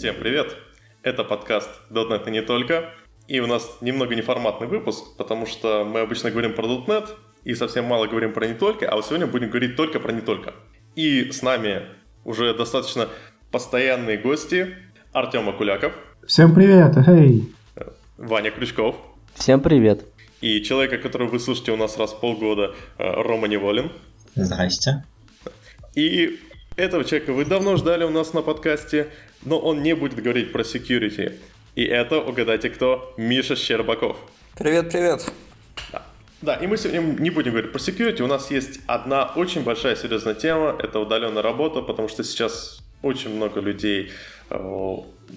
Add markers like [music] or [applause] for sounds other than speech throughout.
Всем привет! Это подкаст .NET и не только. И у нас немного неформатный выпуск, потому что мы обычно говорим про .NET и совсем мало говорим про не только, а вот сегодня будем говорить только про не только. И с нами уже достаточно постоянные гости. Артем Акуляков. Всем привет, эй! Ваня Крючков. Всем привет. И человека, которого вы слушаете у нас раз в полгода, э, Рома Неволин. Здрасте. И этого человека вы давно ждали у нас на подкасте, но он не будет говорить про security. И это, угадайте кто, Миша Щербаков. Привет-привет. Да. да, и мы сегодня не будем говорить про security. У нас есть одна очень большая серьезная тема, это удаленная работа, потому что сейчас очень много людей, э,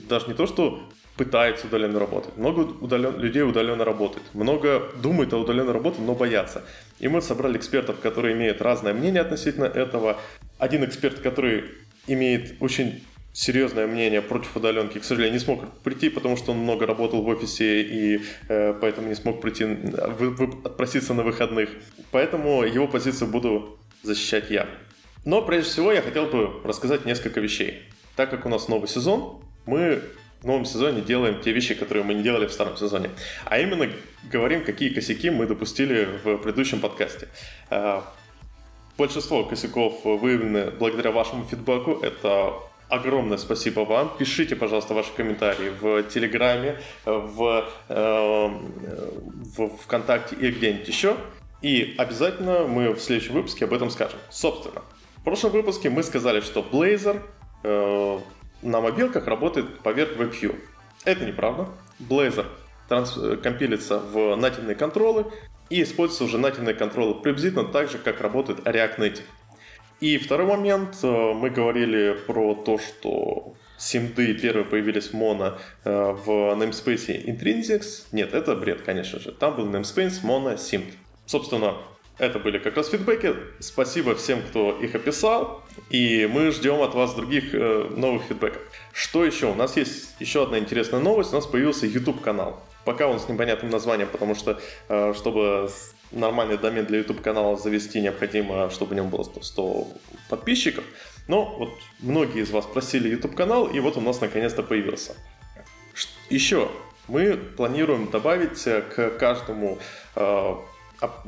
даже не то, что пытаются удаленно работать. Много удален, людей удаленно работает. Много думают о удаленной работе, но боятся. И мы собрали экспертов, которые имеют разное мнение относительно этого. Один эксперт, который имеет очень серьезное мнение против удаленки, к сожалению, не смог прийти, потому что он много работал в офисе и э, поэтому не смог прийти, вы, вы, отпроситься на выходных. Поэтому его позицию буду защищать я. Но прежде всего я хотел бы рассказать несколько вещей. Так как у нас новый сезон, мы в новом сезоне делаем те вещи, которые мы не делали в старом сезоне. А именно говорим, какие косяки мы допустили в предыдущем подкасте. А, большинство косяков выявлены благодаря вашему фидбэку. Это огромное спасибо вам. Пишите, пожалуйста, ваши комментарии в Телеграме, в, э, в ВКонтакте и где-нибудь еще. И обязательно мы в следующем выпуске об этом скажем. Собственно, в прошлом выпуске мы сказали, что Blazor э, на мобилках работает поверх WebView. Это неправда. Blazor транс- э, компилится в нативные контролы и используются уже нативные контролы приблизительно так же, как работает React Native. И второй момент, э, мы говорили про то, что симды первые появились в моно э, в namespace Intrinsics. Нет, это бред, конечно же. Там был namespace mono simd. Собственно, это были как раз фидбэки. Спасибо всем, кто их описал. И мы ждем от вас других э, новых фидбэков. Что еще? У нас есть еще одна интересная новость. У нас появился YouTube-канал. Пока он с непонятным названием, потому что, э, чтобы нормальный домен для YouTube-канала завести, необходимо, чтобы в нем было 100, 100 подписчиков. Но вот многие из вас просили YouTube-канал, и вот у нас наконец-то появился. Еще мы планируем добавить э, к каждому э,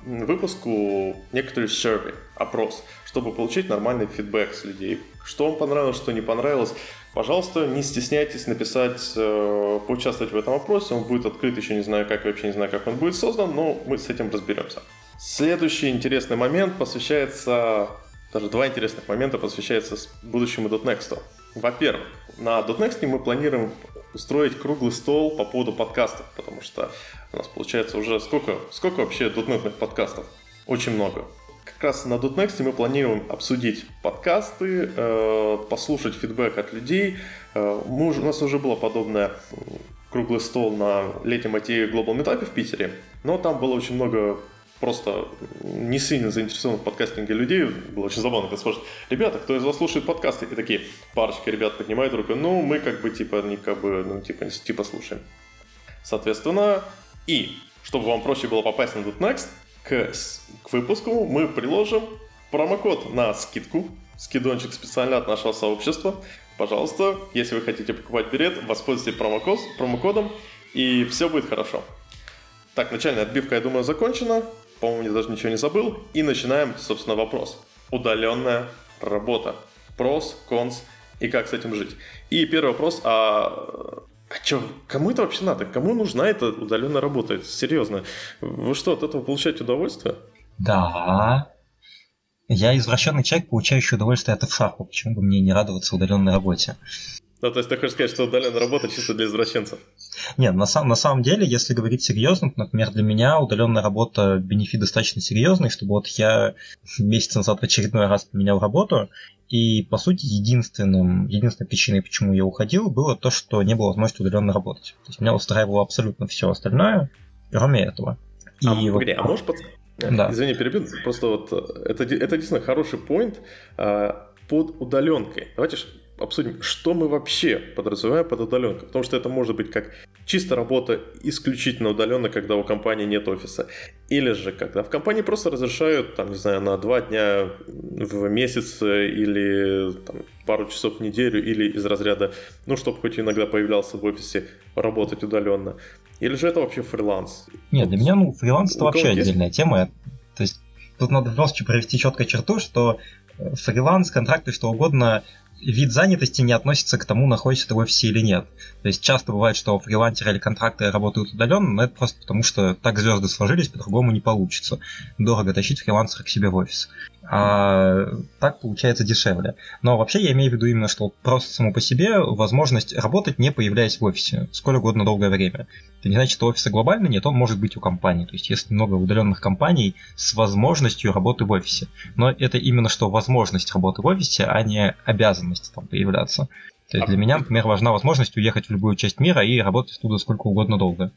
выпуску некоторый survey, опрос, чтобы получить нормальный фидбэк с людей. Что вам понравилось, что не понравилось. Пожалуйста, не стесняйтесь написать, э, поучаствовать в этом опросе. Он будет открыт, еще не знаю как, вообще не знаю, как он будет создан, но мы с этим разберемся. Следующий интересный момент посвящается, даже два интересных момента посвящается будущему .next. Во-первых, на .next мы планируем устроить круглый стол по поводу подкастов, потому что у нас получается уже сколько, сколько вообще дотнетных подкастов? Очень много. Как раз на .next мы планируем обсудить подкасты, э, послушать фидбэк от людей. Э, мы у нас уже было подобное круглый стол на летнем IT Global Meetup в Питере, но там было очень много просто не сильно заинтересованных в подкастинге людей. Было очень забавно, когда спрашивают, ребята, кто из вас слушает подкасты? И такие, парочка ребят поднимают руку, ну, мы как бы, типа, не как бы, ну, типа, типа слушаем. Соответственно, и чтобы вам проще было попасть на Next, к, к выпуску мы приложим промокод на скидку, скидончик специально от нашего сообщества. Пожалуйста, если вы хотите покупать билет, воспользуйтесь промокод, промокодом, и все будет хорошо. Так, начальная отбивка, я думаю, закончена. По-моему, я даже ничего не забыл. И начинаем, собственно, вопрос. Удаленная работа. Прос, конс и как с этим жить. И первый вопрос, а а что, кому это вообще надо? Кому нужна эта удаленная работа? Серьезно. Вы что, от этого получаете удовольствие? Да. Я извращенный человек, получающий удовольствие от f Почему бы мне не радоваться удаленной работе? Ну, то есть ты хочешь сказать, что удаленная работа чисто для извращенцев? Нет, на, сам, на самом деле, если говорить серьезно, например, для меня удаленная работа бенефит достаточно серьезный, чтобы вот я [laughs] месяц назад в очередной раз поменял работу, и, по сути, единственным, единственной причиной, почему я уходил, было то, что не было возможности удаленно работать. То есть меня устраивало абсолютно все остальное, кроме этого. И а, вот... погоди, а можешь под... Да. Извини, перебил. Просто вот это, это действительно хороший поинт а, под удаленкой. Давайте обсудим, что мы вообще подразумеваем под удаленкой. Потому что это может быть как чисто работа исключительно удаленно, когда у компании нет офиса. Или же когда в компании просто разрешают, там, не знаю, на два дня в месяц или там, пару часов в неделю, или из разряда, ну, чтобы хоть иногда появлялся в офисе, работать удаленно. Или же это вообще фриланс? Нет, для меня, ну, фриланс это вообще отдельная тема. То есть тут надо просто провести четкую черту, что э, фриланс, контракты, что угодно, вид занятости не относится к тому, находишься ты в офисе или нет. То есть часто бывает, что фрилансеры или контракторы работают удаленно, но это просто потому, что так звезды сложились, по-другому не получится. Дорого тащить фрилансера к себе в офис а так получается дешевле. Но вообще я имею в виду именно, что просто само по себе возможность работать, не появляясь в офисе, сколь угодно долгое время. Это не значит, что офиса глобально нет, он может быть у компании. То есть есть много удаленных компаний с возможностью работы в офисе. Но это именно что возможность работы в офисе, а не обязанность там появляться. То есть для меня, например, важна возможность уехать в любую часть мира и работать туда сколько угодно долго,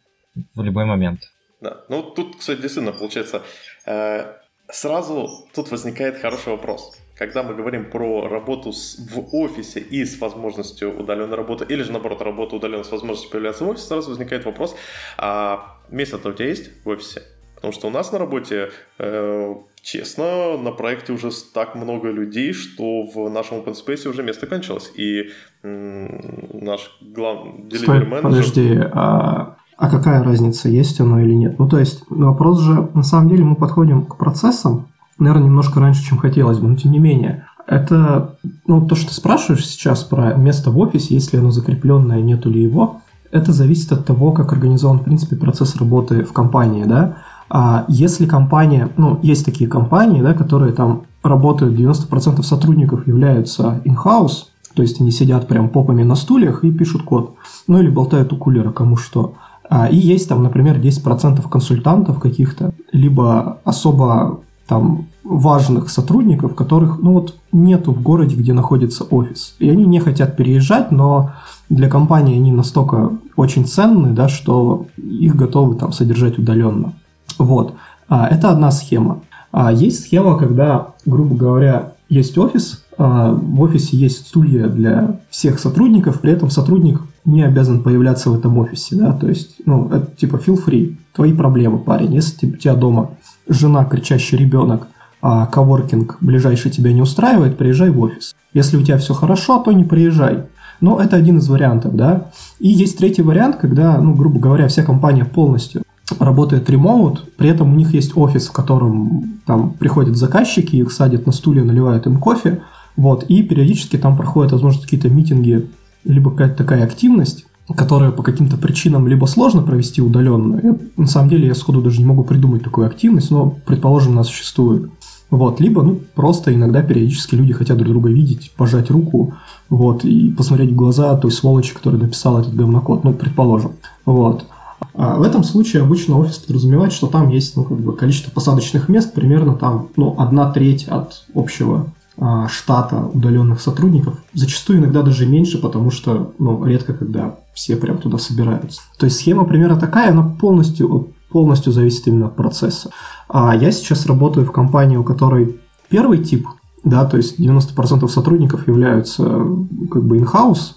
в любой момент. Да, ну тут, кстати, действительно получается, э, Сразу тут возникает хороший вопрос. Когда мы говорим про работу с, в офисе и с возможностью удаленной работы, или же наоборот, работу удаленно с возможностью появляться в офисе, сразу возникает вопрос, а место-то у тебя есть в офисе? Потому что у нас на работе, э, честно, на проекте уже так много людей, что в нашем open space уже место кончилось. И м- наш главный delivery менеджер... Подожди, а а какая разница, есть оно или нет. Ну, то есть вопрос же, на самом деле мы подходим к процессам, наверное, немножко раньше, чем хотелось бы, но тем не менее. Это, ну, то, что ты спрашиваешь сейчас про место в офисе, если оно закрепленное, нету ли его, это зависит от того, как организован, в принципе, процесс работы в компании, да. А если компания, ну, есть такие компании, да, которые там работают, 90% сотрудников являются in-house, то есть они сидят прям попами на стульях и пишут код. Ну, или болтают у кулера, кому что. А, и есть там, например, 10% консультантов каких-то, либо особо там важных сотрудников, которых, ну вот, нету в городе, где находится офис. И они не хотят переезжать, но для компании они настолько очень ценны, да, что их готовы там содержать удаленно. Вот. А, это одна схема. А есть схема, когда, грубо говоря, есть офис, а в офисе есть стулья для всех сотрудников, при этом сотрудник не обязан появляться в этом офисе, да, то есть, ну, это типа feel free, твои проблемы, парень, если у тебя дома жена, кричащий ребенок, а коворкинг ближайший тебя не устраивает, приезжай в офис. Если у тебя все хорошо, то не приезжай. Но это один из вариантов, да. И есть третий вариант, когда, ну, грубо говоря, вся компания полностью работает ремоут, при этом у них есть офис, в котором там приходят заказчики, их садят на стулья, наливают им кофе, вот, и периодически там проходят, возможно, какие-то митинги либо какая-то такая активность, которая по каким-то причинам либо сложно провести удаленно. Я, на самом деле я сходу даже не могу придумать такую активность, но, предположим, она существует. Вот, либо, ну, просто иногда периодически люди хотят друг друга видеть, пожать руку, вот, и посмотреть в глаза той сволочи, которая написала этот говнокод, ну, предположим. Вот. А в этом случае обычно офис подразумевает, что там есть, ну, как бы количество посадочных мест примерно там, ну, одна треть от общего штата удаленных сотрудников, зачастую иногда даже меньше, потому что ну, редко когда все прям туда собираются. То есть схема примерно такая, она полностью, полностью зависит именно от процесса. А я сейчас работаю в компании, у которой первый тип, да, то есть 90% сотрудников являются как бы in-house,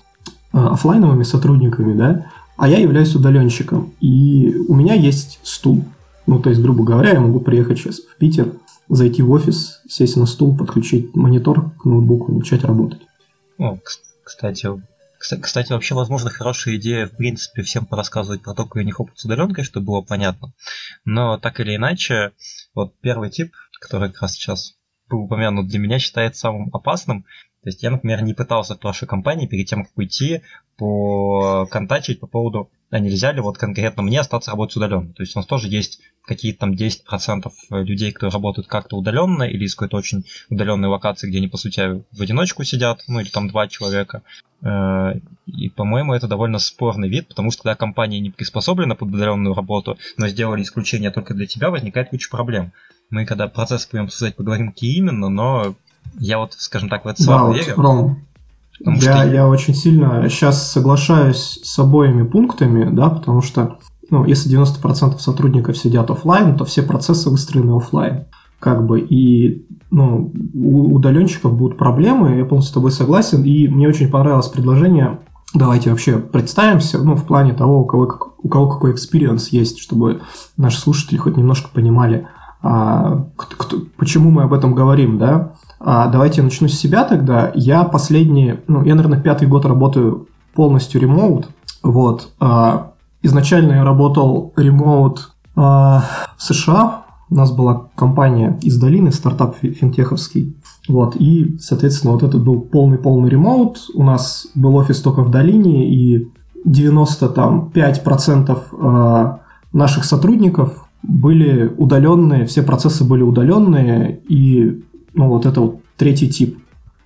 а, офлайновыми сотрудниками, да, а я являюсь удаленщиком. И у меня есть стул. Ну, то есть, грубо говоря, я могу приехать сейчас в Питер, зайти в офис, сесть на стул, подключить монитор к ноутбуку и начать работать. О, кстати, кстати, вообще, возможно, хорошая идея, в принципе, всем порассказывать про то, как у них опыт с удаленкой, чтобы было понятно. Но так или иначе, вот первый тип, который как раз сейчас был упомянут, для меня считается самым опасным. То есть я, например, не пытался в вашей компании перед тем, как уйти, поконтачить по поводу а нельзя ли вот конкретно мне остаться работать удаленно. То есть у нас тоже есть какие-то там 10% людей, которые работают как-то удаленно или из какой-то очень удаленной локации, где они, по сути, в одиночку сидят, ну или там два человека. Э, и, по-моему, это довольно спорный вид, потому что когда компания не приспособлена под удаленную работу, но сделали исключение только для тебя, возникает куча проблем. Мы когда процесс будем обсуждать, поговорим, какие именно, но я вот, скажем так, в это слабо да, верю. Ром, я, что... я очень сильно сейчас соглашаюсь с обоими пунктами, да, потому что ну, если 90% сотрудников сидят офлайн, то все процессы выстроены офлайн. Как бы, и ну, у удаленщиков будут проблемы, я полностью с тобой согласен, и мне очень понравилось предложение Давайте вообще представимся, ну, в плане того, у кого, у кого какой experience есть, чтобы наши слушатели хоть немножко понимали, а, кто, почему мы об этом говорим, да. А, давайте я начну с себя тогда. Я последний, ну, я, наверное, пятый год работаю полностью remote, вот. А, изначально я работал remote а, в США, у нас была компания из долины, стартап финтеховский. Вот, и, соответственно, вот это был полный-полный ремоут. У нас был офис только в долине, и 95% а, наших сотрудников были удаленные, все процессы были удаленные, и ну, вот это вот третий тип,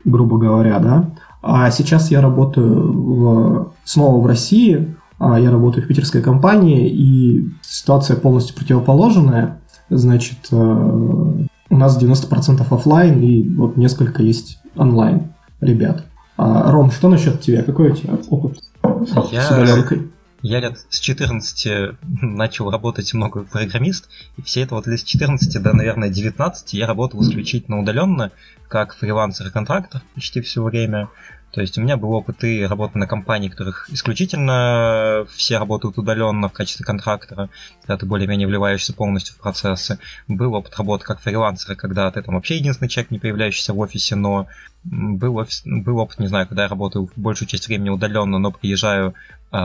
грубо говоря, да. А сейчас я работаю в, снова в России, а я работаю в питерской компании, и ситуация полностью противоположная. Значит, э, у нас 90% офлайн и вот несколько есть онлайн ребят. А, Ром, что насчет тебя? Какой у тебя опыт я... с удаленкой? Я лет с 14 начал работать много программист, и все это вот лет с 14 до, наверное, 19 я работал исключительно удаленно, как фрилансер и контрактор почти все время. То есть у меня был опыт и работы на компании, которых исключительно все работают удаленно в качестве контрактора, когда ты более-менее вливаешься полностью в процессы. Был опыт работы как фрилансера, когда ты там вообще единственный человек, не появляющийся в офисе, но был, офис, был опыт, не знаю, когда я работаю большую часть времени удаленно, но приезжаю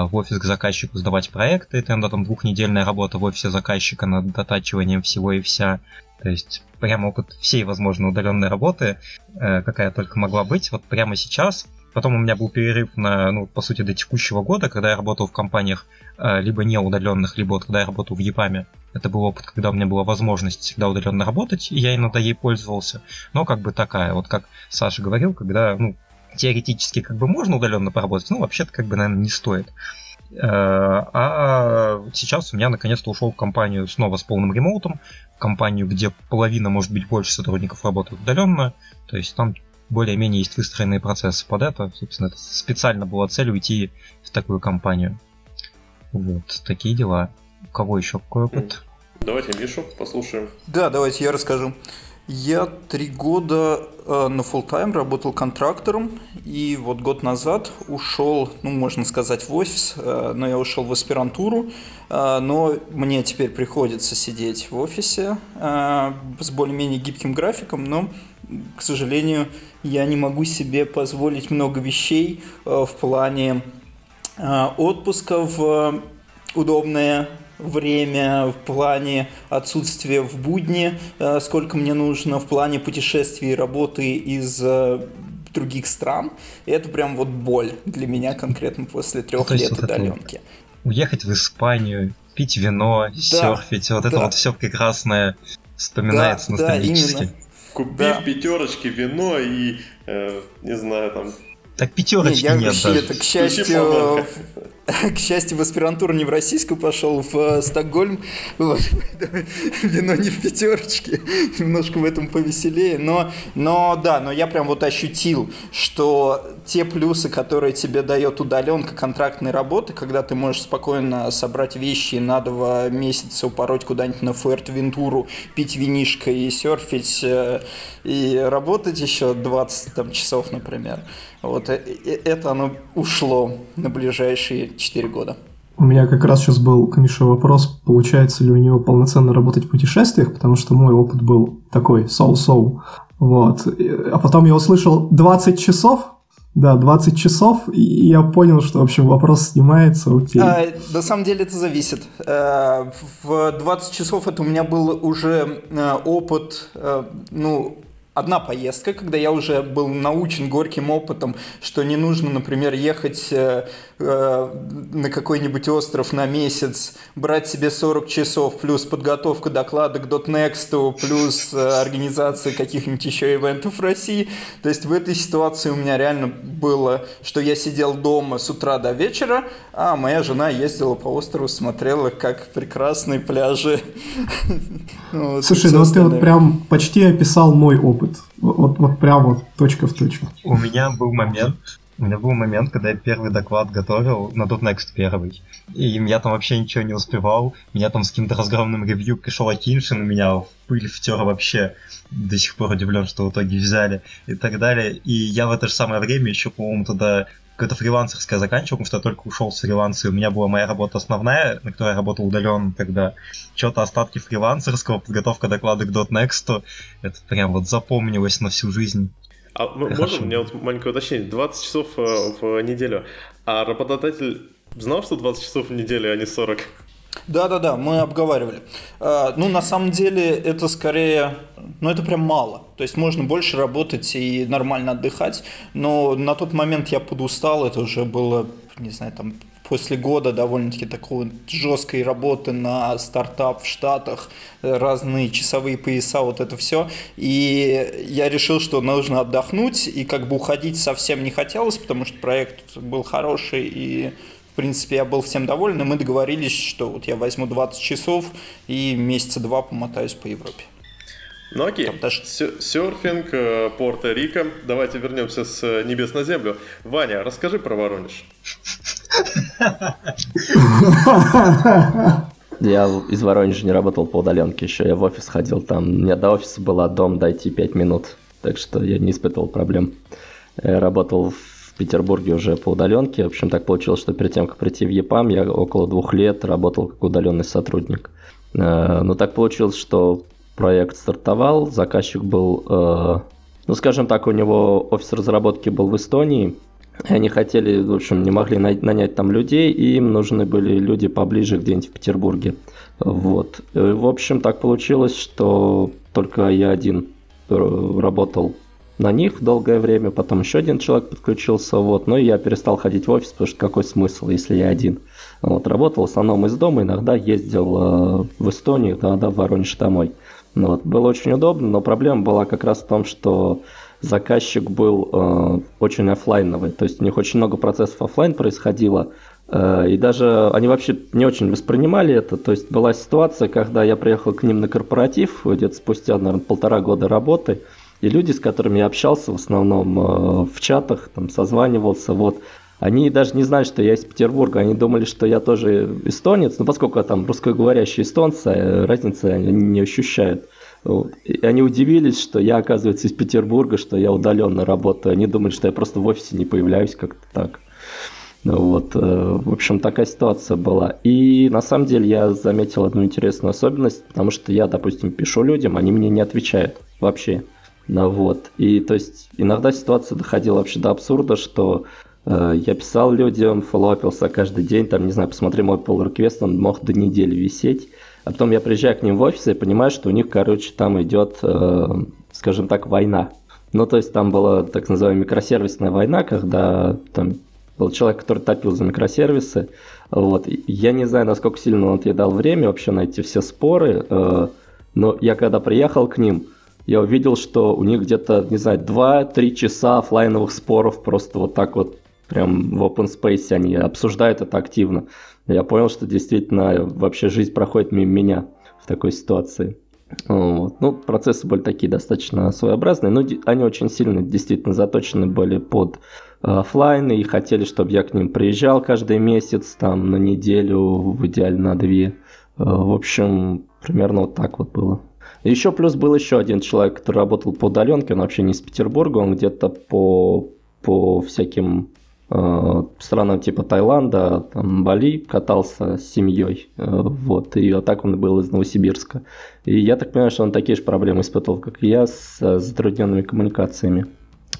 в офис к заказчику сдавать проекты, это иногда там двухнедельная работа в офисе заказчика над дотачиванием всего и вся. То есть прямо опыт всей возможной удаленной работы, э, какая только могла быть, вот прямо сейчас Потом у меня был перерыв на, ну, по сути, до текущего года, когда я работал в компаниях э, либо не удаленных, либо вот когда я работал в ЕПАМе. Это был опыт, когда у меня была возможность всегда удаленно работать, и я иногда ей пользовался. Но как бы такая, вот как Саша говорил, когда, ну, теоретически как бы можно удаленно поработать, ну, вообще-то как бы, наверное, не стоит. Э, а сейчас у меня наконец-то ушел в компанию снова с полным ремоутом, компанию, где половина, может быть, больше сотрудников работают удаленно, то есть там более-менее есть выстроенные процессы под это. Собственно, это специально была цель уйти в такую компанию. Вот, такие дела. У кого еще какой опыт? Давайте Мишу послушаем. Да, давайте я расскажу. Я три года э, на full тайм работал контрактором, и вот год назад ушел, ну, можно сказать, в офис, э, но я ушел в аспирантуру, э, но мне теперь приходится сидеть в офисе э, с более-менее гибким графиком, но, к сожалению, я не могу себе позволить много вещей э, в плане э, отпуска в удобное время, в плане отсутствия в будни, э, сколько мне нужно, в плане путешествий и работы из других стран. И это прям вот боль для меня конкретно после трех лет удаленки. уехать в Испанию, пить вино, да, серфить, вот да. это вот все прекрасное вспоминается да, ностальгически. Да, именно. Купив да. пятерочки вино и, э, не знаю, там... Так пятерочки не, я нет даже. Это, к счастью, [laughs] к счастью, в аспирантуру не в российскую пошел, в э, Стокгольм. Вот. [laughs] Вино не в пятерочке. Немножко в этом повеселее. Но, но да, но я прям вот ощутил, что те плюсы, которые тебе дает удаленка контрактной работы, когда ты можешь спокойно собрать вещи на два месяца упороть куда-нибудь на Фуэртвентуру, пить винишко и серфить, э, и работать еще 20 там, часов, например. Вот э, это оно ушло на ближайшие 4 года. У меня как раз сейчас был к Мише вопрос, получается ли у него полноценно работать в путешествиях, потому что мой опыт был такой, соу-соу. Вот. А потом я услышал 20 часов, да, 20 часов, и я понял, что, в общем, вопрос снимается, окей. А, на самом деле это зависит. Э, в 20 часов это у меня был уже э, опыт, э, ну, одна поездка, когда я уже был научен горьким опытом, что не нужно, например, ехать э, на какой-нибудь остров на месяц, брать себе 40 часов, плюс подготовка доклада к .next, плюс э, организация каких-нибудь еще ивентов в России. То есть в этой ситуации у меня реально было, что я сидел дома с утра до вечера, а моя жена ездила по острову, смотрела, как прекрасные пляжи. [laughs] Ну Слушай, ну ты вот прям почти описал мой опыт опыт. Вот, вот прям вот точка в точку. У меня был момент, У меня был момент, когда я первый доклад готовил на .next первый. И я там вообще ничего не успевал. Меня там с каким-то разгромным ревью пришел Акиншин, меня в пыль втер вообще. До сих пор удивлен, что в итоге взяли и так далее. И я в это же самое время еще, по-моему, туда какое-то фрилансерское заканчивал, потому что я только ушел с фриланса, и у меня была моя работа основная, на которой я работал удаленно, когда что-то остатки фрилансерского, подготовка доклада к .next, это прям вот запомнилось на всю жизнь. А можно мне вот маленькое уточнение? 20 часов э, в неделю. А работодатель знал, что 20 часов в неделю, а не 40? Да-да-да, мы обговаривали. А, ну, на самом деле, это скорее... Ну, это прям мало. То есть можно больше работать и нормально отдыхать. Но на тот момент я подустал. Это уже было, не знаю, там после года довольно-таки такой жесткой работы на стартап в Штатах, разные часовые пояса, вот это все. И я решил, что нужно отдохнуть, и как бы уходить совсем не хотелось, потому что проект был хороший, и в принципе, я был всем доволен, и мы договорились, что вот я возьму 20 часов и месяца два помотаюсь по Европе. Ну окей, даже... серфинг, э, Порто-Рико. Давайте вернемся с небес на землю. Ваня, расскажи про Воронеж. Я из Воронежа не работал по удаленке еще, я в офис ходил, там у меня до офиса было дом дойти 5 минут, так что я не испытывал проблем. Я работал в Петербурге уже по удаленке, в общем так получилось, что перед тем, как прийти в ЕПАМ, я около двух лет работал как удаленный сотрудник. Э, но так получилось, что проект стартовал, заказчик был, э, ну скажем так, у него офис разработки был в Эстонии, они хотели, в общем, не могли нанять там людей, и им нужны были люди поближе где-нибудь в Петербурге. Вот. И, в общем, так получилось, что только я один работал на них долгое время, потом еще один человек подключился, вот, но я перестал ходить в офис, потому что какой смысл, если я один. Вот, работал в основном из дома, иногда ездил э, в Эстонию, иногда в Воронеж домой. Ну, вот, было очень удобно, но проблема была как раз в том, что заказчик был э, очень офлайновый, то есть у них очень много процессов офлайн происходило, э, и даже они вообще не очень воспринимали это, то есть была ситуация, когда я приехал к ним на корпоратив, где-то спустя, наверное, полтора года работы, и люди, с которыми я общался, в основном э, в чатах, там, созванивался, вот, они даже не знали, что я из Петербурга, они думали, что я тоже эстонец, но поскольку я там русскоговорящий эстонцы, э, разницы они не ощущают. И они удивились, что я, оказывается, из Петербурга, что я удаленно работаю. Они думали, что я просто в офисе не появляюсь как-то так. Ну вот, э, в общем, такая ситуация была. И на самом деле я заметил одну интересную особенность, потому что я, допустим, пишу людям, они мне не отвечают вообще. Ну вот. И то есть иногда ситуация доходила вообще до абсурда, что э, я писал людям, фоллоупился каждый день, там, не знаю, посмотри мой pull request, он мог до недели висеть. А потом я приезжаю к ним в офис и понимаю, что у них, короче, там идет, э, скажем так, война. Ну, то есть там была так называемая микросервисная война, когда там был человек, который топил за микросервисы. Вот. Я не знаю, насколько сильно он тебе дал время вообще на эти все споры, э, но я когда приехал к ним, я увидел, что у них где-то, не знаю, 2-3 часа офлайновых споров просто вот так вот прям в open space они обсуждают это активно я понял, что действительно вообще жизнь проходит мимо меня в такой ситуации. Вот. Ну, процессы были такие достаточно своеобразные, но они очень сильно действительно заточены были под э, офлайн и хотели, чтобы я к ним приезжал каждый месяц, там на неделю, в идеале на две. Э, в общем, примерно вот так вот было. Еще плюс был еще один человек, который работал по удаленке, он вообще не из Петербурга, он где-то по, по всяким странам типа Таиланда, там, Бали катался с семьей, э, вот, и а так он был из Новосибирска. И я так понимаю, что он такие же проблемы испытывал, как и я, с затрудненными коммуникациями.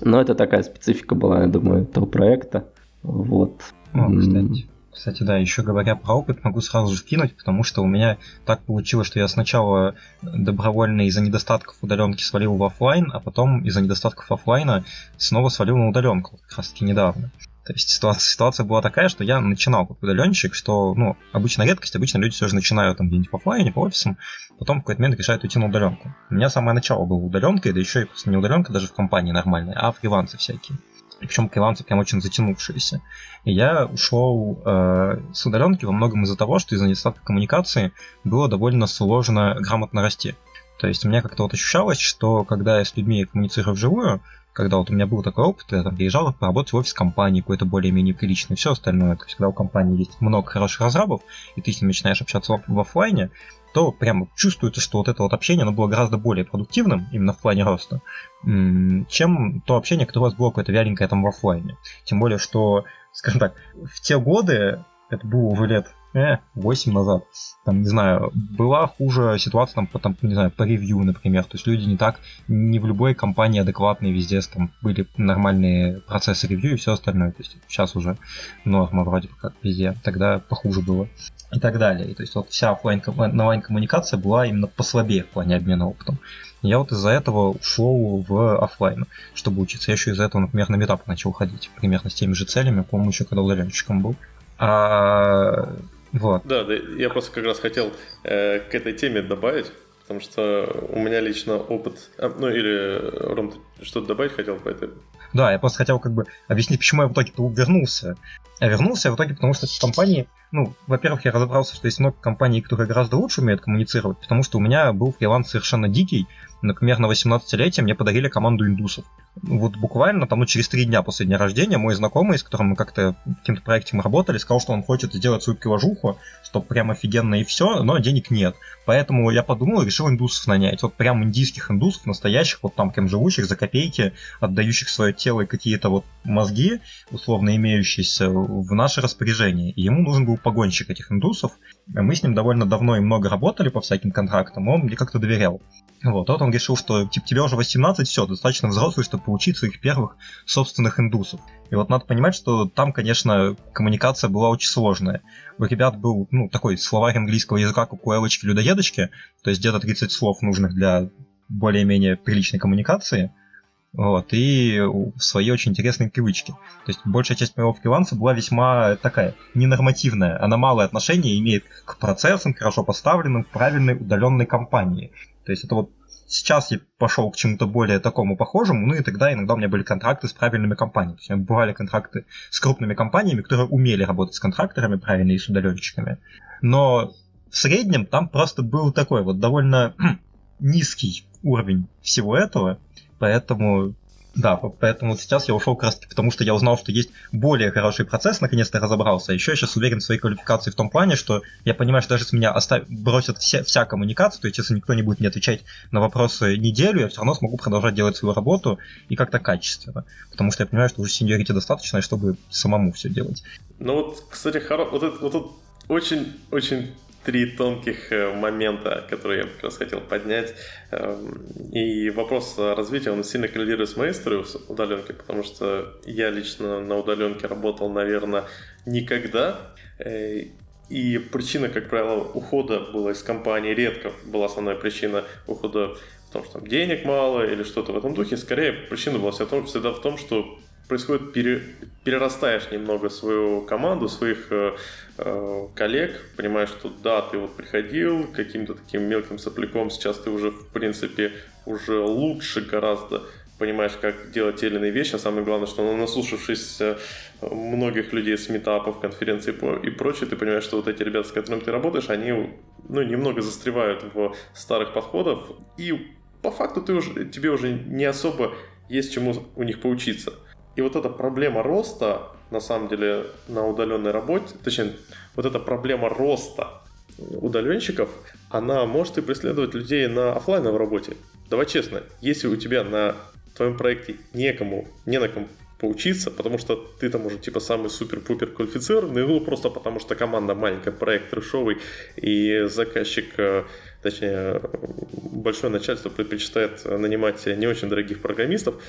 Но это такая специфика была, я думаю, этого проекта. Вот. О, кстати. Кстати, да, еще говоря про опыт, могу сразу же вкинуть, потому что у меня так получилось, что я сначала добровольно из-за недостатков удаленки свалил в офлайн, а потом из-за недостатков офлайна снова свалил на удаленку, как раз таки недавно. То есть ситуация, ситуация была такая, что я начинал как удаленщик, что, ну, обычно редкость, обычно люди все же начинают там где-нибудь по офлайне, по офисам, потом в какой-то момент решают уйти на удаленку. У меня самое начало было удаленкой, да еще и просто не удаленка даже в компании нормальной, а фрилансы всякие. Причем фрилансы прям очень затянувшиеся. И я ушел э, с удаленки во многом из-за того, что из-за недостатка коммуникации было довольно сложно грамотно расти. То есть у меня как-то вот ощущалось, что когда я с людьми коммуницирую вживую, когда вот у меня был такой опыт, я там приезжал поработать в офис компании какой-то более-менее приличный, все остальное, то когда у компании есть много хороших разрабов, и ты с ними начинаешь общаться в офлайне, то прямо чувствуется, что вот это вот общение, оно было гораздо более продуктивным, именно в плане роста, чем то общение, которое у вас было какое-то вяленькое там в офлайне. Тем более, что, скажем так, в те годы, это было уже лет э, 8 назад, там, не знаю, была хуже ситуация, там, по, там, не знаю, по ревью, например, то есть люди не так, не в любой компании адекватные везде там были нормальные процессы ревью и все остальное, то есть сейчас уже норма вроде как везде, тогда похуже было и так далее. И, то есть вот вся офлайн онлайн коммуникация была именно послабее в плане обмена опытом. Я вот из-за этого ушел в офлайн, чтобы учиться. Я еще из-за этого, например, на метап начал ходить, примерно с теми же целями, по-моему, еще когда удаленщиком был. А, вот. Да, да, я просто как раз хотел э, к этой теме добавить, потому что у меня лично опыт, а, ну или Ром, ты что-то добавить хотел по этой? Да, я просто хотел как бы объяснить, почему я в итоге вернулся. Я вернулся в итоге, потому что в компании ну, во-первых, я разобрался, что есть много компаний, которые гораздо лучше умеют коммуницировать, потому что у меня был фриланс совершенно дикий. Например, на 18-летие мне подарили команду индусов. Вот буквально там, ну, через три дня после дня рождения мой знакомый, с которым мы как-то каким-то проекте мы работали, сказал, что он хочет сделать свою приложуху, что прям офигенно и все, но денег нет. Поэтому я подумал и решил индусов нанять. Вот прям индийских индусов, настоящих, вот там прям живущих за копейки, отдающих свое тело и какие-то вот мозги, условно имеющиеся, в наше распоряжение. И ему нужен был погонщик этих индусов. Мы с ним довольно давно и много работали по всяким контрактам, он мне как-то доверял. Вот, вот он решил, что типа, тебе уже 18, все, достаточно взрослый, чтобы получить своих первых собственных индусов. И вот надо понимать, что там, конечно, коммуникация была очень сложная. У ребят был, ну, такой словарь английского языка, как у Элочки-людоедочки, то есть где-то 30 слов нужных для более-менее приличной коммуникации вот, и свои очень интересные привычки. То есть большая часть моего фриланса была весьма такая ненормативная. Она малое отношение имеет к процессам, хорошо поставленным, правильной удаленной компании. То есть это вот сейчас я пошел к чему-то более такому похожему, ну и тогда иногда у меня были контракты с правильными компаниями. То есть у меня бывали контракты с крупными компаниями, которые умели работать с контракторами правильно и с удаленщиками. Но в среднем там просто был такой вот довольно [clears throat] низкий уровень всего этого, Поэтому да, поэтому сейчас я ушел как раз потому, что я узнал, что есть более хороший процесс, наконец-то разобрался. Еще я сейчас уверен в своей квалификации в том плане, что я понимаю, что даже если меня остав... бросят все, вся коммуникация, то есть если никто не будет мне отвечать на вопросы неделю, я все равно смогу продолжать делать свою работу и как-то качественно. Потому что я понимаю, что уже сеньорити достаточно, чтобы самому все делать. Ну вот, кстати, хоро... вот, это, вот тут очень-очень три тонких э, момента, которые я как раз хотел поднять. Эм, и вопрос развития, он сильно коррелирует с моей историей удаленки, потому что я лично на удаленке работал, наверное, никогда. Э, и причина, как правило, ухода была из компании редко была основная причина ухода в том, что там денег мало или что-то в этом духе. Скорее, причина была всегда в том, что происходит, пере, перерастаешь немного свою команду, своих э, э, коллег, понимаешь, что да, ты вот приходил каким-то таким мелким сопляком, сейчас ты уже, в принципе, уже лучше гораздо понимаешь, как делать те или иные вещи, а самое главное, что ну, наслушавшись э, многих людей с метапов, конференций и прочее, ты понимаешь, что вот эти ребята, с которыми ты работаешь, они ну, немного застревают в старых подходах, и по факту ты уже, тебе уже не особо есть чему у них поучиться. И вот эта проблема роста, на самом деле, на удаленной работе, точнее, вот эта проблема роста удаленщиков, она может и преследовать людей на офлайновой работе. Давай честно, если у тебя на твоем проекте некому, не на ком поучиться, потому что ты там уже типа самый супер-пупер квалифицированный, ну просто потому что команда маленькая, проект трешовый, и заказчик, э, точнее, большое начальство предпочитает нанимать не очень дорогих программистов,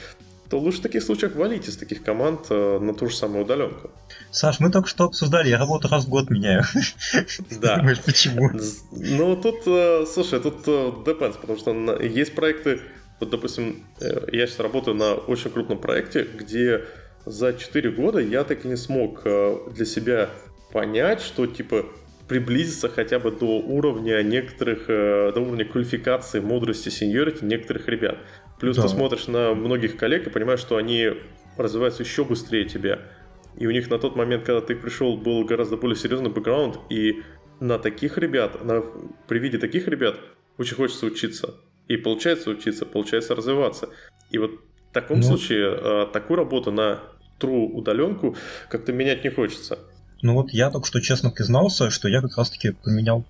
то лучше в таких случаях валить из таких команд э, на ту же самую удаленку. Саш, мы только что обсуждали, я работу раз в год меняю. [laughs] Да. Думаешь, почему? Ну, тут, э, слушай, тут э, depends, потому что есть проекты, вот, допустим, я сейчас работаю на очень крупном проекте, где за 4 года я так и не смог для себя понять, что, типа, приблизиться хотя бы до уровня некоторых, до уровня квалификации, мудрости, сеньорити некоторых ребят. Плюс да. ты смотришь на многих коллег и понимаешь, что они развиваются еще быстрее тебя. И у них на тот момент, когда ты пришел, был гораздо более серьезный бэкграунд, и на таких ребят, на, при виде таких ребят очень хочется учиться. И получается учиться, получается развиваться. И вот В таком ну, случае э, такую работу на true удаленку как-то менять не хочется. Ну вот я только что честно признался, что я как раз-таки поменял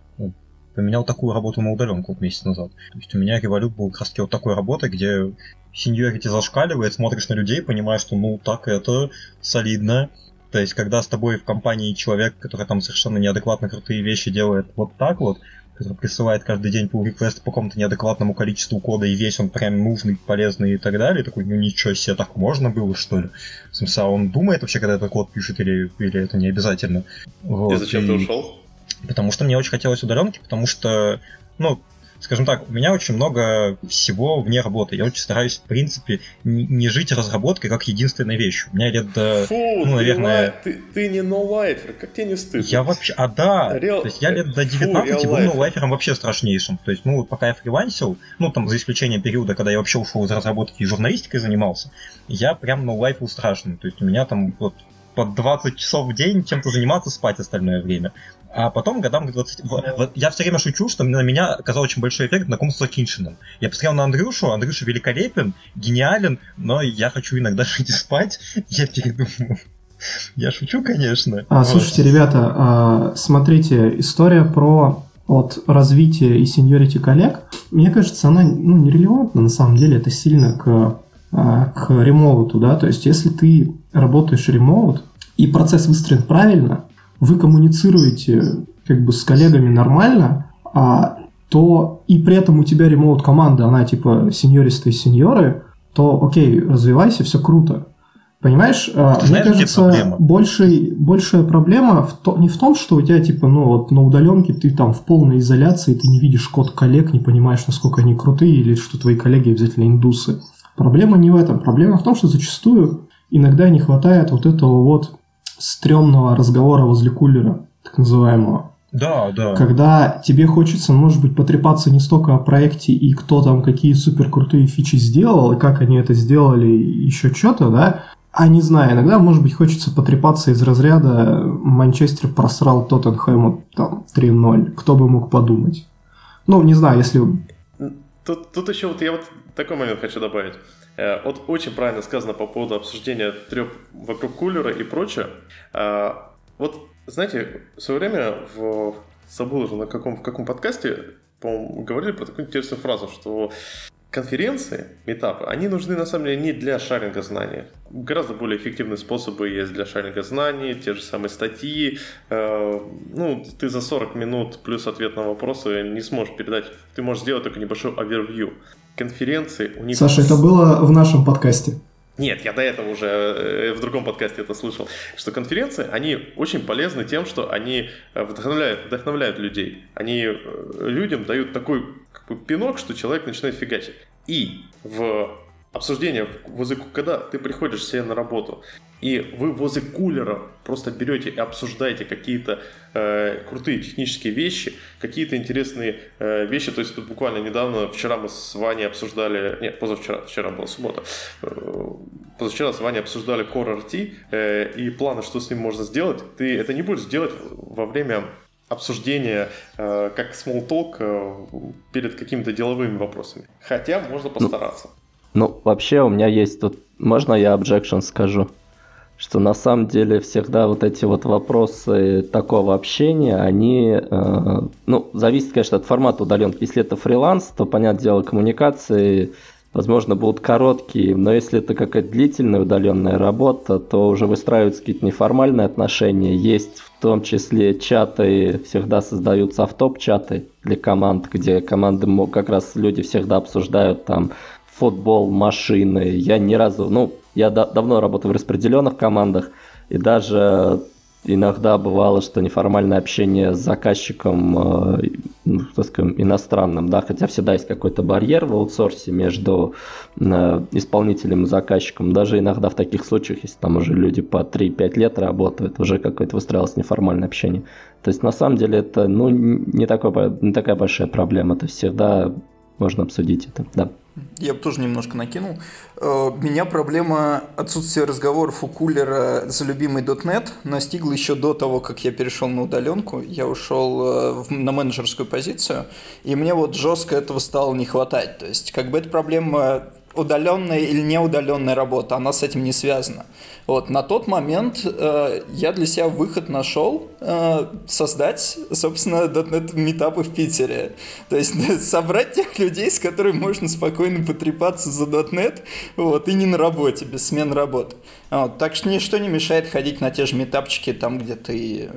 поменял такую работу на удаленку месяц назад. То есть у меня револют был как раз таки вот такой работы, где сеньорити зашкаливает, смотришь на людей, понимаешь, что ну так это солидно. То есть, когда с тобой в компании человек, который там совершенно неадекватно крутые вещи делает вот так вот, который присылает каждый день pull request по какому-то неадекватному количеству кода, и весь он прям нужный, полезный и так далее, такой, ну ничего себе, так можно было, что ли? В смысле, а он думает вообще, когда этот код пишет, или, или это не обязательно? Вот, и зачем и... ты ушел? Потому что мне очень хотелось удаленки, потому что, ну, скажем так, у меня очень много всего вне работы. Я очень стараюсь, в принципе, не, жить разработкой как единственной вещью. У меня лет до, Фу, ну, наверное... Ты, ты, ты не ноулайфер, как тебе не стыдно? Я вообще... А, да! Реал... То есть я лет до 19 Фу, был ноулайфером вообще страшнейшим. То есть, ну, пока я фрилансил, ну, там, за исключением периода, когда я вообще ушел из разработки и журналистикой занимался, я прям ноулайфил страшный. То есть у меня там вот по 20 часов в день чем-то заниматься, спать остальное время. А потом, годам к 20... Вот, я все время шучу, что на меня оказал очень большой эффект знакомства с Киншином. Я посмотрел на Андрюшу, Андрюша великолепен, гениален, но я хочу иногда [laughs] жить и спать, я передумал. Я шучу, конечно. А, вот. Слушайте, ребята, а, смотрите, история про вот развитие и сеньорити коллег, мне кажется, она ну, нерелевантна на самом деле, это сильно к, а, к ремоуту, да, то есть если ты работаешь ремоут, и процесс выстроен правильно, вы коммуницируете как бы с коллегами нормально, а, то и при этом у тебя ремоут команда, она типа сеньористые сеньоры, то окей, развивайся, все круто. Понимаешь, Знаешь, мне кажется, большей, большая проблема в то, не в том, что у тебя типа, ну вот на удаленке ты там в полной изоляции, ты не видишь код коллег, не понимаешь, насколько они крутые, или что твои коллеги обязательно индусы. Проблема не в этом. Проблема в том, что зачастую иногда не хватает вот этого вот стрёмного разговора возле кулера, так называемого. Да, да. Когда тебе хочется, может быть, потрепаться не столько о проекте и кто там какие супер крутые фичи сделал, и как они это сделали, и еще что-то, да, а не знаю, иногда, может быть, хочется потрепаться из разряда Манчестер просрал Тоттенхэму там 3-0. Кто бы мог подумать? Ну, не знаю, если... Тут, тут еще вот я вот такой момент хочу добавить. Э, вот очень правильно сказано по поводу обсуждения треп вокруг кулера и прочее. Э, вот, знаете, в свое время в забыл уже на каком, в каком подкасте, по-моему, говорили про такую интересную фразу, что конференции, метапы, они нужны на самом деле не для шаринга знаний. Гораздо более эффективные способы есть для шаринга знаний, те же самые статьи. Э, ну, ты за 40 минут плюс ответ на вопросы не сможешь передать. Ты можешь сделать только небольшой овервью конференции у них... Саша, это было в нашем подкасте. Нет, я до этого уже э, в другом подкасте это слышал, что конференции, они очень полезны тем, что они э, вдохновляют, вдохновляют людей. Они э, людям дают такой как бы, пинок, что человек начинает фигачить. И в обсуждение возле, когда ты приходишь себе на работу, и вы возле кулера просто берете и обсуждаете какие-то э, крутые технические вещи, какие-то интересные э, вещи. То есть тут буквально недавно, вчера мы с Ваней обсуждали, нет, позавчера, вчера была суббота, э, позавчера с Ваней обсуждали Core RT э, и планы, что с ним можно сделать. Ты это не будешь делать во время обсуждения, э, как small talk э, перед какими-то деловыми вопросами. Хотя можно ну, постараться. Ну, ну, вообще у меня есть тут... Можно я objection скажу? что на самом деле всегда вот эти вот вопросы такого общения, они, э, ну, зависит, конечно, от формата удаленки. Если это фриланс, то, понятное дело, коммуникации, возможно, будут короткие, но если это какая-то длительная удаленная работа, то уже выстраиваются какие-то неформальные отношения. Есть в том числе чаты, всегда создаются автоп-чаты для команд, где команды как раз люди всегда обсуждают там футбол, машины. Я ни разу, ну, я да, давно работаю в распределенных командах, и даже иногда бывало, что неформальное общение с заказчиком, э, ну, так скажем, иностранным, да, хотя всегда есть какой-то барьер в аутсорсе между э, исполнителем и заказчиком. Даже иногда в таких случаях, если там уже люди по 3-5 лет работают, уже какое-то выстраивалось неформальное общение. То есть на самом деле это ну, не, такой, не такая большая проблема. То есть всегда можно обсудить это, да. Я бы тоже немножко накинул. Э, меня проблема отсутствия разговоров у кулера за любимый .NET настигла еще до того, как я перешел на удаленку. Я ушел э, на менеджерскую позицию, и мне вот жестко этого стало не хватать. То есть, как бы эта проблема удаленная или неудаленная работа, она с этим не связана. Вот, на тот момент э, я для себя выход нашел э, создать, собственно, .NET метапы в Питере. То есть [laughs] собрать тех людей, с которыми можно спокойно потрепаться за .NET, вот, и не на работе, без смен работы. Вот, так что ничто не мешает ходить на те же метапчики там, где ты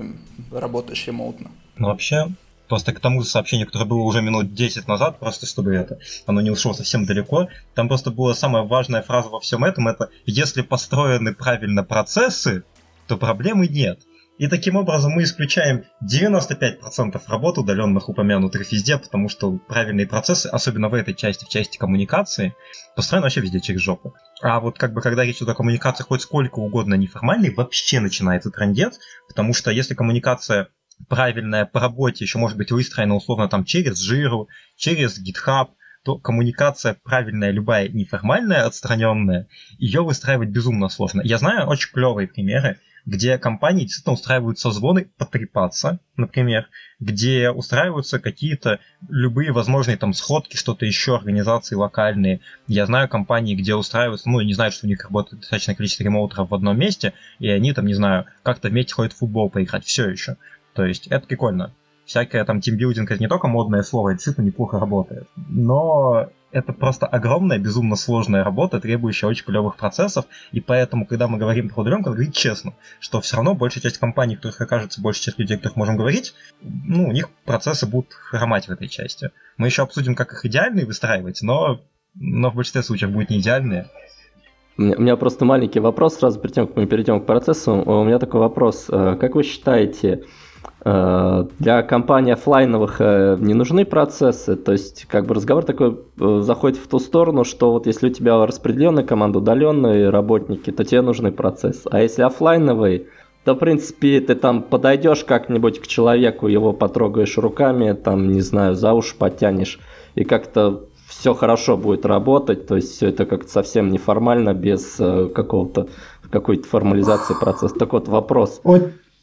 работаешь ремоутно. Ну, вообще, Просто к тому сообщению, которое было уже минут 10 назад, просто чтобы это, оно не ушло совсем далеко, там просто была самая важная фраза во всем этом, это «если построены правильно процессы, то проблемы нет». И таким образом мы исключаем 95% работ удаленных упомянутых везде, потому что правильные процессы, особенно в этой части, в части коммуникации, построены вообще везде через жопу. А вот как бы когда речь идет о коммуникации хоть сколько угодно неформальной, вообще начинается трендец, потому что если коммуникация правильная по работе еще может быть выстроена условно там через жиру, через GitHub, то коммуникация правильная, любая неформальная, отстраненная, ее выстраивать безумно сложно. Я знаю очень клевые примеры, где компании действительно устраивают созвоны потрепаться, например, где устраиваются какие-то любые возможные там сходки, что-то еще, организации локальные. Я знаю компании, где устраиваются, ну, не знаю, что у них работает достаточное количество ремоутеров в одном месте, и они там, не знаю, как-то вместе ходят в футбол поиграть, все еще. То есть это прикольно. Всякое там тимбилдинг это не только модное слово, это действительно неплохо работает. Но это просто огромная, безумно сложная работа, требующая очень клевых процессов, и поэтому, когда мы говорим про удаленку, надо говорить честно, что все равно большая часть компаний, которых окажется большая часть людей, которых можем говорить, ну, у них процессы будут хромать в этой части. Мы еще обсудим, как их идеальные выстраивать, но, но в большинстве случаев будет не идеальные. У меня просто маленький вопрос сразу перед тем, как мы перейдем к процессу. У меня такой вопрос. Э, как вы считаете, для компаний офлайновых э, не нужны процессы, то есть как бы разговор такой э, заходит в ту сторону, что вот если у тебя распределенная команда, удаленные работники, то тебе нужны процессы. А если офлайновый, то в принципе ты там подойдешь как-нибудь к человеку, его потрогаешь руками, там, не знаю, за уши подтянешь, и как-то все хорошо будет работать, то есть все это как-то совсем неформально, без какого-то какой-то формализации процесса. Так вот вопрос.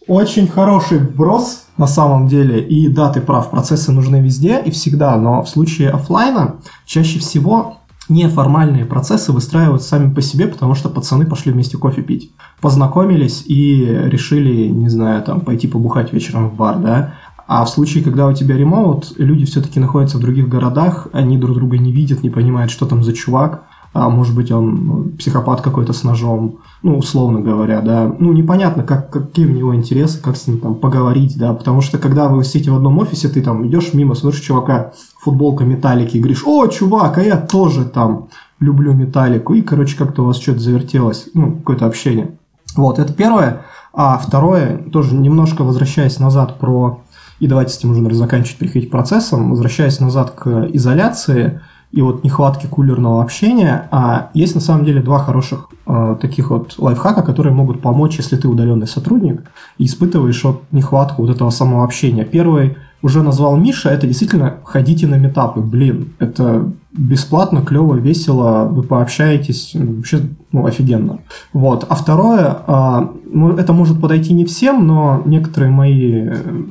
Очень хороший вброс на самом деле. И да, ты прав, процессы нужны везде и всегда, но в случае офлайна чаще всего неформальные процессы выстраивают сами по себе, потому что пацаны пошли вместе кофе пить. Познакомились и решили, не знаю, там, пойти побухать вечером в бар, да. А в случае, когда у тебя ремоут, люди все-таки находятся в других городах, они друг друга не видят, не понимают, что там за чувак, а может быть он ну, психопат какой-то с ножом, ну, условно говоря, да, ну, непонятно, как, какие у него интересы, как с ним там поговорить, да, потому что когда вы сидите в одном офисе, ты там идешь мимо, смотришь чувака, футболка металлики, и говоришь, о, чувак, а я тоже там люблю металлику, и, короче, как-то у вас что-то завертелось, ну, какое-то общение. Вот, это первое. А второе, тоже немножко возвращаясь назад про, и давайте с этим уже заканчивать, переходить к процессам, возвращаясь назад к изоляции, и вот нехватки кулерного общения, а есть на самом деле два хороших э, таких вот лайфхака, которые могут помочь, если ты удаленный сотрудник и испытываешь вот нехватку вот этого самого общения. Первый уже назвал Миша, это действительно ходите на метапы, блин, это бесплатно, клево, весело, вы пообщаетесь, вообще ну, офигенно. Вот. А второе, а, ну, это может подойти не всем, но некоторые мои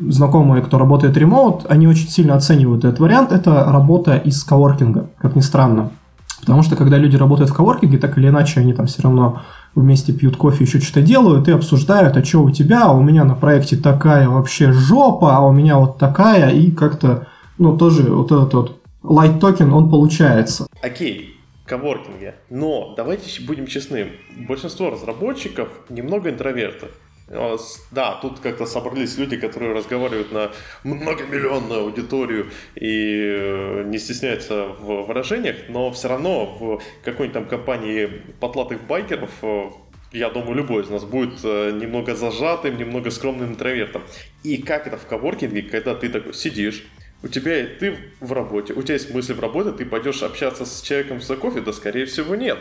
знакомые, кто работает ремоут, они очень сильно оценивают этот вариант, это работа из коворкинга, как ни странно. Потому что когда люди работают в коворкинге, так или иначе они там все равно вместе пьют кофе, еще что-то делают и обсуждают, а что у тебя, а у меня на проекте такая вообще жопа, а у меня вот такая, и как-то, ну, тоже вот этот вот light токен, он получается. Окей, коворкинге. Но давайте будем честны, большинство разработчиков немного интровертов. Да, тут как-то собрались люди, которые разговаривают на многомиллионную аудиторию и э, не стесняются в выражениях, но все равно в какой-нибудь там компании потлатых байкеров э, я думаю, любой из нас будет э, немного зажатым, немного скромным интровертом. И как это в коворкинге, когда ты такой сидишь, у тебя ты в работе, у тебя есть мысли в работе, ты пойдешь общаться с человеком за кофе, да скорее всего нет.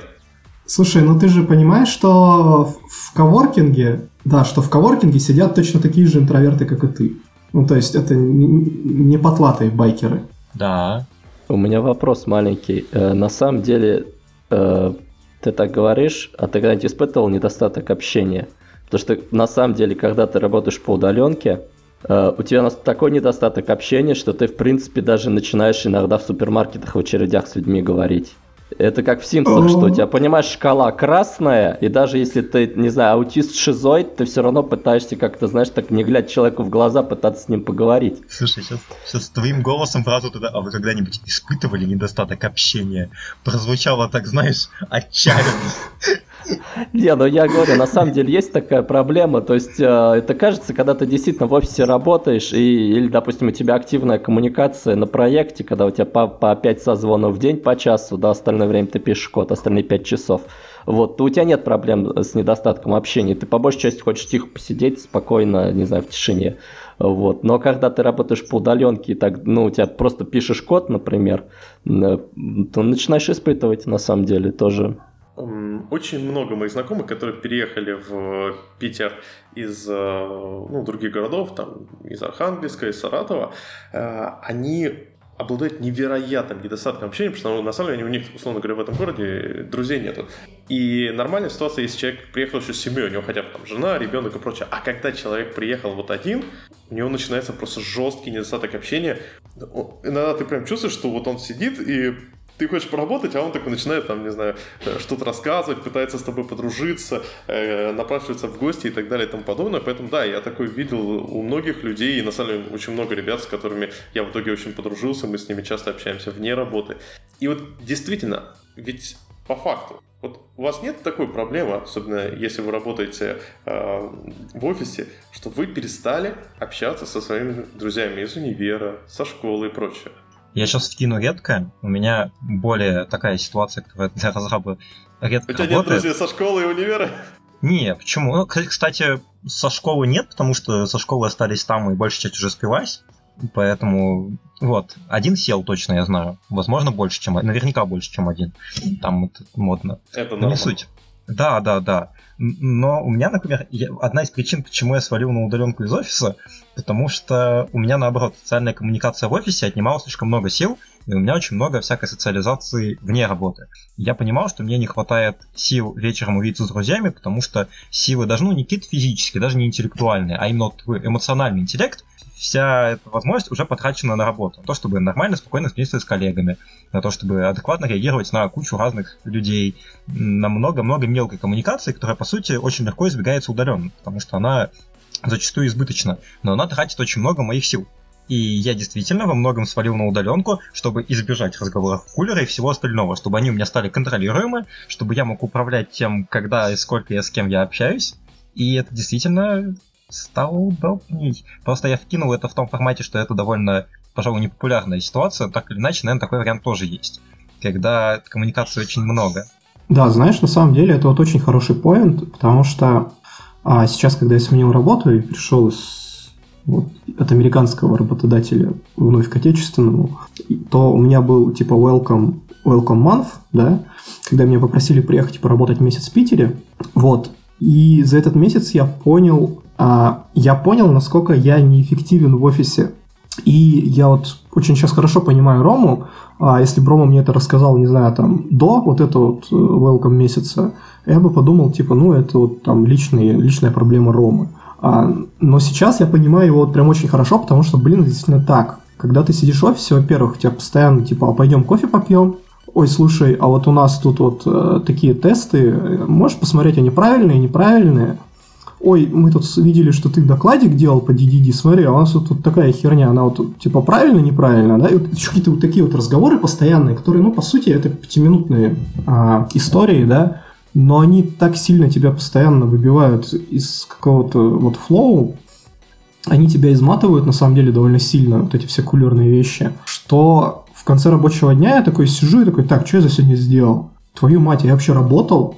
Слушай, ну ты же понимаешь, что в коворкинге, да, что в коворкинге сидят точно такие же интроверты, как и ты. Ну, то есть это не потлатые байкеры. Да. У меня вопрос маленький. Э, на самом деле, э, ты так говоришь, а ты когда-нибудь испытывал недостаток общения? Потому что на самом деле, когда ты работаешь по удаленке, э, у тебя такой недостаток общения, что ты, в принципе, даже начинаешь иногда в супермаркетах в очередях с людьми говорить. Это как в Симпсонах, что у тебя, понимаешь, шкала красная, и даже если ты, не знаю, аутист шизоид, ты все равно пытаешься как-то, знаешь, так не глядя человеку в глаза, пытаться с ним поговорить. Слушай, сейчас, сейчас твоим голосом фразу тогда, а вы когда-нибудь испытывали недостаток общения? Прозвучало так, знаешь, отчаянно. [laughs] Не, ну я говорю, на самом деле есть такая проблема, то есть э, это кажется, когда ты действительно в офисе работаешь, и, или, допустим, у тебя активная коммуникация на проекте, когда у тебя по, по 5 созвонов в день, по часу, да, остальное время ты пишешь код, остальные 5 часов, вот, то у тебя нет проблем с недостатком общения, ты по большей части хочешь тихо посидеть, спокойно, не знаю, в тишине, вот, но когда ты работаешь по удаленке, и так, ну, у тебя просто пишешь код, например, э, то начинаешь испытывать, на самом деле, тоже очень много моих знакомых, которые переехали в Питер из э, ну, других городов, там, из Архангельска, из Саратова, э, они обладают невероятным недостатком общения, потому что на самом деле у них, условно говоря, в этом городе друзей нету. И нормальная ситуация, если человек приехал еще с семьей, у него хотя бы там жена, ребенок и прочее. А когда человек приехал вот один, у него начинается просто жесткий недостаток общения. Иногда ты прям чувствуешь, что вот он сидит и ты хочешь поработать, а он такой начинает, там, не знаю, э, что-то рассказывать, пытается с тобой подружиться, э, напрашивается в гости и так далее и тому подобное. Поэтому, да, я такой видел у многих людей, и на самом деле очень много ребят, с которыми я в итоге очень подружился, мы с ними часто общаемся вне работы. И вот действительно, ведь по факту, вот у вас нет такой проблемы, особенно если вы работаете э, в офисе, что вы перестали общаться со своими друзьями из универа, со школы и прочее. Я сейчас вкину редко. У меня более такая ситуация, которая для разраба редко У тебя работает. нет друзей со школы и универа? Не, почему? Ну, кстати, со школы нет, потому что со школы остались там и большая часть уже спилась. Поэтому, вот, один сел точно, я знаю. Возможно, больше, чем Наверняка больше, чем один. Там это модно. Это нормально. Не суть. Да, да, да. Но у меня, например, я, одна из причин, почему я свалил на удаленку из офиса, потому что у меня, наоборот, социальная коммуникация в офисе отнимала слишком много сил, и у меня очень много всякой социализации вне работы. Я понимал, что мне не хватает сил вечером увидеться с друзьями, потому что силы даже, ну, не какие-то физические, даже не интеллектуальные, а именно вот эмоциональный интеллект, вся эта возможность уже потрачена на работу. На то, чтобы нормально, спокойно взаимодействовать с коллегами, на то, чтобы адекватно реагировать на кучу разных людей, на много-много мелкой коммуникации, которая, по сути, очень легко избегается удаленно, потому что она зачастую избыточна, но она тратит очень много моих сил. И я действительно во многом свалил на удаленку, чтобы избежать разговоров кулера и всего остального, чтобы они у меня стали контролируемы, чтобы я мог управлять тем, когда и сколько я с кем я общаюсь. И это действительно стало удобней. Просто я вкинул это в том формате, что это довольно, пожалуй, непопулярная ситуация. Так или иначе, наверное, такой вариант тоже есть. Когда коммуникации очень много. Да, знаешь, на самом деле это вот очень хороший поинт, потому что а, сейчас, когда я сменил работу и пришел из, вот, от американского работодателя вновь к отечественному, то у меня был типа welcome, welcome month, да, когда меня попросили приехать и поработать месяц в Питере, вот, и за этот месяц я понял, а, я понял, насколько я неэффективен в офисе. И я вот очень сейчас хорошо понимаю Рому, а если бы Рома мне это рассказал, не знаю, там, до вот этого вот э, welcome месяца, я бы подумал, типа, ну, это вот там личные, личная проблема Ромы. А, но сейчас я понимаю его вот прям очень хорошо, потому что, блин, действительно так. Когда ты сидишь в офисе, во-первых, тебя постоянно, типа, а пойдем кофе попьем, ой, слушай, а вот у нас тут вот э, такие тесты, можешь посмотреть, они правильные, неправильные? ой, мы тут видели, что ты докладик делал по DDD, смотри, а у нас вот тут такая херня, она вот типа правильно, неправильно, да, и вот какие-то вот такие вот разговоры постоянные, которые, ну, по сути, это пятиминутные а, истории, да, но они так сильно тебя постоянно выбивают из какого-то вот флоу, они тебя изматывают, на самом деле, довольно сильно, вот эти все кулерные вещи, что в конце рабочего дня я такой сижу и такой, так, что я за сегодня сделал? Твою мать, я вообще работал?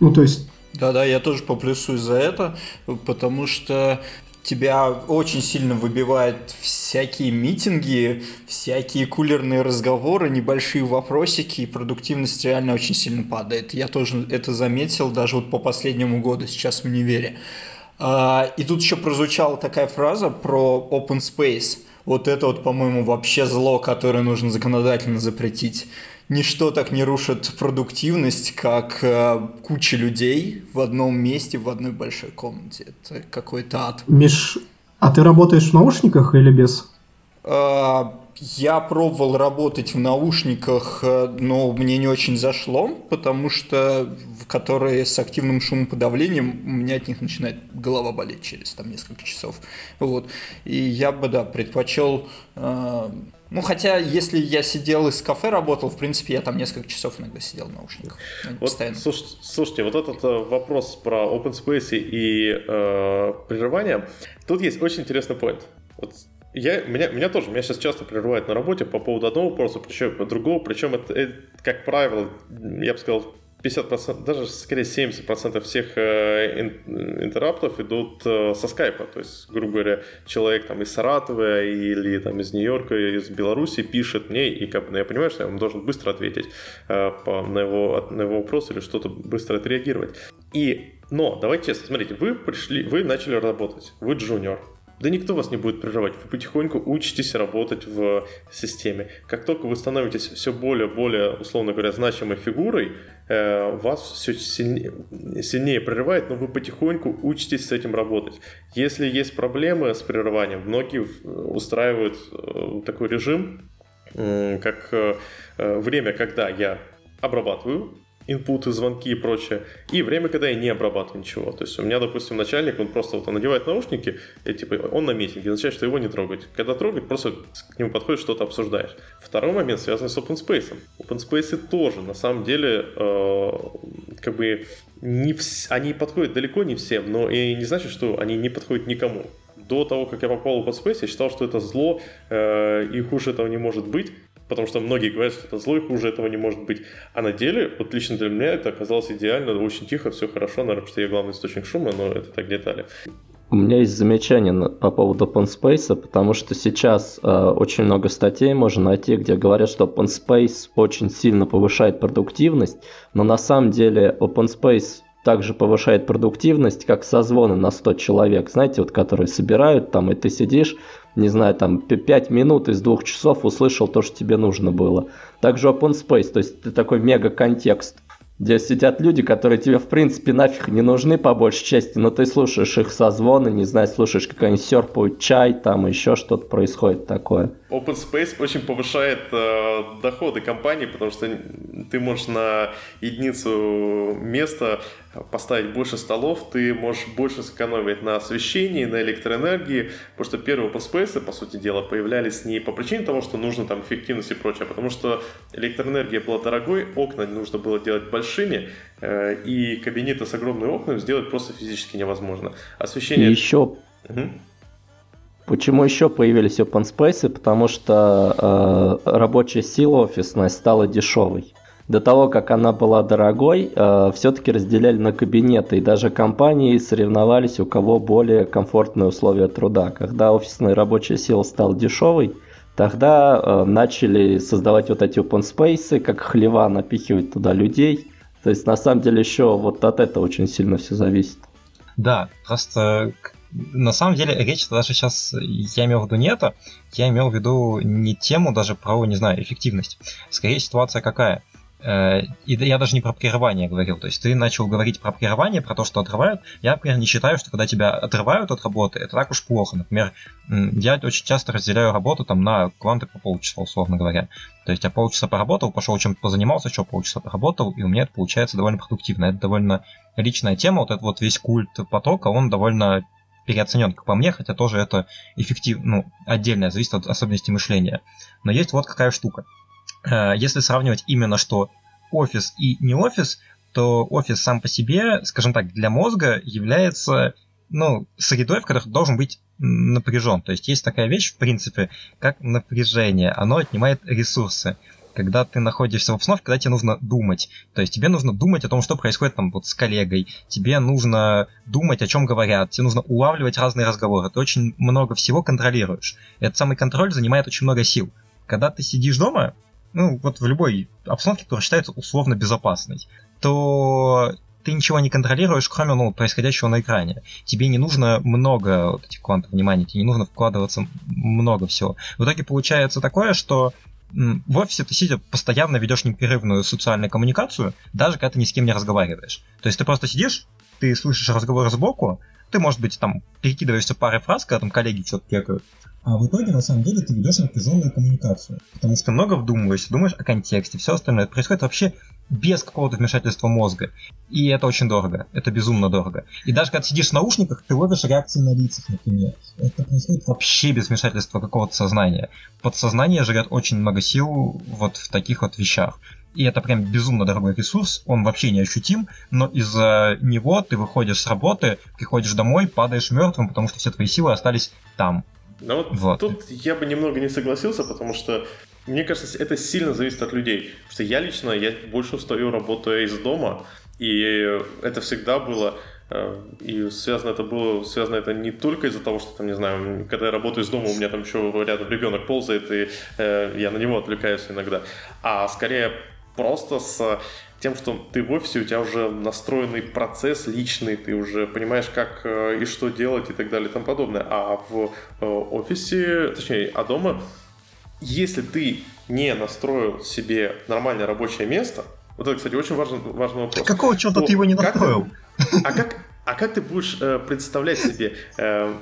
Ну, то есть, да-да, я тоже поплюсуюсь за это, потому что тебя очень сильно выбивают всякие митинги, всякие кулерные разговоры, небольшие вопросики, и продуктивность реально очень сильно падает. Я тоже это заметил даже вот по последнему году сейчас в универе. А, и тут еще прозвучала такая фраза про open space. Вот это вот, по-моему, вообще зло, которое нужно законодательно запретить ничто так не рушит продуктивность, как э, куча людей в одном месте, в одной большой комнате. Это какой-то ад. Миш, а ты работаешь в наушниках или без? Э, Я пробовал работать в наушниках, э, но мне не очень зашло, потому что в которые с активным шумоподавлением, у меня от них начинает голова болеть через там несколько часов. Вот. И я бы, да, предпочел э, ну, хотя, если я сидел из кафе работал, в принципе, я там несколько часов иногда сидел в наушниках. Вот, постоянно. Слушайте, слушайте, вот этот э, вопрос про open space и э, прерывание, тут есть очень интересный point. Вот я, меня, меня тоже, меня сейчас часто прерывают на работе по поводу одного вопроса, причем другого, причем это, это, как правило, я бы сказал, 50%, даже скорее 70% всех э, интераптов идут э, со скайпа. То есть, грубо говоря, человек там из Саратова или там из Нью-Йорка, из Беларуси пишет мне, и как бы, я понимаю, что я ему должен быстро ответить э, по, на, его, на его вопрос или что-то быстро отреагировать. И, но, давайте честно, смотрите, вы пришли, вы начали работать, вы джуниор, да никто вас не будет прерывать. Вы потихоньку учитесь работать в системе. Как только вы становитесь все более-более, условно говоря, значимой фигурой, вас все сильнее, сильнее прерывает, но вы потихоньку учитесь с этим работать. Если есть проблемы с прерыванием, многие устраивают э, такой режим, как э, время, когда я обрабатываю инпуты, звонки и прочее, и время, когда я не обрабатываю ничего. То есть у меня, допустим, начальник, он просто вот он надевает наушники, и типа он на митинге, означает, что его не трогать. Когда трогать, просто к нему подходит, что-то обсуждаешь. Второй момент связан с open space. Open space тоже, на самом деле, э, как бы не вс... они подходят далеко не всем, но и не значит, что они не подходят никому. До того, как я попал в open space, я считал, что это зло, э, и хуже этого не может быть потому что многие говорят, что это зло и хуже этого не может быть. А на деле, вот лично для меня это оказалось идеально, очень тихо, все хорошо, наверное, потому что я главный источник шума, но это так детали. У меня есть замечание по поводу OpenSpace, потому что сейчас э, очень много статей можно найти, где говорят, что OpenSpace очень сильно повышает продуктивность, но на самом деле OpenSpace также повышает продуктивность, как созвоны на 100 человек, знаете, вот которые собирают там, и ты сидишь, не знаю, там 5 минут из двух часов услышал то, что тебе нужно было. Также Open Space, то есть ты такой мега-контекст где сидят люди, которые тебе, в принципе, нафиг не нужны по большей части, но ты слушаешь их созвоны, не знаю, слушаешь, как они серпают чай, там еще что-то происходит такое. Open Space очень повышает э, доходы компании, потому что ты можешь на единицу места поставить больше столов, ты можешь больше сэкономить на освещении, на электроэнергии, потому что первые open space, по сути дела, появлялись не по причине того, что нужно там эффективность и прочее, а потому что электроэнергия была дорогой, окна нужно было делать большими, э, и кабинеты с огромными окнами сделать просто физически невозможно. Освещение... И еще... Угу. Почему еще появились open space? Потому что э, рабочая сила офисная стала дешевой до того, как она была дорогой, э, все-таки разделяли на кабинеты, и даже компании соревновались, у кого более комфортные условия труда. Когда офисная рабочая сила стала дешевой, тогда э, начали создавать вот эти open space, как хлева напихивать туда людей. То есть на самом деле еще вот от этого очень сильно все зависит. Да, просто на самом деле речь даже сейчас, я имел в виду не это, я имел в виду не тему даже про, не знаю, эффективность. Скорее ситуация какая – Э, и я даже не про прерывание говорил. То есть ты начал говорить про прерывание, про то, что отрывают. Я, например, не считаю, что когда тебя отрывают от работы, это так уж плохо. Например, я очень часто разделяю работу там на кванты по полчаса, условно говоря. То есть я полчаса поработал, пошел чем-то позанимался, еще полчаса поработал, и у меня это получается довольно продуктивно. Это довольно личная тема, вот этот вот весь культ потока, он довольно переоценен, как по мне, хотя тоже это эффективно, ну, отдельное, зависит от особенностей мышления. Но есть вот какая штука. Э, если сравнивать именно что офис и не офис, то офис сам по себе, скажем так, для мозга является ну, средой, в которой должен быть напряжен. То есть есть такая вещь, в принципе, как напряжение. Оно отнимает ресурсы. Когда ты находишься в обстановке, когда тебе нужно думать. То есть тебе нужно думать о том, что происходит там вот с коллегой. Тебе нужно думать, о чем говорят. Тебе нужно улавливать разные разговоры. Ты очень много всего контролируешь. Этот самый контроль занимает очень много сил. Когда ты сидишь дома, ну, вот в любой обстановке, которая считается условно безопасной, то ты ничего не контролируешь, кроме ну, происходящего на экране. Тебе не нужно много вот этих квантов внимания, тебе не нужно вкладываться много всего. В итоге получается такое, что в офисе ты сидя постоянно ведешь непрерывную социальную коммуникацию, даже когда ты ни с кем не разговариваешь. То есть ты просто сидишь, ты слышишь разговор сбоку, ты, может быть, там перекидываешься парой фраз, когда там коллеги что-то кекают, А в итоге, на самом деле, ты ведешь напряженную коммуникацию. Потому что много вдумываешься, думаешь о контексте, все остальное. Происходит вообще без какого-то вмешательства мозга. И это очень дорого. Это безумно дорого. И даже когда сидишь в наушниках, ты ловишь реакции на лицах, например. Это происходит вообще без вмешательства какого-то сознания. Подсознание жрет очень много сил вот в таких вот вещах. И это прям безумно дорогой ресурс, он вообще не ощутим, но из-за него ты выходишь с работы, приходишь домой, падаешь мертвым, потому что все твои силы остались там. Ну вот, вот тут я бы немного не согласился, потому что мне кажется, это сильно зависит от людей. Потому что я лично, я больше устаю, работая из дома, и это всегда было э, и связано это было, связано это не только из-за того, что там, не знаю, когда я работаю из дома, у меня там еще рядом ребенок ползает, и э, я на него отвлекаюсь иногда, а скорее просто с тем, что ты в офисе, у тебя уже настроенный процесс личный, ты уже понимаешь, как э, и что делать и так далее и тому подобное. А в э, офисе, точнее, а дома если ты не настроил себе нормальное рабочее место, вот это, кстати, очень важный, важный вопрос. Какого черта ты его не настроил? а как, а как ты будешь э, представлять себе, э,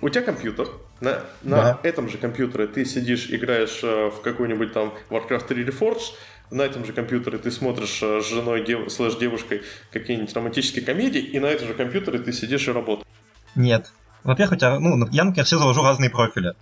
у тебя компьютер, на, на да. этом же компьютере ты сидишь, играешь э, в какой-нибудь там Warcraft 3 Reforged, на этом же компьютере ты смотришь э, с женой дев, слэш девушкой какие-нибудь романтические комедии, и на этом же компьютере ты сидишь и работаешь. Нет. Во-первых, у тебя, ну, я, например, все завожу разные профили.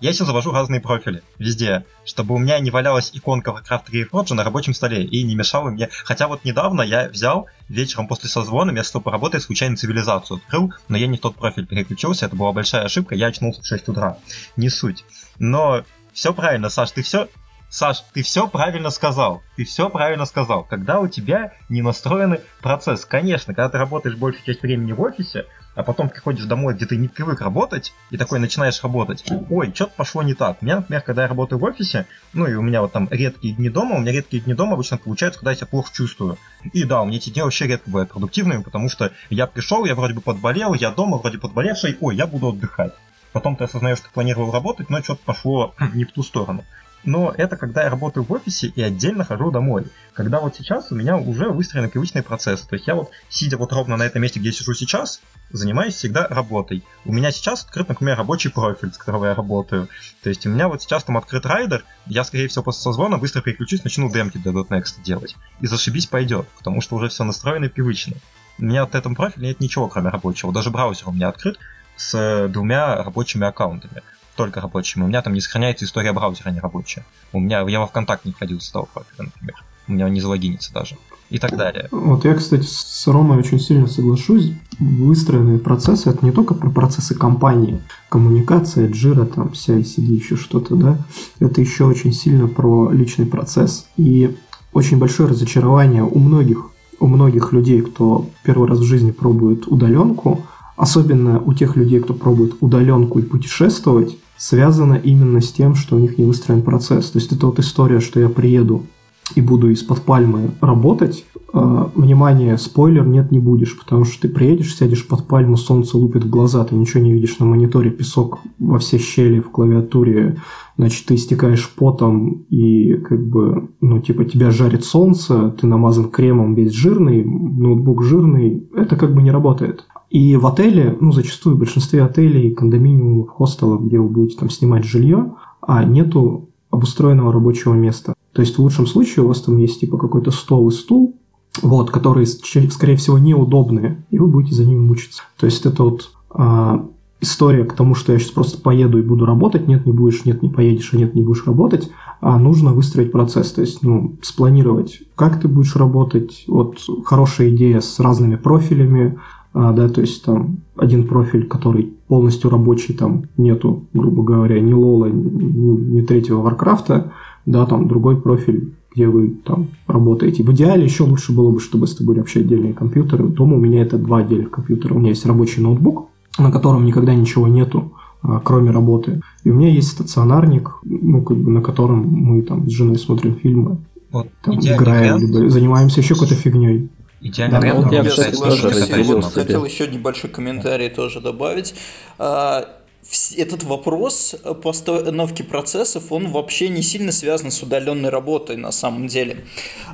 Я еще завожу разные профили везде, чтобы у меня не валялась иконка Warcraft 3 Forge на рабочем столе и не мешала мне. Хотя вот недавно я взял вечером после созвона вместо поработать случайно цивилизацию открыл, но я не в тот профиль переключился, это была большая ошибка, я очнулся в 6 утра. Не суть. Но все правильно, Саш, ты все Саш, ты все правильно сказал. Ты все правильно сказал. Когда у тебя не настроенный процесс. Конечно, когда ты работаешь большую часть времени в офисе, а потом приходишь домой, где ты не привык работать, и такой начинаешь работать, ой, что-то пошло не так. У меня, например, когда я работаю в офисе, ну и у меня вот там редкие дни дома, у меня редкие дни дома обычно получаются, когда я себя плохо чувствую. И да, у меня эти дни вообще редко бывают продуктивными, потому что я пришел, я вроде бы подболел, я дома, вроде подболевший, ой, я буду отдыхать. Потом ты осознаешь, что планировал работать, но что-то пошло [clears throat] не в ту сторону но это когда я работаю в офисе и отдельно хожу домой. Когда вот сейчас у меня уже выстроены привычные процессы. То есть я вот, сидя вот ровно на этом месте, где я сижу сейчас, занимаюсь всегда работой. У меня сейчас открыт, например, рабочий профиль, с которого я работаю. То есть у меня вот сейчас там открыт райдер, я, скорее всего, после созвона быстро переключусь, начну демки для .next делать. И зашибись пойдет, потому что уже все настроено и привычно. У меня вот в этом профиле нет ничего, кроме рабочего. Даже браузер у меня открыт с двумя рабочими аккаунтами только рабочими. У меня там не сохраняется история браузера не рабочая. У меня я во ВКонтакте не входил с того профиля, например. У меня не залогинится даже. И так далее. Вот я, кстати, с Ромой очень сильно соглашусь. Выстроенные процессы это не только про процессы компании, коммуникация, джира, там, вся CICD, еще что-то, да. Это еще очень сильно про личный процесс. И очень большое разочарование у многих, у многих людей, кто первый раз в жизни пробует удаленку, особенно у тех людей, кто пробует удаленку и путешествовать, связано именно с тем, что у них не выстроен процесс. То есть это вот история, что я приеду и буду из-под пальмы работать, э, внимание, спойлер, нет, не будешь, потому что ты приедешь, сядешь под пальму, солнце лупит в глаза, ты ничего не видишь на мониторе, песок во все щели в клавиатуре, значит, ты истекаешь потом и как бы, ну, типа, тебя жарит солнце, ты намазан кремом весь жирный, ноутбук жирный, это как бы не работает. И в отеле, ну, зачастую в большинстве отелей, кондоминиумов, хостелов, где вы будете там снимать жилье, а нету обустроенного рабочего места. То есть в лучшем случае у вас там есть типа какой-то стол и стул, вот, которые, скорее всего, неудобные, и вы будете за ними мучиться. То есть это вот а, история к тому, что я сейчас просто поеду и буду работать, нет, не будешь, нет, не поедешь, а нет, не будешь работать, а нужно выстроить процесс, то есть, ну, спланировать, как ты будешь работать, вот хорошая идея с разными профилями, а, да, то есть там один профиль, который полностью рабочий, там нету, грубо говоря, ни Лола, ни, ни третьего Варкрафта, да, там другой профиль, где вы там работаете. В идеале еще лучше было бы, чтобы это были вообще отдельные компьютеры. Дома у меня это два отдельных компьютера. У меня есть рабочий ноутбук, на котором никогда ничего нету, а, кроме работы. И у меня есть стационарник, ну, как бы, на котором мы там с женой смотрим фильмы, вот, там, играем, либо занимаемся еще какой-то фигней. Идеально. Да, вот я, кстати, тоже хотел еще небольшой комментарий тоже добавить. Этот вопрос постановки процессов, он вообще не сильно связан с удаленной работой на самом деле.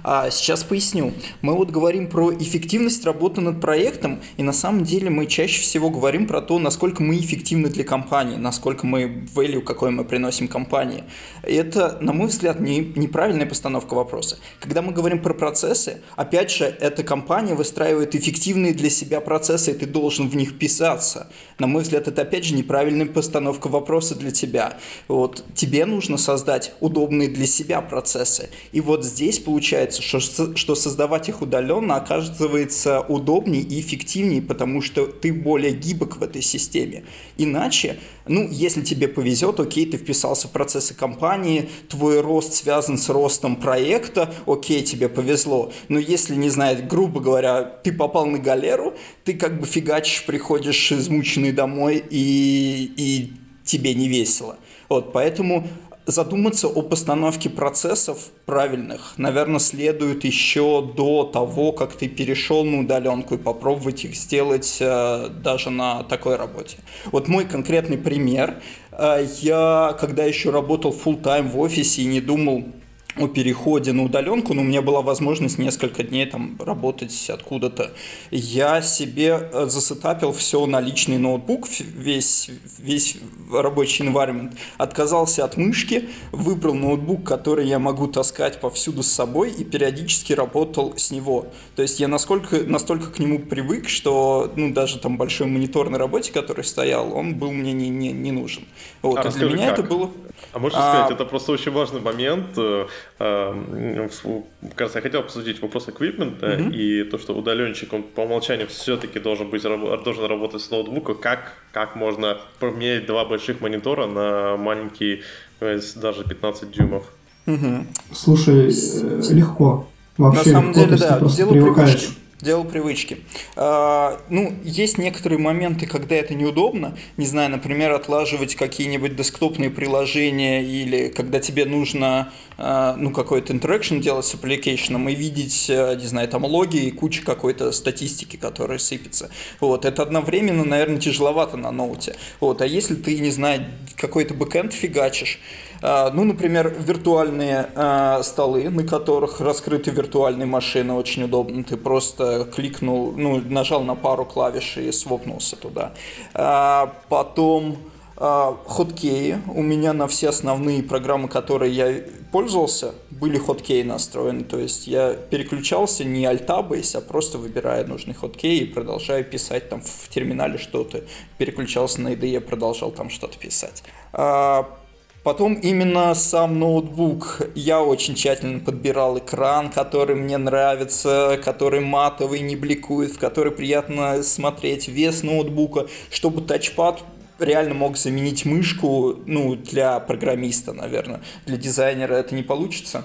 А сейчас поясню. Мы вот говорим про эффективность работы над проектом, и на самом деле мы чаще всего говорим про то, насколько мы эффективны для компании, насколько мы value, какой мы приносим компании. И это, на мой взгляд, не, неправильная постановка вопроса. Когда мы говорим про процессы, опять же, эта компания выстраивает эффективные для себя процессы, и ты должен в них писаться. На мой взгляд, это опять же неправильная постановка вопроса для тебя. Вот тебе нужно создать удобные для себя процессы. И вот здесь получается, что, что создавать их удаленно оказывается удобнее и эффективнее, потому что ты более гибок в этой системе. Иначе, ну, если тебе повезет, окей, ты вписался в процессы компании, твой рост связан с ростом проекта, окей, тебе повезло. Но если, не знаю, грубо говоря, ты попал на галеру, ты как бы фигачишь, приходишь измученный домой и, и тебе не весело. Вот, поэтому задуматься о постановке процессов правильных, наверное, следует еще до того, как ты перешел на удаленку и попробовать их сделать э, даже на такой работе. Вот мой конкретный пример. Э, я, когда еще работал full time в офисе и не думал о переходе на удаленку, но у меня была возможность несколько дней там работать откуда-то. Я себе э, засетапил все на личный ноутбук, весь, весь рабочий environment, отказался от мышки, выбрал ноутбук, который я могу таскать повсюду с собой и периодически работал с него. То есть я насколько, настолько к нему привык, что ну, даже там большой монитор на работе, который стоял, он был мне не, не, не нужен. Вот. А и для меня как? это было... А можешь а... сказать, это просто очень важный момент. Э, э, кажется, я хотел обсудить вопрос эквипмента mm-hmm. и то, что удаленщик, он по умолчанию все-таки должен быть должен работать с ноутбука. Как, как можно поменять два больших монитора на маленький, э, даже 15 дюймов? Угу. Слушай, легко. Вообще, на самом легко, деле, да, дело привыкаешь. привычки. Дело привычки. А, ну, есть некоторые моменты, когда это неудобно. Не знаю, например, отлаживать какие-нибудь десктопные приложения или когда тебе нужно а, ну, какой-то interaction делать с application и видеть, а, не знаю, там логи и куча какой-то статистики, которая сыпется. Вот. Это одновременно, наверное, тяжеловато на ноуте. Вот. А если ты, не знаю, какой-то бэкэнд фигачишь, ну, например, виртуальные а, столы, на которых раскрыты виртуальные машины, очень удобно. Ты просто кликнул, ну, нажал на пару клавиш и свопнулся туда. А, потом хоткеи. У меня на все основные программы, которые я пользовался, были хоткеи настроены. То есть я переключался не альтабаясь, а просто выбирая нужный хоткей и продолжаю писать там в терминале что-то. Переключался на IDE, продолжал там что-то писать. Потом именно сам ноутбук. Я очень тщательно подбирал экран, который мне нравится, который матовый, не бликует, в который приятно смотреть, вес ноутбука, чтобы тачпад реально мог заменить мышку, ну, для программиста, наверное. Для дизайнера это не получится.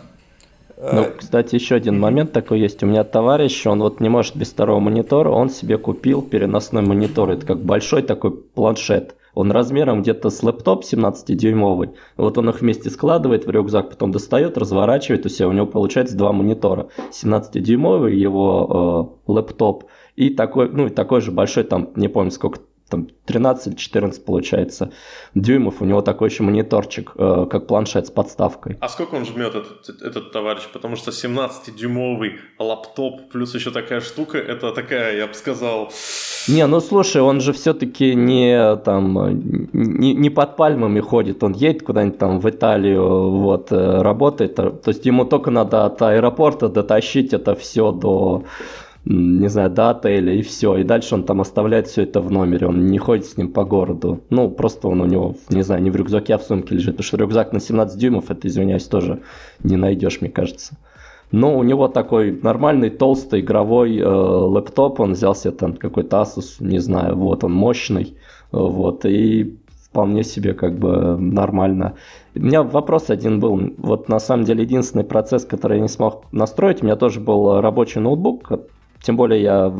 Ну, э, кстати, еще один момент такой есть. У меня товарищ, он вот не может без второго монитора, он себе купил переносной монитор. Это как большой такой планшет. Он размером где-то с лэптоп 17-дюймовый. Вот он их вместе складывает в рюкзак, потом достает, разворачивает, у себя у него получается два монитора. 17-дюймовый его э, лэптоп и такой, ну, такой же большой, там, не помню сколько, там 13 или 14 получается дюймов. У него такой еще мониторчик, э, как планшет с подставкой. А сколько он жмет этот, этот товарищ? Потому что 17-дюймовый лаптоп плюс еще такая штука, это такая, я бы сказал... Не, ну слушай, он же все-таки не там не, не под пальмами ходит, он едет куда-нибудь там в Италию, вот, э, работает. То есть ему только надо от аэропорта дотащить это все до не знаю, до отеля и все. И дальше он там оставляет все это в номере, он не ходит с ним по городу. Ну, просто он у него, не знаю, не в рюкзаке, а в сумке лежит. Потому что рюкзак на 17 дюймов, это, извиняюсь, тоже не найдешь, мне кажется. Но у него такой нормальный толстый игровой э, лэптоп, он взял себе там какой-то Asus, не знаю, вот он мощный, вот, и вполне себе как бы нормально. У меня вопрос один был, вот на самом деле единственный процесс, который я не смог настроить, у меня тоже был рабочий ноутбук, тем более я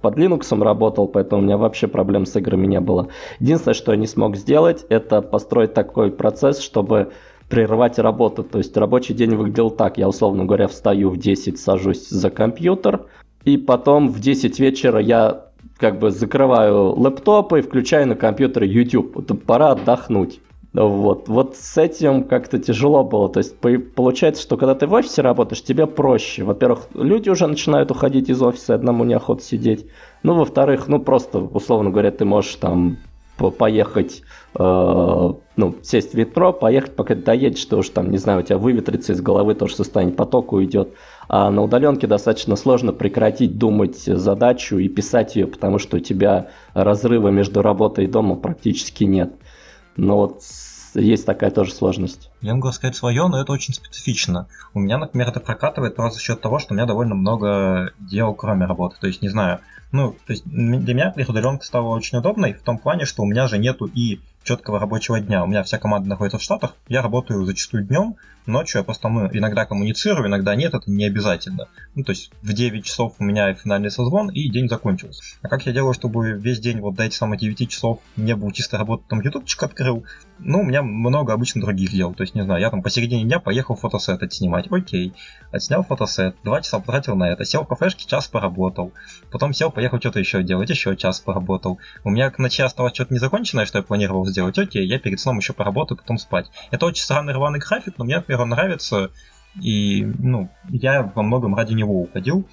под Linux работал, поэтому у меня вообще проблем с играми не было. Единственное, что я не смог сделать, это построить такой процесс, чтобы прерывать работу. То есть рабочий день выглядел так. Я, условно говоря, встаю в 10, сажусь за компьютер, и потом в 10 вечера я как бы закрываю лэптоп и включаю на компьютере YouTube. Вот пора отдохнуть. Вот, вот с этим как-то тяжело было. То есть получается, что когда ты в офисе работаешь, тебе проще. Во-первых, люди уже начинают уходить из офиса, одному неохота сидеть. Ну, во-вторых, ну просто, условно говоря, ты можешь там поехать, э, ну, сесть в метро, поехать, пока ты доедешь, что уж там, не знаю, у тебя выветрится из головы, то, что состояние потока уйдет. А на удаленке достаточно сложно прекратить думать задачу и писать ее, потому что у тебя разрыва между работой и домом практически нет. Но вот есть такая тоже сложность. Я могу сказать свое, но это очень специфично. У меня, например, это прокатывает просто за счет того, что у меня довольно много дел, кроме работы. То есть, не знаю, ну, то есть для меня удаленка стала очень удобной в том плане, что у меня же нету и четкого рабочего дня. У меня вся команда находится в Штатах, я работаю зачастую днем, ночью я просто ну, иногда коммуницирую, иногда нет, это не обязательно. Ну, то есть в 9 часов у меня финальный созвон, и день закончился. А как я делаю, чтобы весь день вот до этих самых 9 часов не был чисто работы, там ютубчик открыл, ну, у меня много обычно других дел. То есть, не знаю, я там посередине дня поехал фотосет отснимать. Окей. Отснял фотосет, два часа потратил на это. Сел в кафешке, час поработал. Потом сел, поехал что-то еще делать, еще час поработал. У меня к ночи осталось что-то незаконченное, что я планировал сделать. Окей, я перед сном еще поработаю, потом спать. Это очень странный рваный график, но мне, он нравится. И, ну, я во многом ради него уходил,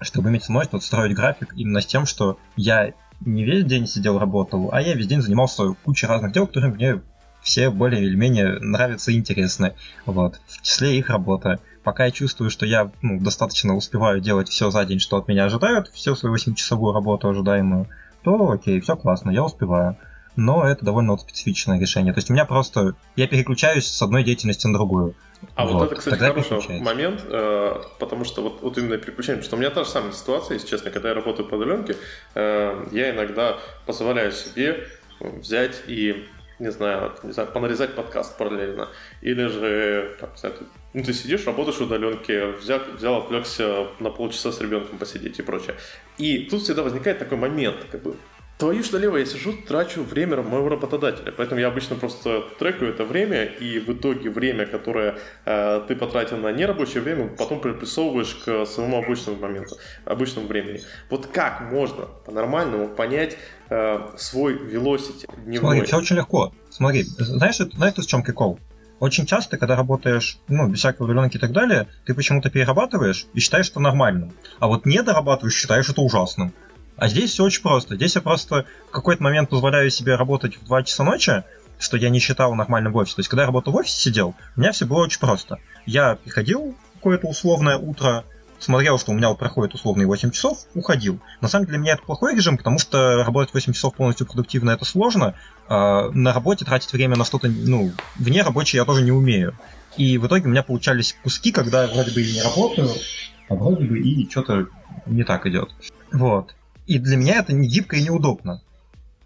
чтобы иметь возможность вот строить график именно с тем, что я не весь день сидел, работал, а я весь день занимался кучей разных дел, которые мне все более или менее нравятся и интересны. Вот. В числе их работа. Пока я чувствую, что я ну, достаточно успеваю делать все за день, что от меня ожидают, всю свою 8-часовую работу ожидаемую, то окей, все классно, я успеваю. Но это довольно вот специфичное решение. То есть у меня просто... Я переключаюсь с одной деятельности на другую. А вот, вот это, кстати, Тогда хороший момент, э, потому что вот, вот именно переключение, потому что у меня та же самая ситуация, если честно, когда я работаю по удаленке, э, я иногда позволяю себе взять и не знаю, не знаю, понарезать подкаст параллельно. Или же, как сказать, ну, ты сидишь, работаешь в удаленке, взял, взял, отвлекся на полчаса с ребенком посидеть и прочее. И тут всегда возникает такой момент, как бы, твою что лево, я сижу, трачу время моего работодателя. Поэтому я обычно просто трекаю это время, и в итоге время, которое э, ты потратил на нерабочее время, потом припрессовываешь к своему обычному моменту, обычному времени. Вот как можно по-нормальному понять э, свой velocity дневной? Смотри, все очень легко. Смотри, знаешь, знаешь, в чем прикол? Очень часто, когда работаешь, ну, без всякой удаленки и так далее, ты почему-то перерабатываешь и считаешь это нормальным. А вот не дорабатываешь, считаешь это ужасным. А здесь все очень просто. Здесь я просто в какой-то момент позволяю себе работать в 2 часа ночи, что я не считал нормальным в офисе. То есть, когда я работал в офисе, сидел, у меня все было очень просто. Я приходил какое-то условное утро, смотрел, что у меня проходит условные 8 часов, уходил. На самом деле для меня это плохой режим, потому что работать 8 часов полностью продуктивно это сложно. А на работе тратить время на что-то, ну, вне рабочее я тоже не умею. И в итоге у меня получались куски, когда я вроде бы и не работаю, а вроде бы и что-то не так идет. Вот. И для меня это не гибко и неудобно.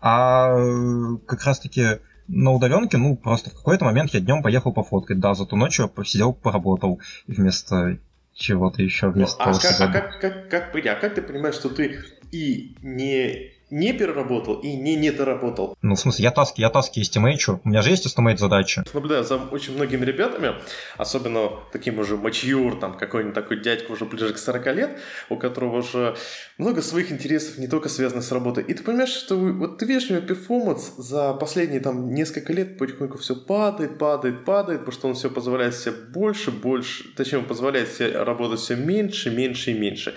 А э, как раз-таки на удаленке, ну, просто в какой-то момент я днем поехал пофоткать, да, зато ночью посидел, поработал вместо чего-то еще вместо ну, того, а, как, а как, как, как, а как ты понимаешь, что ты и не не переработал и не недоработал. Ну, в смысле, я таски, я таски эстимейчу. У меня же есть estimate задачи. Наблюдаю за очень многими ребятами, особенно таким уже mature, там какой-нибудь такой дядька уже ближе к 40 лет, у которого уже много своих интересов, не только связанных с работой. И ты понимаешь, что вот ты видишь у него performance за последние там несколько лет потихоньку все падает, падает, падает, потому что он все позволяет себе больше, больше, точнее, он позволяет себе работать все меньше, меньше и меньше.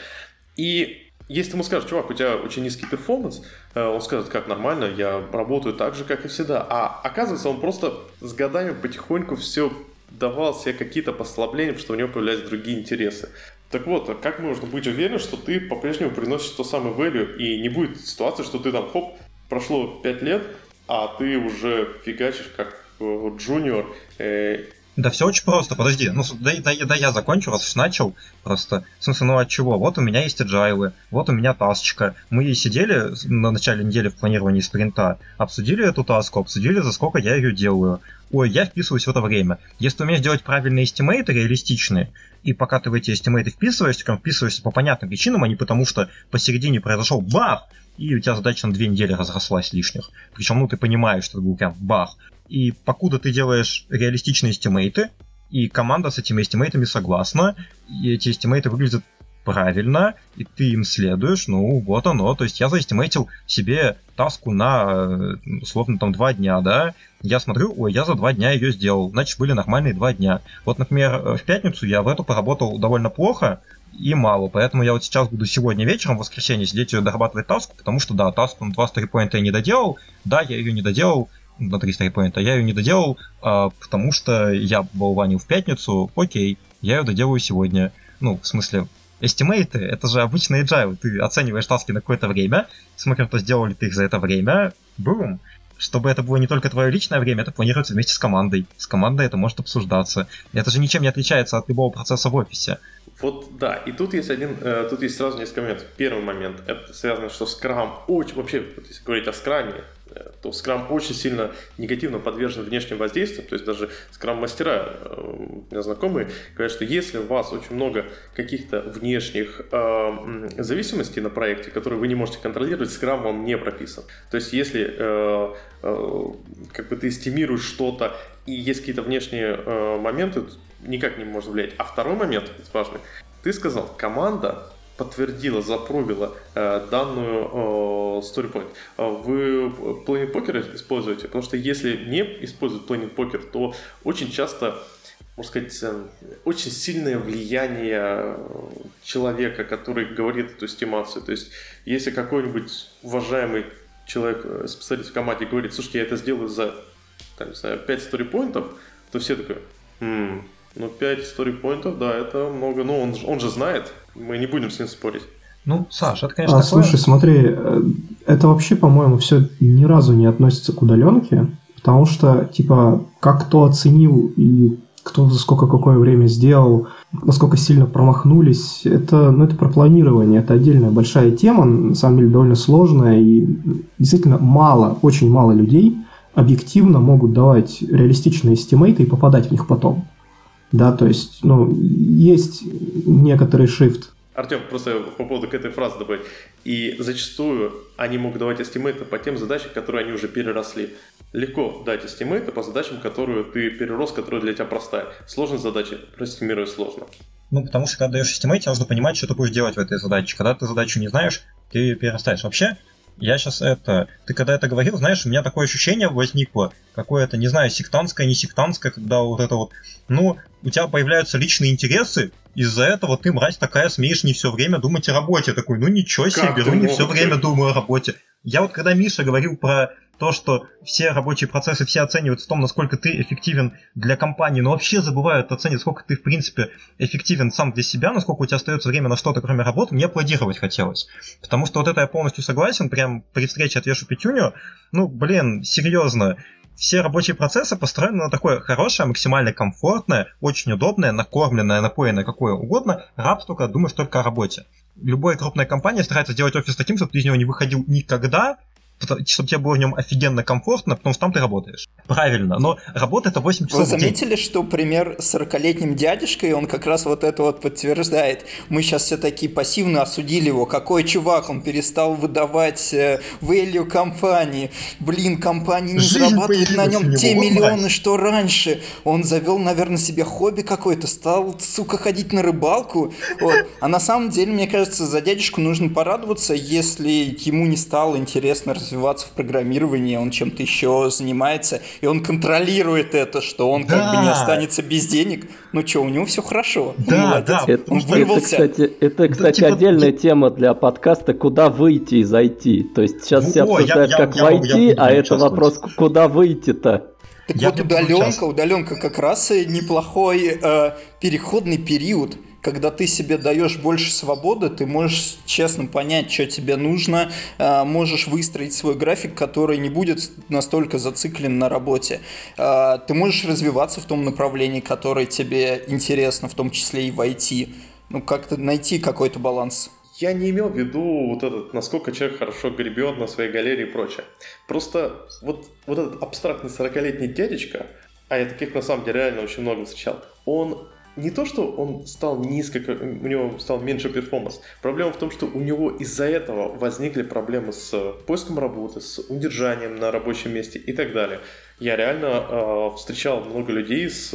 И если ему скажут, чувак, у тебя очень низкий performance, э, он скажет, как нормально, я работаю так же, как и всегда. А оказывается, он просто с годами потихоньку все давал себе какие-то послабления, что у него появлялись другие интересы. Так вот, а как можно быть уверен, что ты по-прежнему приносишь то самое value, и не будет ситуации, что ты там, хоп, прошло 5 лет, а ты уже фигачишь как э, джуниор, э, да все очень просто, подожди, ну да, да, да я закончу, раз уж начал, просто, в смысле, ну от чего, вот у меня есть agile, вот у меня тасочка, мы сидели на начале недели в планировании спринта, обсудили эту таску, обсудили, за сколько я ее делаю, ой, я вписываюсь в это время. Если ты умеешь делать правильные эстимейты, реалистичные, и пока ты в эти эстимейты вписываешься, прям вписываешься по понятным причинам, а не потому что посередине произошел бах, и у тебя задача на две недели разрослась лишних. Причем, ну, ты понимаешь, что это был прям бах. И покуда ты делаешь реалистичные эстимейты, и команда с этими эстимейтами согласна, и эти эстимейты выглядят правильно, и ты им следуешь, ну, вот оно. То есть я заэстимейтил себе таску на, э, условно, там, два дня, да, я смотрю, ой, я за два дня ее сделал, значит, были нормальные два дня. Вот, например, э, в пятницу я в эту поработал довольно плохо, и мало. Поэтому я вот сейчас буду сегодня вечером, в воскресенье, сидеть и дорабатывать таску, потому что, да, таску на 2 сторипоинта я не доделал, да, я ее не доделал, на 3 сторипоинта, я ее не доделал, а, потому что я болванил в пятницу, окей, я ее доделаю сегодня. Ну, в смысле, эстимейты, это же обычный agile, ты оцениваешь таски на какое-то время, смотрим, то сделал ли ты их за это время, бум, чтобы это было не только твое личное время, это планируется вместе с командой. С командой это может обсуждаться. Это же ничем не отличается от любого процесса в офисе. Вот да, и тут есть один, э, тут есть сразу несколько моментов. Первый момент, это связано, что Scrum очень, вообще, если говорить о скраме, то Scrum очень сильно негативно подвержен внешним воздействиям, то есть даже Scrum-мастера, э, знакомые, говорят, что если у вас очень много каких-то внешних э, зависимостей на проекте, которые вы не можете контролировать, Scrum вам не прописан. То есть если э, э, как бы ты эстимируешь что-то и есть какие-то внешние э, моменты, никак не может влиять. А второй момент, важный, ты сказал, команда подтвердила, запровила э, данную э, StoryPoint. Э, вы Planet Poker используете? Потому что если не использовать Planet Poker, то очень часто можно сказать, э, очень сильное влияние человека, который говорит эту эстимацию. То есть, если какой-нибудь уважаемый человек, э, специалист в команде говорит, слушайте, я это сделаю за там, не знаю, 5 сторипоинтов, то все такое, м-м, ну, 5 сторипоинтов, да, это много. Ну, он, он же знает, мы не будем с ним спорить. Ну, Саш, это, конечно, а, такое... Слушай, смотри, э, это вообще, по-моему, все ни разу не относится к удаленке, потому что, типа, как кто оценил и кто за сколько какое время сделал, насколько сильно промахнулись, это, ну, это про планирование, это отдельная большая тема, на самом деле довольно сложная, и действительно мало, очень мало людей объективно могут давать реалистичные эстимейты и попадать в них потом. Да, то есть, ну, есть некоторый shift. Артем, просто по поводу к этой фразы добавить. И зачастую они могут давать эстимейты по тем задачам, которые они уже переросли. Легко дать эстимейты по задачам, которые ты перерос, которые для тебя простая. Сложные задачи проэстимировать сложно. Ну, потому что когда даешь estimate, нужно понимать, что ты будешь делать в этой задаче. Когда ты задачу не знаешь, ты перерастаешь. Вообще, я сейчас это... Ты когда это говорил, знаешь, у меня такое ощущение возникло, какое-то, не знаю, сектантское, не сектантское, когда вот это вот... Ну, у тебя появляются личные интересы, из-за этого ты, мразь такая, смеешь не все время думать о работе. Такой, ну ничего себе, как беру, не все время думаю о работе. Я вот когда Миша говорил про то, что все рабочие процессы все оценивают в том, насколько ты эффективен для компании, но вообще забывают оценивать, сколько ты, в принципе, эффективен сам для себя, насколько у тебя остается время на что-то, кроме работы, мне аплодировать хотелось. Потому что вот это я полностью согласен, прям при встрече отвешу пятюню, ну, блин, серьезно, все рабочие процессы построены на такое хорошее, максимально комфортное, очень удобное, накормленное, напоенное, какое угодно, рабство, когда думаешь только о работе. Любая крупная компания старается сделать офис таким, чтобы ты из него не выходил никогда, чтобы тебе было в нем офигенно комфортно, потому что там ты работаешь. Правильно, но работа это 8 часов Вы заметили, что пример с 40-летним дядюшкой, он как раз вот это вот подтверждает. Мы сейчас все такие пассивно осудили его. Какой чувак, он перестал выдавать э, value компании. Блин, компания не Жизнь зарабатывает на нем те миллионы, что раньше. Он завел, наверное, себе хобби какое-то, стал, сука, ходить на рыбалку. Вот. А на самом деле, мне кажется, за дядюшку нужно порадоваться, если ему не стало интересно развиваться в программировании, он чем-то еще занимается, и он контролирует это, что он да. как бы не останется без денег. Ну что, у него все хорошо. Да, да. Это, он вырвался. Это, кстати, это, кстати да, типа... отдельная тема для подкаста, куда выйти и зайти. То есть сейчас все обсуждают, я, как я, войти, я, я, а это вопрос, куда выйти-то. Так я вот удаленка, удаленка как раз и неплохой э, переходный период когда ты себе даешь больше свободы, ты можешь честно понять, что тебе нужно, а, можешь выстроить свой график, который не будет настолько зациклен на работе. А, ты можешь развиваться в том направлении, которое тебе интересно, в том числе и войти. Ну, как-то найти какой-то баланс. Я не имел в виду вот этот, насколько человек хорошо гребет на своей галерее и прочее. Просто вот, вот этот абстрактный 40-летний дядечка, а я таких на самом деле реально очень много встречал, он не то, что он стал низко, у него стал меньше перформанс. Проблема в том, что у него из-за этого возникли проблемы с поиском работы, с удержанием на рабочем месте и так далее. Я реально э, встречал много людей с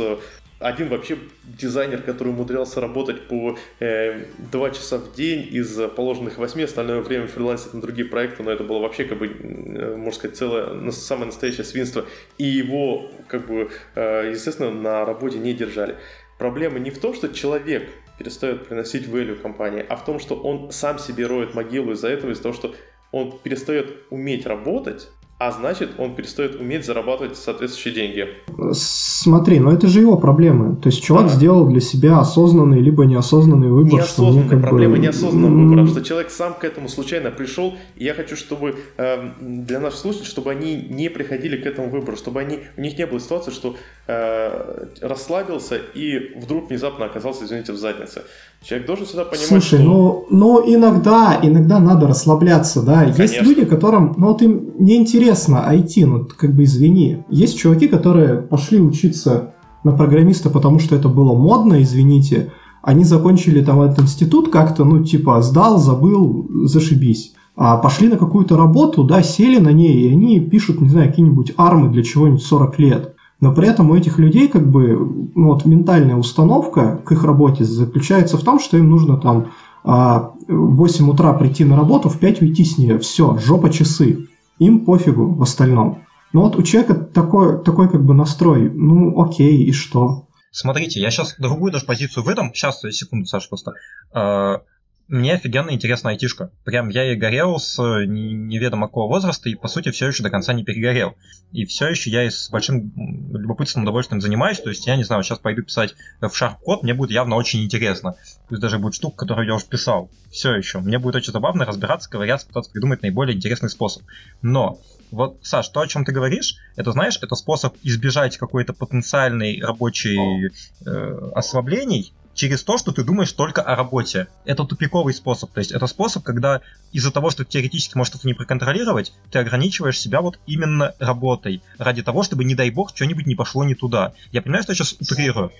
один вообще дизайнер, который умудрялся работать по э, 2 часа в день из положенных 8, остальное время фрилансить на другие проекты, но это было вообще, как бы, э, можно сказать, целое, самое настоящее свинство. И его, как бы, э, естественно, на работе не держали. Проблема не в том, что человек перестает приносить value компании, а в том, что он сам себе роет могилу из-за этого, из-за того, что он перестает уметь работать, а значит, он перестает уметь зарабатывать соответствующие деньги. Смотри, но это же его проблемы. То есть чувак да. сделал для себя осознанный либо неосознанный выбор. Неосознанный, что проблема бы... неосознанного выбора, что человек сам к этому случайно пришел, и я хочу, чтобы э, для наших слушателей, чтобы они не приходили к этому выбору, чтобы они, у них не было ситуации, что э, расслабился и вдруг внезапно оказался, извините, в заднице. Человек должен всегда понимать, Слушай, что... ну, ну иногда, иногда надо расслабляться, да. Конечно. Есть люди, которым, ну вот им неинтересно IT, ну как бы извини. Есть чуваки, которые пошли учиться на программиста, потому что это было модно, извините. Они закончили там этот институт как-то, ну типа сдал, забыл, зашибись. А пошли на какую-то работу, да, сели на ней, и они пишут, не знаю, какие-нибудь армы для чего-нибудь 40 лет. Но при этом у этих людей как бы ну, вот ментальная установка к их работе заключается в том, что им нужно там а, в 8 утра прийти на работу, в 5 уйти с нее. Все, жопа часы. Им пофигу в остальном. Но вот у человека такой, такой как бы настрой, ну окей, и что? Смотрите, я сейчас другую даже позицию выдам. Сейчас, секунду, Саша, просто. Мне офигенно интересна айтишка. Прям я и горел с неведомо какого возраста, и по сути все еще до конца не перегорел. И все еще я с большим любопытством, удовольствием занимаюсь. То есть я не знаю, сейчас пойду писать в Sharp код, мне будет явно очень интересно. Пусть даже будет штука, которую я уже писал. Все еще. Мне будет очень забавно разбираться, ковыряться, пытаться придумать наиболее интересный способ. Но вот, Саш, то, о чем ты говоришь, это, знаешь, это способ избежать какой-то потенциальной рабочей э, ослаблений, через то, что ты думаешь только о работе. Это тупиковый способ. То есть это способ, когда из-за того, что теоретически можешь что-то не проконтролировать, ты ограничиваешь себя вот именно работой. Ради того, чтобы, не дай бог, что-нибудь не пошло не туда. Я понимаю, что я сейчас утрирую.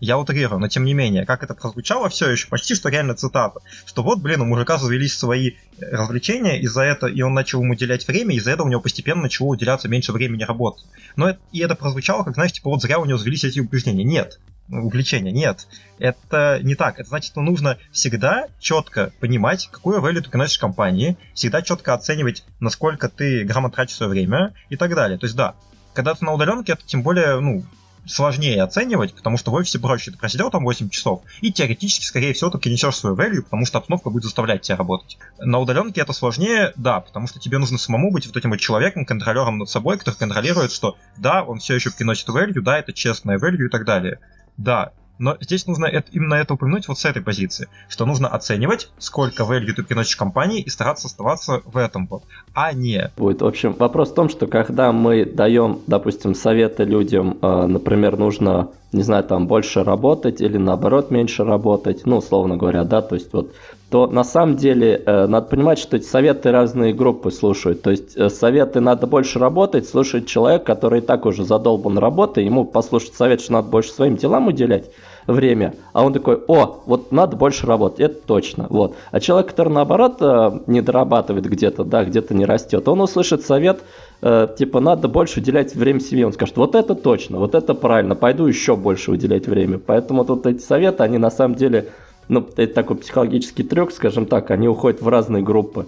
Я утрирую, но тем не менее, как это прозвучало все еще, почти что реально цитата, что вот, блин, у мужика завелись свои развлечения, из-за этого и он начал ему уделять время, из-за этого у него постепенно начало уделяться меньше времени работы. Но это, и это прозвучало, как, знаешь, типа вот зря у него завелись эти убеждения. Нет, увлечения. Нет, это не так. Это значит, что нужно всегда четко понимать, какую value ты приносишь компании, всегда четко оценивать, насколько ты грамотно тратишь свое время и так далее. То есть да, когда ты на удаленке, это тем более, ну, сложнее оценивать, потому что в офисе проще. Ты просидел там 8 часов, и теоретически, скорее всего, ты несешь свою value, потому что обстановка будет заставлять тебя работать. На удаленке это сложнее, да, потому что тебе нужно самому быть вот этим вот человеком, контролером над собой, который контролирует, что да, он все еще приносит value, да, это честная value и так далее. Да, но здесь нужно это, именно это упомянуть вот с этой позиции, что нужно оценивать, сколько value ты приносишь компании и стараться оставаться в этом вот, а не... Будет, в общем, вопрос в том, что когда мы даем, допустим, советы людям, э, например, нужно, не знаю, там больше работать или наоборот меньше работать, ну, условно говоря, да, то есть вот то на самом деле э, надо понимать, что эти советы разные группы слушают. То есть э, советы надо больше работать, слушает человек, который и так уже задолбан работой, ему послушать совет, что надо больше своим делам уделять время, а он такой, о, вот надо больше работать, это точно, вот. А человек, который наоборот э, не дорабатывает где-то, да, где-то не растет, он услышит совет, типа, надо больше уделять время семье, он скажет, вот это точно, вот это правильно, пойду еще больше уделять время. Поэтому тут эти советы, они на самом деле ну, это такой психологический трюк, скажем так, они уходят в разные группы.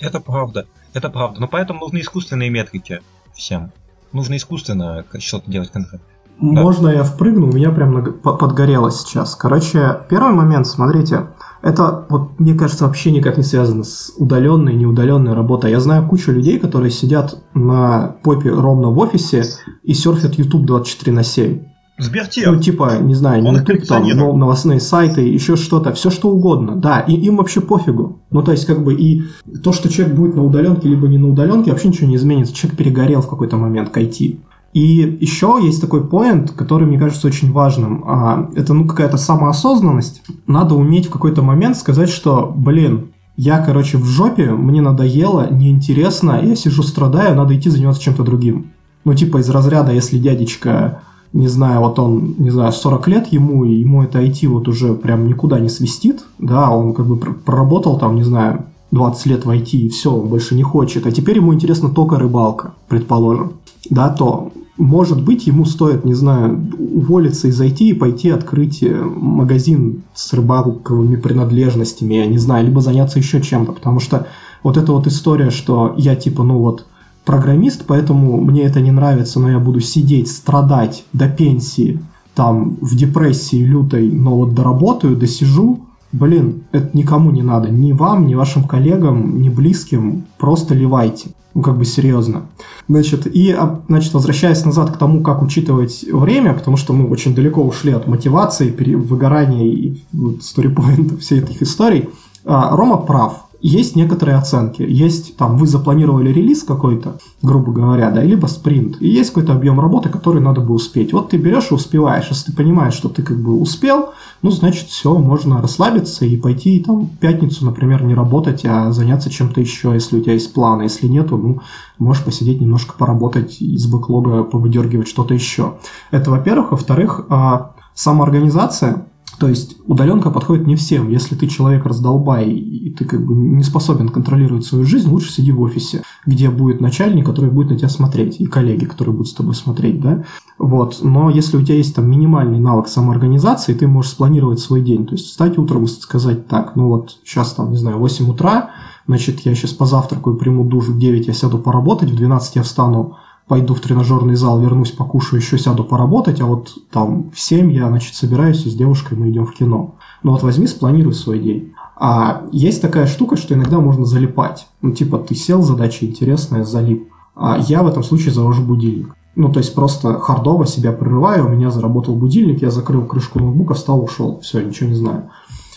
Это правда, это правда. Но поэтому нужны искусственные метрики всем. Нужно искусственно что-то делать конкретно. Можно да. я впрыгну? У меня прям подгорело сейчас. Короче, первый момент, смотрите, это, вот, мне кажется, вообще никак не связано с удаленной, неудаленной работой. Я знаю кучу людей, которые сидят на попе ровно в офисе и серфят YouTube 24 на 7. Сбертех. Ну, типа, не знаю, не YouTube, там, новостные сайты, еще что-то, все что угодно, да, и им вообще пофигу. Ну, то есть, как бы, и то, что человек будет на удаленке, либо не на удаленке, вообще ничего не изменится. Человек перегорел в какой-то момент к IT. И еще есть такой поинт, который мне кажется очень важным. А, это, ну, какая-то самоосознанность. Надо уметь в какой-то момент сказать, что, блин, я, короче, в жопе, мне надоело, неинтересно, я сижу страдаю, надо идти заниматься чем-то другим. Ну, типа из разряда, если дядечка не знаю, вот он, не знаю, 40 лет ему, и ему это IT вот уже прям никуда не свистит, да, он как бы проработал там, не знаю, 20 лет в IT, и все, он больше не хочет, а теперь ему интересно только рыбалка, предположим, да, то может быть, ему стоит, не знаю, уволиться и зайти и пойти открыть э, магазин с рыбалковыми принадлежностями, я не знаю, либо заняться еще чем-то, потому что вот эта вот история, что я типа, ну вот, программист, поэтому мне это не нравится, но я буду сидеть, страдать до пенсии, там, в депрессии лютой, но вот доработаю, досижу, блин, это никому не надо, ни вам, ни вашим коллегам, ни близким, просто ливайте. Ну, как бы серьезно. Значит, и, а, значит, возвращаясь назад к тому, как учитывать время, потому что мы очень далеко ушли от мотивации, выгорания и вот, сторипоинта всей этих историй, а, Рома прав есть некоторые оценки. Есть там, вы запланировали релиз какой-то, грубо говоря, да, либо спринт, и есть какой-то объем работы, который надо бы успеть. Вот ты берешь и успеваешь. Если ты понимаешь, что ты как бы успел, ну, значит, все, можно расслабиться и пойти там в пятницу, например, не работать, а заняться чем-то еще, если у тебя есть планы. Если нету, ну, можешь посидеть немножко поработать, из бэклога повыдергивать что-то еще. Это, во-первых. Во-вторых, а, самоорганизация – то есть удаленка подходит не всем. Если ты человек раздолбай и ты как бы не способен контролировать свою жизнь, лучше сиди в офисе, где будет начальник, который будет на тебя смотреть, и коллеги, которые будут с тобой смотреть, да. Вот. Но если у тебя есть там минимальный навык самоорганизации, ты можешь спланировать свой день. То есть встать утром и сказать так, ну вот сейчас там, не знаю, 8 утра, значит, я сейчас позавтракаю, приму душ в 9, я сяду поработать, в 12 я встану пойду в тренажерный зал, вернусь, покушаю, еще сяду поработать, а вот там в 7 я, значит, собираюсь и с девушкой мы идем в кино. Ну вот возьми, спланируй свой день. А есть такая штука, что иногда можно залипать. Ну, типа, ты сел, задача интересная, залип. А я в этом случае завожу будильник. Ну, то есть просто хардово себя прерываю, у меня заработал будильник, я закрыл крышку ноутбука, встал, ушел. Все, ничего не знаю.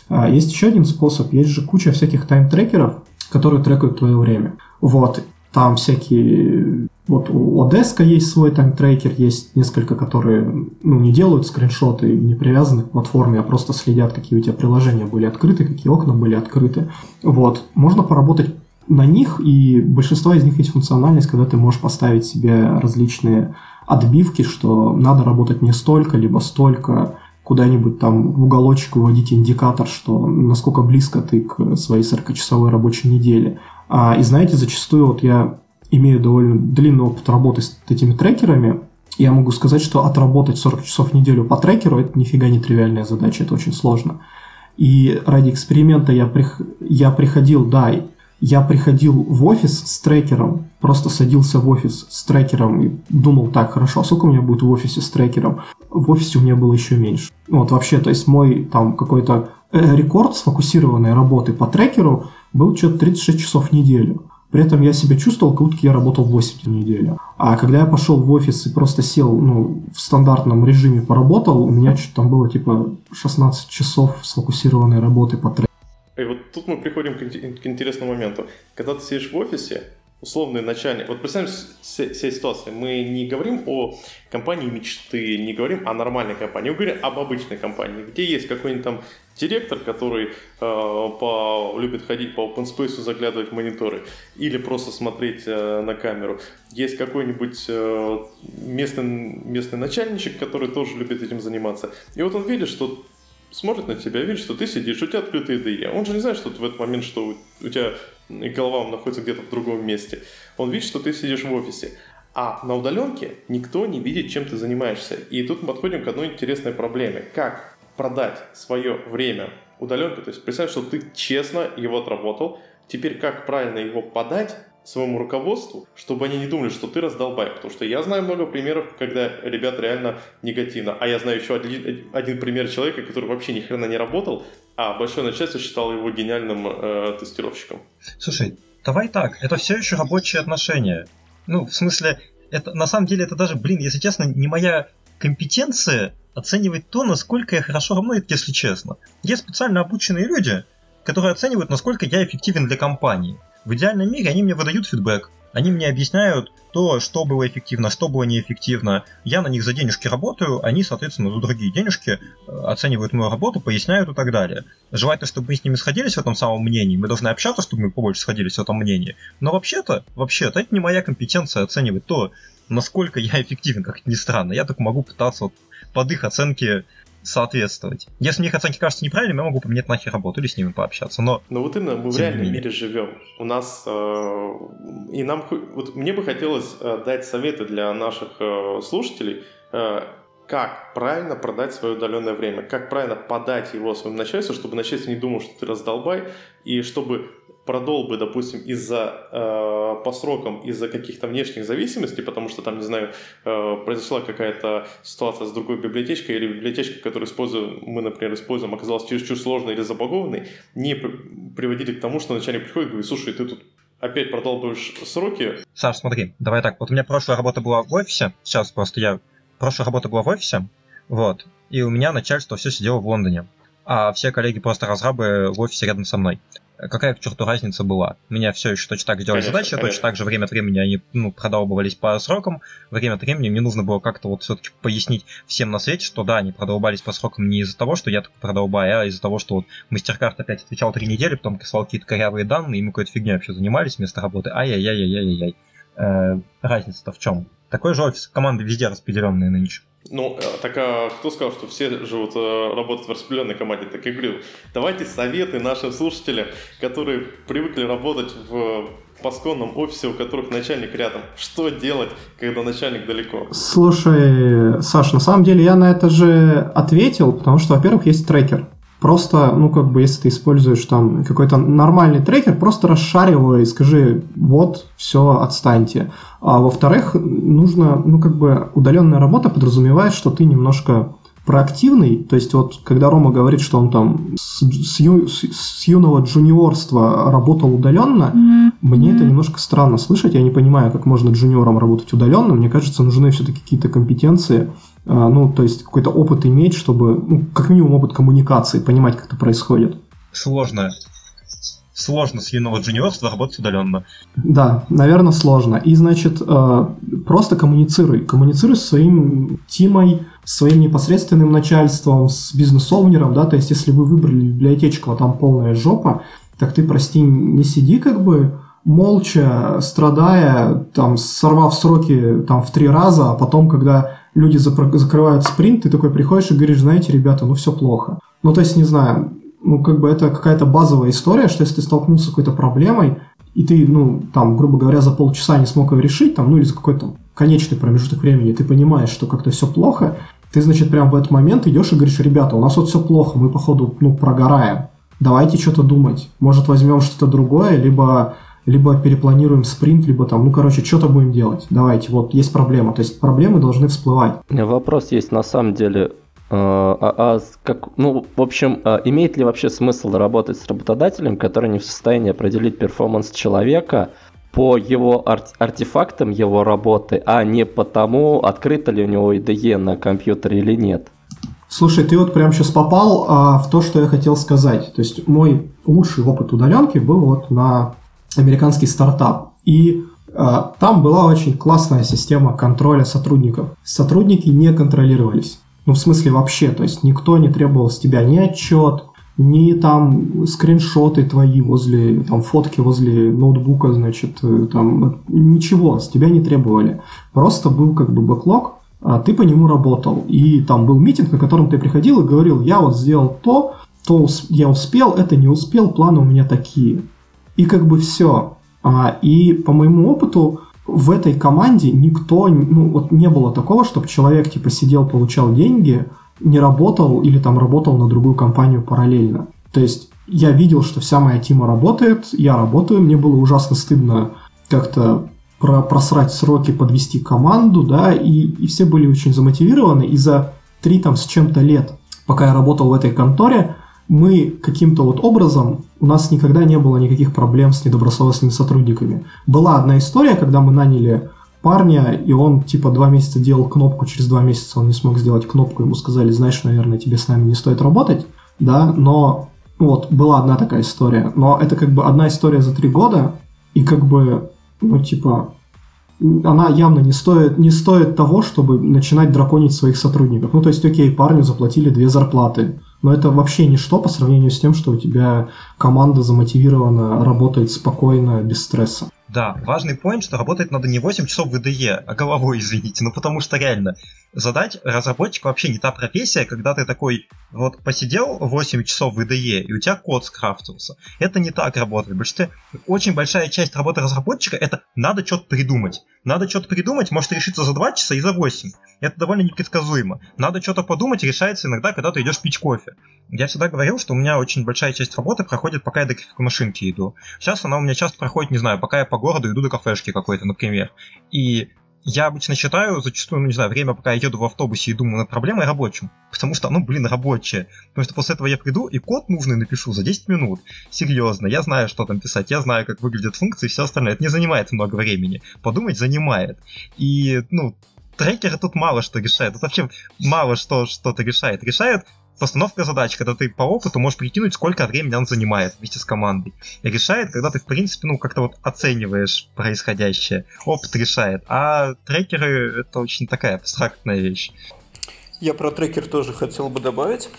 А есть еще один способ. Есть же куча всяких тайм-трекеров, которые трекают твое время. Вот. Там всякие вот у Odeska есть свой таймтрекер, есть несколько, которые ну, не делают скриншоты, не привязаны к платформе, а просто следят, какие у тебя приложения были открыты, какие окна были открыты. Вот. Можно поработать на них, и большинство из них есть функциональность, когда ты можешь поставить себе различные отбивки, что надо работать не столько, либо столько, куда-нибудь там в уголочек выводить индикатор, что насколько близко ты к своей 40-часовой рабочей неделе. А, и знаете, зачастую вот я имею довольно длинный опыт работы с этими трекерами, я могу сказать, что отработать 40 часов в неделю по трекеру – это нифига не тривиальная задача, это очень сложно. И ради эксперимента я, прих... я приходил, да, я приходил в офис с трекером, просто садился в офис с трекером и думал, так, хорошо, а сколько у меня будет в офисе с трекером? В офисе у меня было еще меньше. Вот вообще, то есть мой там какой-то э, рекорд сфокусированной работы по трекеру был что-то 36 часов в неделю. При этом я себя чувствовал, как будто я работал 8 в неделю. А когда я пошел в офис и просто сел ну, в стандартном режиме поработал, у меня что-то там было типа 16 часов сфокусированной работы по трейдингу. И вот тут мы приходим к интересному моменту. Когда ты сидишь в офисе, условный начальник. Вот представим себе ситуацию. Мы не говорим о компании мечты, не говорим о нормальной компании, мы говорим об обычной компании, где есть какой-нибудь там директор, который э, по, любит ходить по open space, заглядывать в мониторы или просто смотреть э, на камеру. Есть какой-нибудь э, местный, местный начальничек, который тоже любит этим заниматься. И вот он видит, что смотрит на тебя, видит, что ты сидишь, у тебя открытые IDE. Он же не знает, что в этот момент, что у тебя голова находится где-то в другом месте. Он видит, что ты сидишь в офисе. А на удаленке никто не видит, чем ты занимаешься. И тут мы подходим к одной интересной проблеме. Как продать свое время удаленкой? То есть представь, что ты честно его отработал. Теперь как правильно его подать своему руководству, чтобы они не думали, что ты раздолбай. Потому что я знаю много примеров, когда ребят реально негативно. А я знаю еще один, один пример человека, который вообще ни хрена не работал, а большое начальство считало его гениальным э, тестировщиком. Слушай, давай так, это все еще рабочие отношения. Ну, в смысле, это на самом деле это даже, блин, если честно, не моя компетенция оценивать то, насколько я хорошо работаю, если честно. Есть специально обученные люди, которые оценивают, насколько я эффективен для компании. В идеальном мире они мне выдают фидбэк, они мне объясняют то, что было эффективно, что было неэффективно. Я на них за денежки работаю, они, соответственно, за другие денежки э, оценивают мою работу, поясняют и так далее. Желательно, чтобы мы с ними сходились в этом самом мнении. Мы должны общаться, чтобы мы побольше сходились в этом мнении. Но вообще-то, вообще-то, это не моя компетенция оценивать то, насколько я эффективен, как ни странно. Я так могу пытаться вот под их оценки соответствовать. Если мне их оценки кажутся неправильными, я могу поменять нахер работу или с ними пообщаться. Но, но вот именно мы в реальном мире живем. У нас э, и нам вот мне бы хотелось э, дать советы для наших э, слушателей, э, как правильно продать свое удаленное время, как правильно подать его своему начальству, чтобы начальство не думал, что ты раздолбай, и чтобы продол бы, допустим, из-за э, по срокам, из-за каких-то внешних зависимостей, потому что там, не знаю, э, произошла какая-то ситуация с другой библиотечкой или библиотечка, которую используем, мы, например, используем, оказалась чересчур сложной или забагованной, не приводили к тому, что начальник приходит и говорит, слушай, ты тут опять продолбываешь сроки. Саш, смотри, давай так, вот у меня прошлая работа была в офисе, сейчас просто я... Прошлая работа была в офисе, вот, и у меня начальство все сидело в Лондоне, а все коллеги просто разрабы в офисе рядом со мной какая к черту разница была? Меня все еще точно так делали задачи, конечно. точно так же время от времени они ну, продолбывались по срокам, время от времени мне нужно было как-то вот все-таки пояснить всем на свете, что да, они продолбались по срокам не из-за того, что я только продолбаю, а из-за того, что вот мастеркарт опять отвечал три недели, потом прислал какие-то корявые данные, и мы какой-то фигней вообще занимались вместо работы. Ай-яй-яй-яй-яй-яй. Э, разница-то в чем? Такой же офис, команды везде распределенные нынче. Ну, э, так а кто сказал, что все живут, э, работают в распределенной команде? Так я говорю, давайте советы нашим слушателям, которые привыкли работать в пасконном офисе, у которых начальник рядом. Что делать, когда начальник далеко? Слушай, Саш, на самом деле я на это же ответил, потому что, во-первых, есть трекер. Просто, ну, как бы, если ты используешь там какой-то нормальный трекер, просто расшаривай и скажи, вот, все, отстаньте. А во-вторых, нужно, ну, как бы, удаленная работа подразумевает, что ты немножко проактивный, то есть вот когда Рома говорит, что он там с, с, ю, с, с юного джуниорства работал удаленно, mm-hmm. мне mm-hmm. это немножко странно слышать, я не понимаю, как можно джуниором работать удаленно, мне кажется, нужны все-таки какие-то компетенции, ну, то есть какой-то опыт иметь, чтобы, ну, как минимум опыт коммуникации, понимать, как это происходит. Сложно. Сложно с юного джуниорства работать удаленно. Да, наверное, сложно. И, значит, а, просто коммуницируй. Коммуницируй с своим тимой, своим непосредственным начальством, с бизнес-овнером, да, то есть если вы выбрали библиотечку, а там полная жопа, так ты, прости, не сиди как бы молча, страдая, там, сорвав сроки там в три раза, а потом, когда люди закрывают спринт, ты такой приходишь и говоришь, знаете, ребята, ну все плохо. Ну, то есть, не знаю, ну, как бы это какая-то базовая история, что если ты столкнулся с какой-то проблемой, и ты, ну, там, грубо говоря, за полчаса не смог ее решить, там, ну, или за какой-то конечный промежуток времени, ты понимаешь, что как-то все плохо, ты, значит, прям в этот момент идешь и говоришь, ребята, у нас вот все плохо, мы, походу, ну, прогораем, давайте что-то думать, может, возьмем что-то другое, либо либо перепланируем спринт, либо там, ну, короче, что-то будем делать. Давайте, вот есть проблема. То есть проблемы должны всплывать. Вопрос есть на самом деле. А, а, а как, ну, в общем, а имеет ли вообще смысл работать с работодателем, который не в состоянии определить перформанс человека по его ар- артефактам его работы, а не по тому, открыто ли у него IDE на компьютере или нет? Слушай, ты вот прям сейчас попал а, в то, что я хотел сказать. То есть мой лучший опыт удаленки был вот на американский стартап. И э, там была очень классная система контроля сотрудников. Сотрудники не контролировались. Ну, в смысле вообще, то есть никто не требовал с тебя ни отчет, ни там скриншоты твои возле, там фотки возле ноутбука, значит, э, там ничего с тебя не требовали. Просто был как бы бэклог, а ты по нему работал. И там был митинг, на котором ты приходил и говорил, я вот сделал то, то я успел, это не успел, планы у меня такие и как бы все. А, и по моему опыту в этой команде никто, ну вот не было такого, чтобы человек типа сидел, получал деньги, не работал или там работал на другую компанию параллельно. То есть я видел, что вся моя тима работает, я работаю, мне было ужасно стыдно как-то про просрать сроки, подвести команду, да, и, и все были очень замотивированы, и за три там с чем-то лет, пока я работал в этой конторе, мы каким-то вот образом, у нас никогда не было никаких проблем с недобросовестными сотрудниками. Была одна история, когда мы наняли парня, и он типа два месяца делал кнопку, через два месяца он не смог сделать кнопку, ему сказали, знаешь, наверное, тебе с нами не стоит работать, да, но вот, была одна такая история, но это как бы одна история за три года, и как бы, ну, типа, она явно не стоит, не стоит того, чтобы начинать драконить своих сотрудников. Ну, то есть, окей, парню заплатили две зарплаты, но это вообще ничто по сравнению с тем, что у тебя команда замотивирована, работает спокойно, без стресса. Да, важный поинт, что работать надо не 8 часов в IDE, а головой, извините, ну потому что реально, задать разработчика вообще не та профессия, когда ты такой вот посидел 8 часов в IDE, и у тебя код скрафтился. Это не так работает. Потому что очень большая часть работы разработчика это надо что-то придумать. Надо что-то придумать, может решиться за 2 часа и за 8. Это довольно непредсказуемо. Надо что-то подумать, решается иногда, когда ты идешь пить кофе. Я всегда говорил, что у меня очень большая часть работы проходит, пока я до кофемашинки иду. Сейчас она у меня часто проходит, не знаю, пока я по городу иду до кафешки какой-то, например. И я обычно считаю зачастую, ну не знаю, время, пока я еду в автобусе и думаю над проблемой рабочим. Потому что, ну, блин, рабочее. Потому что после этого я приду и код нужный напишу за 10 минут. Серьезно, я знаю, что там писать, я знаю, как выглядят функции и все остальное. Это не занимает много времени. Подумать занимает. И, ну, трекеры тут мало что решает. Тут вообще мало что что-то решает. Решает постановка задач, когда ты по опыту можешь прикинуть, сколько времени он занимает вместе с командой. И решает, когда ты, в принципе, ну, как-то вот оцениваешь происходящее. Опыт решает. А трекеры — это очень такая абстрактная вещь. Я про трекер тоже хотел бы добавить.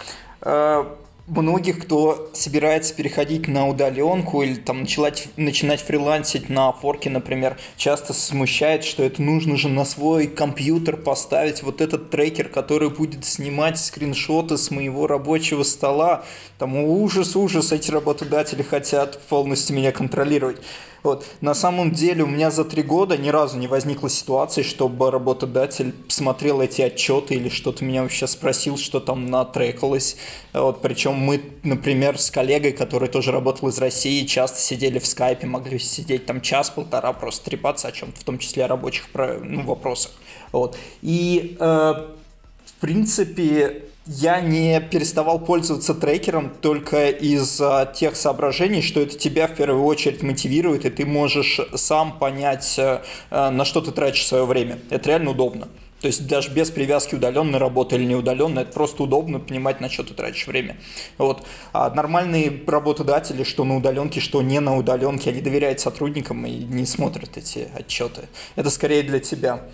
Многих, кто собирается переходить на удаленку или там начинать, начинать фрилансить на форке, например, часто смущает, что это нужно же на свой компьютер поставить вот этот трекер, который будет снимать скриншоты с моего рабочего стола. Там ужас, ужас, эти работодатели хотят полностью меня контролировать. Вот. На самом деле у меня за три года ни разу не возникла ситуации, чтобы работодатель смотрел эти отчеты или что-то меня вообще спросил, что там натрекалось. Вот. Причем мы, например, с коллегой, который тоже работал из России, часто сидели в скайпе, могли сидеть там час-полтора, просто трепаться о чем-то, в том числе о рабочих ну, вопросах. Вот. И, э, в принципе, я не переставал пользоваться трекером только из-за тех соображений, что это тебя в первую очередь мотивирует, и ты можешь сам понять, э, на что ты тратишь свое время. Это реально удобно. То есть даже без привязки удаленной работы или неудаленной, это просто удобно понимать, на что ты тратишь время. Вот. А нормальные работодатели, что на удаленке, что не на удаленке, они доверяют сотрудникам и не смотрят эти отчеты. Это скорее для тебя.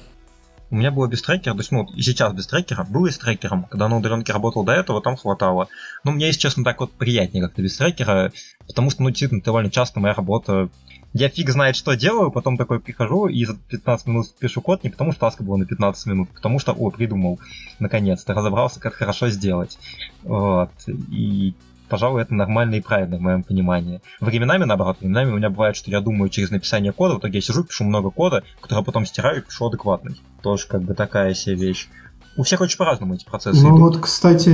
У меня было без трекера, то есть, ну, и сейчас без трекера, было и с трекером. Когда на удаленке работал до этого, там хватало. Но мне, если честно, так вот приятнее как-то без трекера, потому что, ну, действительно, довольно часто моя работа я фиг знает, что делаю, потом такой прихожу и за 15 минут пишу код не потому, что таска была на 15 минут, а потому что, о, придумал, наконец-то, разобрался, как хорошо сделать. Вот. И пожалуй, это нормально и правильно в моем понимании. Временами, наоборот, временами у меня бывает, что я думаю через написание кода, в итоге я сижу, пишу много кода, который потом стираю и пишу адекватный. Тоже как бы такая себе вещь. У всех очень по-разному эти процессы Ну идут. вот, кстати,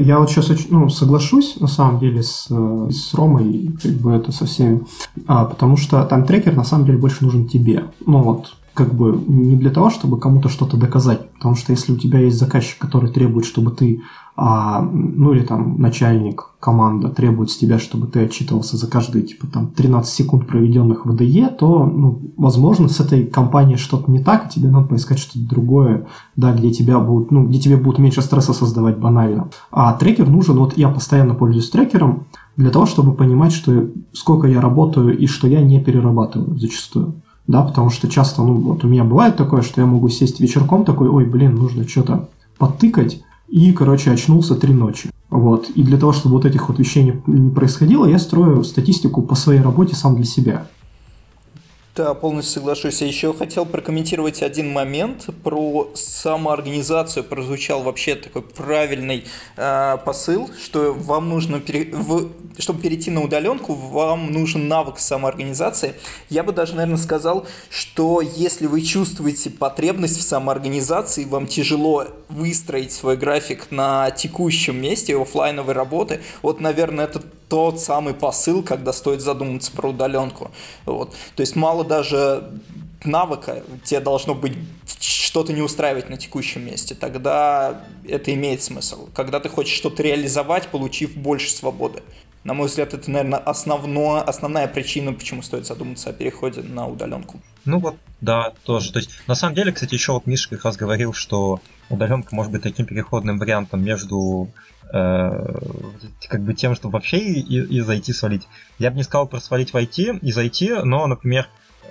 я вот сейчас ну, соглашусь, на самом деле, с, с Ромой, как бы это со всеми, а, потому что там трекер, на самом деле, больше нужен тебе. Ну вот, как бы не для того, чтобы кому-то что-то доказать, потому что если у тебя есть заказчик, который требует, чтобы ты а, ну или там начальник, команда требует с тебя, чтобы ты отчитывался за каждые типа там 13 секунд проведенных в ДЕ, то, ну, возможно, с этой компанией что-то не так, и тебе надо поискать что-то другое, да, где тебя будут, ну, где тебе будут меньше стресса создавать банально. А трекер нужен, вот я постоянно пользуюсь трекером для того, чтобы понимать, что сколько я работаю и что я не перерабатываю зачастую да, потому что часто, ну, вот у меня бывает такое, что я могу сесть вечерком такой, ой, блин, нужно что-то подтыкать, и, короче, очнулся три ночи. Вот. И для того, чтобы вот этих вот вещей не, не происходило, я строю статистику по своей работе сам для себя. Да, полностью соглашусь. Я еще хотел прокомментировать один момент про самоорганизацию. Прозвучал вообще такой правильный э, посыл, что вам нужно, пере... в... чтобы перейти на удаленку, вам нужен навык самоорганизации. Я бы даже, наверное, сказал, что если вы чувствуете потребность в самоорганизации, вам тяжело выстроить свой график на текущем месте офлайновой работы, вот, наверное, это тот самый посыл, когда стоит задуматься про удаленку. Вот. То есть мало даже навыка, тебе должно быть что-то не устраивать на текущем месте, тогда это имеет смысл. Когда ты хочешь что-то реализовать, получив больше свободы. На мой взгляд, это, наверное, основное, основная причина, почему стоит задуматься о переходе на удаленку. Ну вот, да, тоже. То есть, на самом деле, кстати, еще вот Миша как раз говорил, что удаленка может быть таким переходным вариантом между как бы тем, что вообще из IT свалить. Я бы не сказал про свалить в IT, из IT, но, например,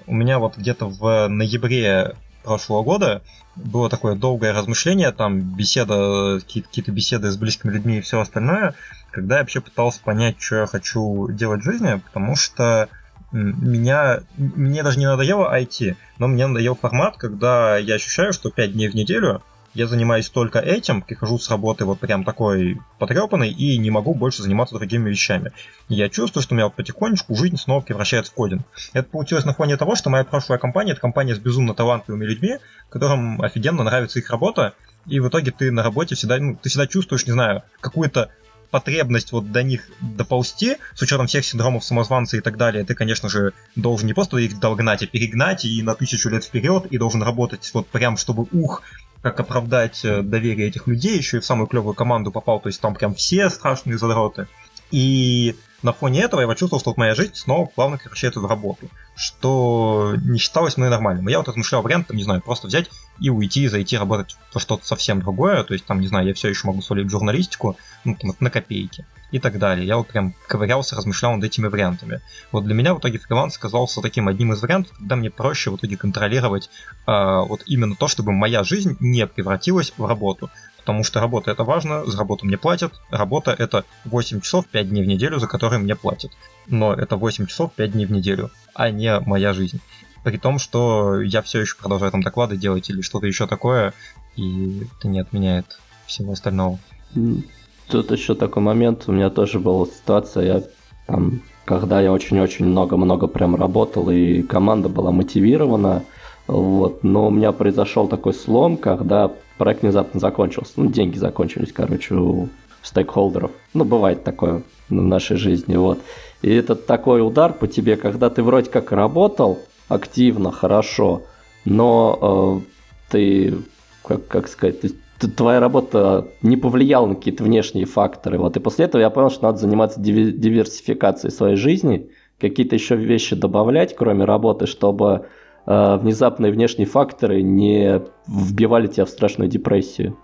у меня вот где-то в ноябре прошлого года было такое долгое размышление, там беседа, какие-то беседы с близкими людьми и все остальное, когда я вообще пытался понять, что я хочу делать в жизни, потому что меня, мне даже не надоело IT, но мне надоел формат, когда я ощущаю, что 5 дней в неделю я занимаюсь только этим, прихожу с работы вот прям такой потрепанный и не могу больше заниматься другими вещами. Я чувствую, что у меня потихонечку жизнь снова превращается в кодинг. Это получилось на фоне того, что моя прошлая компания, это компания с безумно талантливыми людьми, которым офигенно нравится их работа, и в итоге ты на работе всегда, ну, ты всегда чувствуешь, не знаю, какую-то потребность вот до них доползти, с учетом всех синдромов самозванца и так далее, ты, конечно же, должен не просто их догнать, а перегнать и на тысячу лет вперед, и должен работать вот прям, чтобы ух, как оправдать э, доверие этих людей, еще и в самую клевую команду попал, то есть там прям все страшные задроты. И на фоне этого я почувствовал, что вот моя жизнь снова плавно превращается в работу, что не считалось мной нормальным. Я вот размышлял вариант, там, не знаю, просто взять и уйти, зайти работать во что-то совсем другое, то есть там, не знаю, я все еще могу свалить в журналистику, ну, там, на копейки и так далее. Я вот прям ковырялся, размышлял над этими вариантами. Вот для меня в итоге фриланс оказался таким одним из вариантов, когда мне проще в итоге контролировать э, вот именно то, чтобы моя жизнь не превратилась в работу. Потому что работа это важно, за работу мне платят. Работа это 8 часов 5 дней в неделю, за которые мне платят. Но это 8 часов 5 дней в неделю, а не моя жизнь. При том, что я все еще продолжаю там доклады делать или что-то еще такое, и это не отменяет всего остального. Тут еще такой момент, у меня тоже была ситуация, я там, когда я очень-очень много-много прям работал, и команда была мотивирована, вот, но у меня произошел такой слом, когда проект внезапно закончился. Ну, деньги закончились, короче, у стейкхолдеров. Ну, бывает такое в нашей жизни, вот. И это такой удар по тебе, когда ты вроде как работал активно, хорошо, но э, ты, как, как сказать, ты, твоя работа не повлияла на какие-то внешние факторы. Вот. И после этого я понял, что надо заниматься диверсификацией своей жизни, какие-то еще вещи добавлять, кроме работы, чтобы э, внезапные внешние факторы не вбивали тебя в страшную депрессию.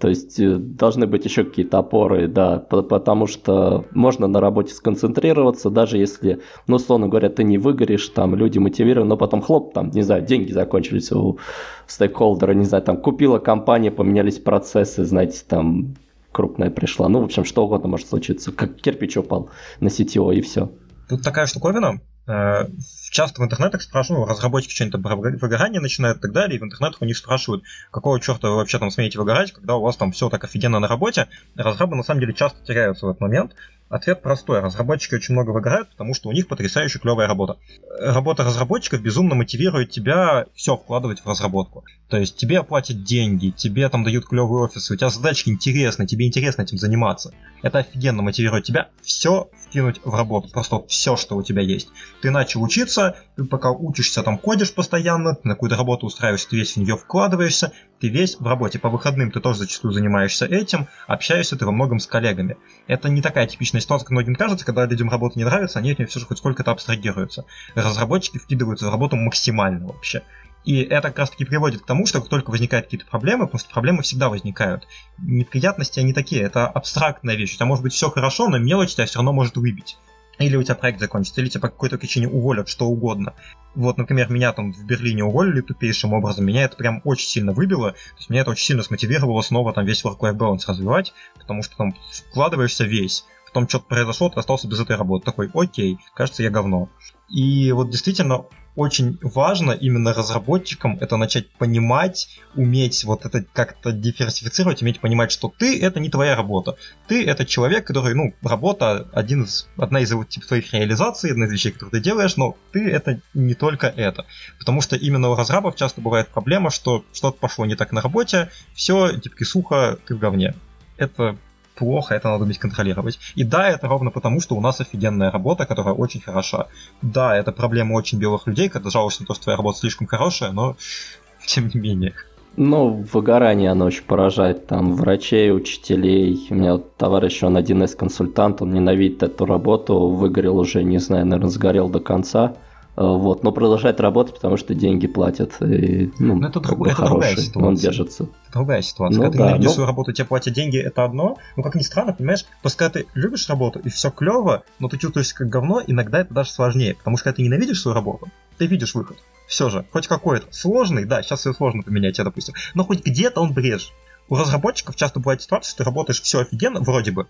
То есть э, должны быть еще какие-то опоры, да, потому что можно на работе сконцентрироваться, даже если, ну, условно говоря, ты не выгоришь, там люди мотивированы, но потом хлоп, там, не знаю, деньги закончились у стейкхолдера, не знаю, там купила компания, поменялись процессы, знаете, там крупная пришла. Ну, в общем, что угодно может случиться, как кирпич упал на CTO и все. Тут такая штуковина, Э, часто в интернетах спрашивают, ну, разработчики что-нибудь про выгорание начинают и так далее, и в интернетах у них спрашивают, какого черта вы вообще там смеете выгорать, когда у вас там все так офигенно на работе. Разрабы на самом деле часто теряются в этот момент, Ответ простой. Разработчики очень много выгорают, потому что у них потрясающе клевая работа. Работа разработчиков безумно мотивирует тебя все вкладывать в разработку. То есть тебе платят деньги, тебе там дают клевый офис, у тебя задачки интересные, тебе интересно этим заниматься. Это офигенно мотивирует тебя все вкинуть в работу. Просто все, что у тебя есть. Ты начал учиться, ты пока учишься, там ходишь постоянно, ты на какую-то работу устраиваешься, ты весь в нее вкладываешься, ты весь в работе. По выходным ты тоже зачастую занимаешься этим, общаешься ты во многом с коллегами. Это не такая типичная ситуация, как многим кажется, когда людям работа не нравится, они от нее все же хоть сколько-то абстрагируются. Разработчики вкидываются в работу максимально вообще. И это как раз таки приводит к тому, что как только возникают какие-то проблемы, потому что проблемы всегда возникают. Неприятности они такие, это абстрактная вещь. У тебя может быть все хорошо, но мелочь тебя все равно может выбить или у тебя проект закончится, или тебя по какой-то причине уволят, что угодно. Вот, например, меня там в Берлине уволили тупейшим образом, меня это прям очень сильно выбило, то есть меня это очень сильно смотивировало снова там весь work-life balance развивать, потому что там вкладываешься весь, потом что-то произошло, ты остался без этой работы. Такой, окей, кажется, я говно. И вот действительно очень важно именно разработчикам это начать понимать, уметь вот это как-то диверсифицировать, уметь понимать, что ты это не твоя работа. Ты это человек, который, ну, работа один из, одна из типа, твоих реализаций, одна из вещей, которые ты делаешь, но ты это не только это. Потому что именно у разрабов часто бывает проблема, что что-то пошло не так на работе, все, типа, сухо, ты в говне. Это плохо, это надо уметь контролировать. И да, это ровно потому, что у нас офигенная работа, которая очень хороша. Да, это проблема очень белых людей, когда жалуешься на то, что твоя работа слишком хорошая, но [laughs] тем не менее. Ну, выгорание оно очень поражает. Там врачей, учителей. У меня вот товарищ, он один из консультант, он ненавидит эту работу, выгорел уже, не знаю, наверное, сгорел до конца. Э, вот, но продолжает работать, потому что деньги платят. И, ну, но это, друг, это хороший, другая ситуация. Он держится. Это другая ситуация. Ну, когда да, ты ненавидишь но... свою работу, тебе платят деньги, это одно. Но как ни странно, понимаешь, просто когда ты любишь работу и все клево, но ты чувствуешь как говно, иногда это даже сложнее. Потому что когда ты ненавидишь свою работу, ты видишь выход. Все же, хоть какой-то сложный, да, сейчас все сложно поменять, я допустим, но хоть где-то он брешь. У разработчиков часто бывает ситуация, что ты работаешь все офигенно, вроде бы,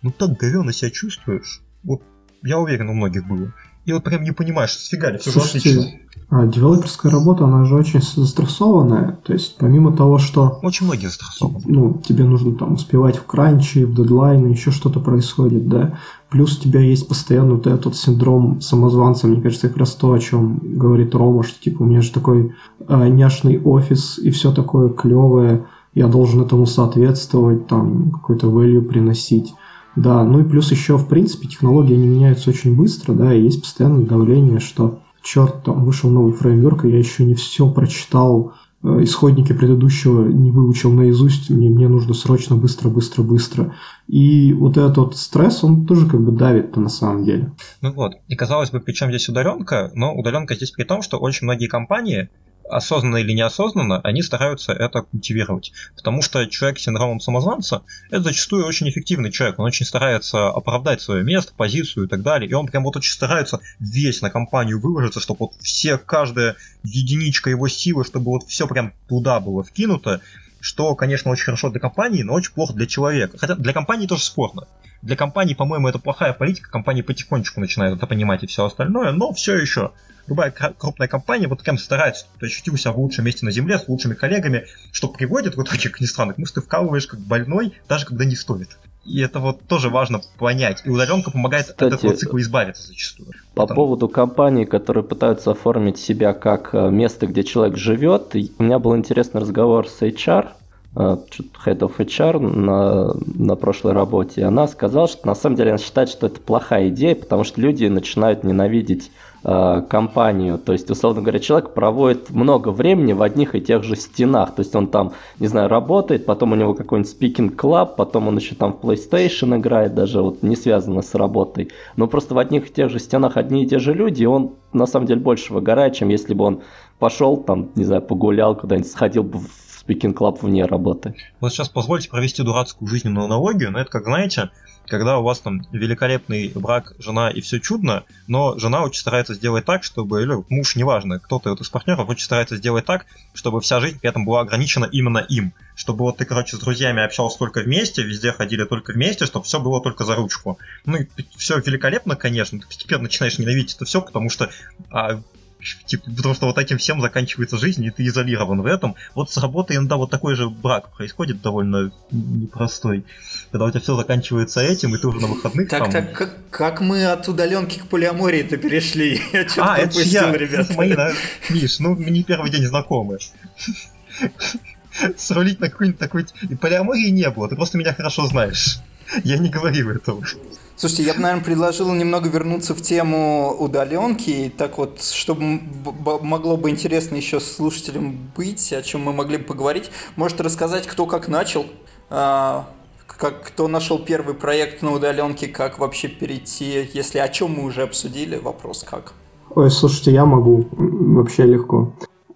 но так говенно себя чувствуешь. Вот я уверен, у многих было и вот прям не понимаешь, сфига ли, все Слушайте, А девелоперская работа, она же очень застрессованная. То есть, помимо того, что... Очень многие застрессованы. Ну, тебе нужно там успевать в кранче, в дедлайны, еще что-то происходит, да. Плюс у тебя есть постоянно вот этот синдром самозванца, мне кажется, как раз то, о чем говорит Рома, что типа у меня же такой э, няшный офис и все такое клевое, я должен этому соответствовать, там какой-то value приносить. Да, ну и плюс еще, в принципе, технологии не меняются очень быстро, да, и есть постоянное давление, что черт, там вышел новый фреймворк, и я еще не все прочитал, э, исходники предыдущего не выучил наизусть, мне, мне нужно срочно, быстро, быстро, быстро. И вот этот стресс, он тоже как бы давит-то на самом деле. Ну вот, и казалось бы, при чем здесь удаленка, но удаленка здесь при том, что очень многие компании осознанно или неосознанно, они стараются это культивировать. Потому что человек с синдромом самозванца – это зачастую очень эффективный человек. Он очень старается оправдать свое место, позицию и так далее. И он прям вот очень старается весь на компанию выложиться, чтобы вот все, каждая единичка его силы, чтобы вот все прям туда было вкинуто, что, конечно, очень хорошо для компании, но очень плохо для человека. Хотя для компании тоже спорно. Для компании, по-моему, это плохая политика, компании потихонечку начинают это понимать и все остальное, но все еще любая крупная компания вот прям старается, ты ощутил себя в лучшем месте на земле с лучшими коллегами, что приводит в итоге, к тому, что ты вкалываешь как больной, даже когда не стоит. И это вот тоже важно понять. И удаленка помогает Кстати, от этого цикла избавиться зачастую. По Потому... поводу компаний, которые пытаются оформить себя как э, место, где человек живет, у меня был интересный разговор с HR, Head of HR на, на прошлой работе. Она сказала, что на самом деле она считает, что это плохая идея, потому что люди начинают ненавидеть Э, компанию. То есть, условно говоря, человек проводит много времени в одних и тех же стенах. То есть он там, не знаю, работает, потом у него какой-нибудь speaking club, потом он еще там в PlayStation играет, даже вот не связано с работой. Но просто в одних и тех же стенах одни и те же люди, и он на самом деле больше выгорает, чем если бы он пошел там, не знаю, погулял куда-нибудь, сходил бы в speaking club вне работы. Вот сейчас позвольте провести дурацкую жизненную аналогию, но это как, знаете, когда у вас там великолепный брак, жена и все чудно, но жена очень старается сделать так, чтобы, или муж, неважно, кто-то вот из партнеров очень старается сделать так, чтобы вся жизнь при этом была ограничена именно им. Чтобы вот ты, короче, с друзьями общался только вместе, везде ходили только вместе, чтобы все было только за ручку. Ну и все великолепно, конечно, ты постепенно начинаешь ненавидеть это все, потому что а, Типа, потому что вот этим всем заканчивается жизнь, и ты изолирован в этом. Вот с работой иногда вот такой же брак происходит довольно непростой. Когда у тебя все заканчивается этим, и ты уже на выходных Так, там... так, как, как мы от удаленки к полиамории-то перешли? [laughs] Я что-то а, пропустил, это я. ребята. Мои, да? Миш, ну мы не первый день знакомы. [laughs] Срулить на какой-нибудь такой... И полиамории не было, ты просто меня хорошо знаешь. Я не говорил этого. Слушайте, я бы, наверное, предложил немного вернуться в тему удаленки. И так вот, чтобы могло бы интересно еще слушателям быть, о чем мы могли бы поговорить. Может рассказать, кто как начал, а, как, кто нашел первый проект на удаленке, как вообще перейти, если о чем мы уже обсудили, вопрос как. Ой, слушайте, я могу, вообще легко.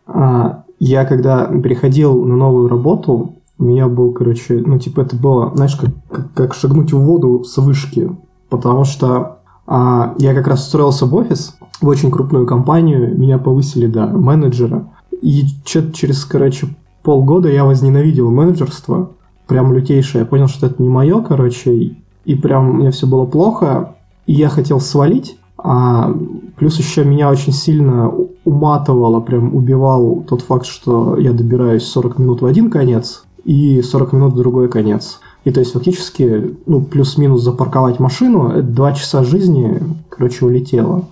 А, я когда переходил на новую работу, у меня был, короче, ну, типа, это было, знаешь, как, как, как шагнуть в воду с вышки потому что а, я как раз устроился в офис, в очень крупную компанию, меня повысили до менеджера, и что-то через, короче, полгода я возненавидел менеджерство, прям лютейшее, я понял, что это не мое, короче, и прям мне все было плохо, и я хотел свалить, а плюс еще меня очень сильно уматывало, прям убивал тот факт, что я добираюсь 40 минут в один конец и 40 минут в другой конец. И то есть фактически, ну, плюс-минус запарковать машину, два часа жизни, короче, улетело.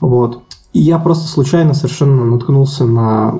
Вот. И я просто случайно совершенно наткнулся на,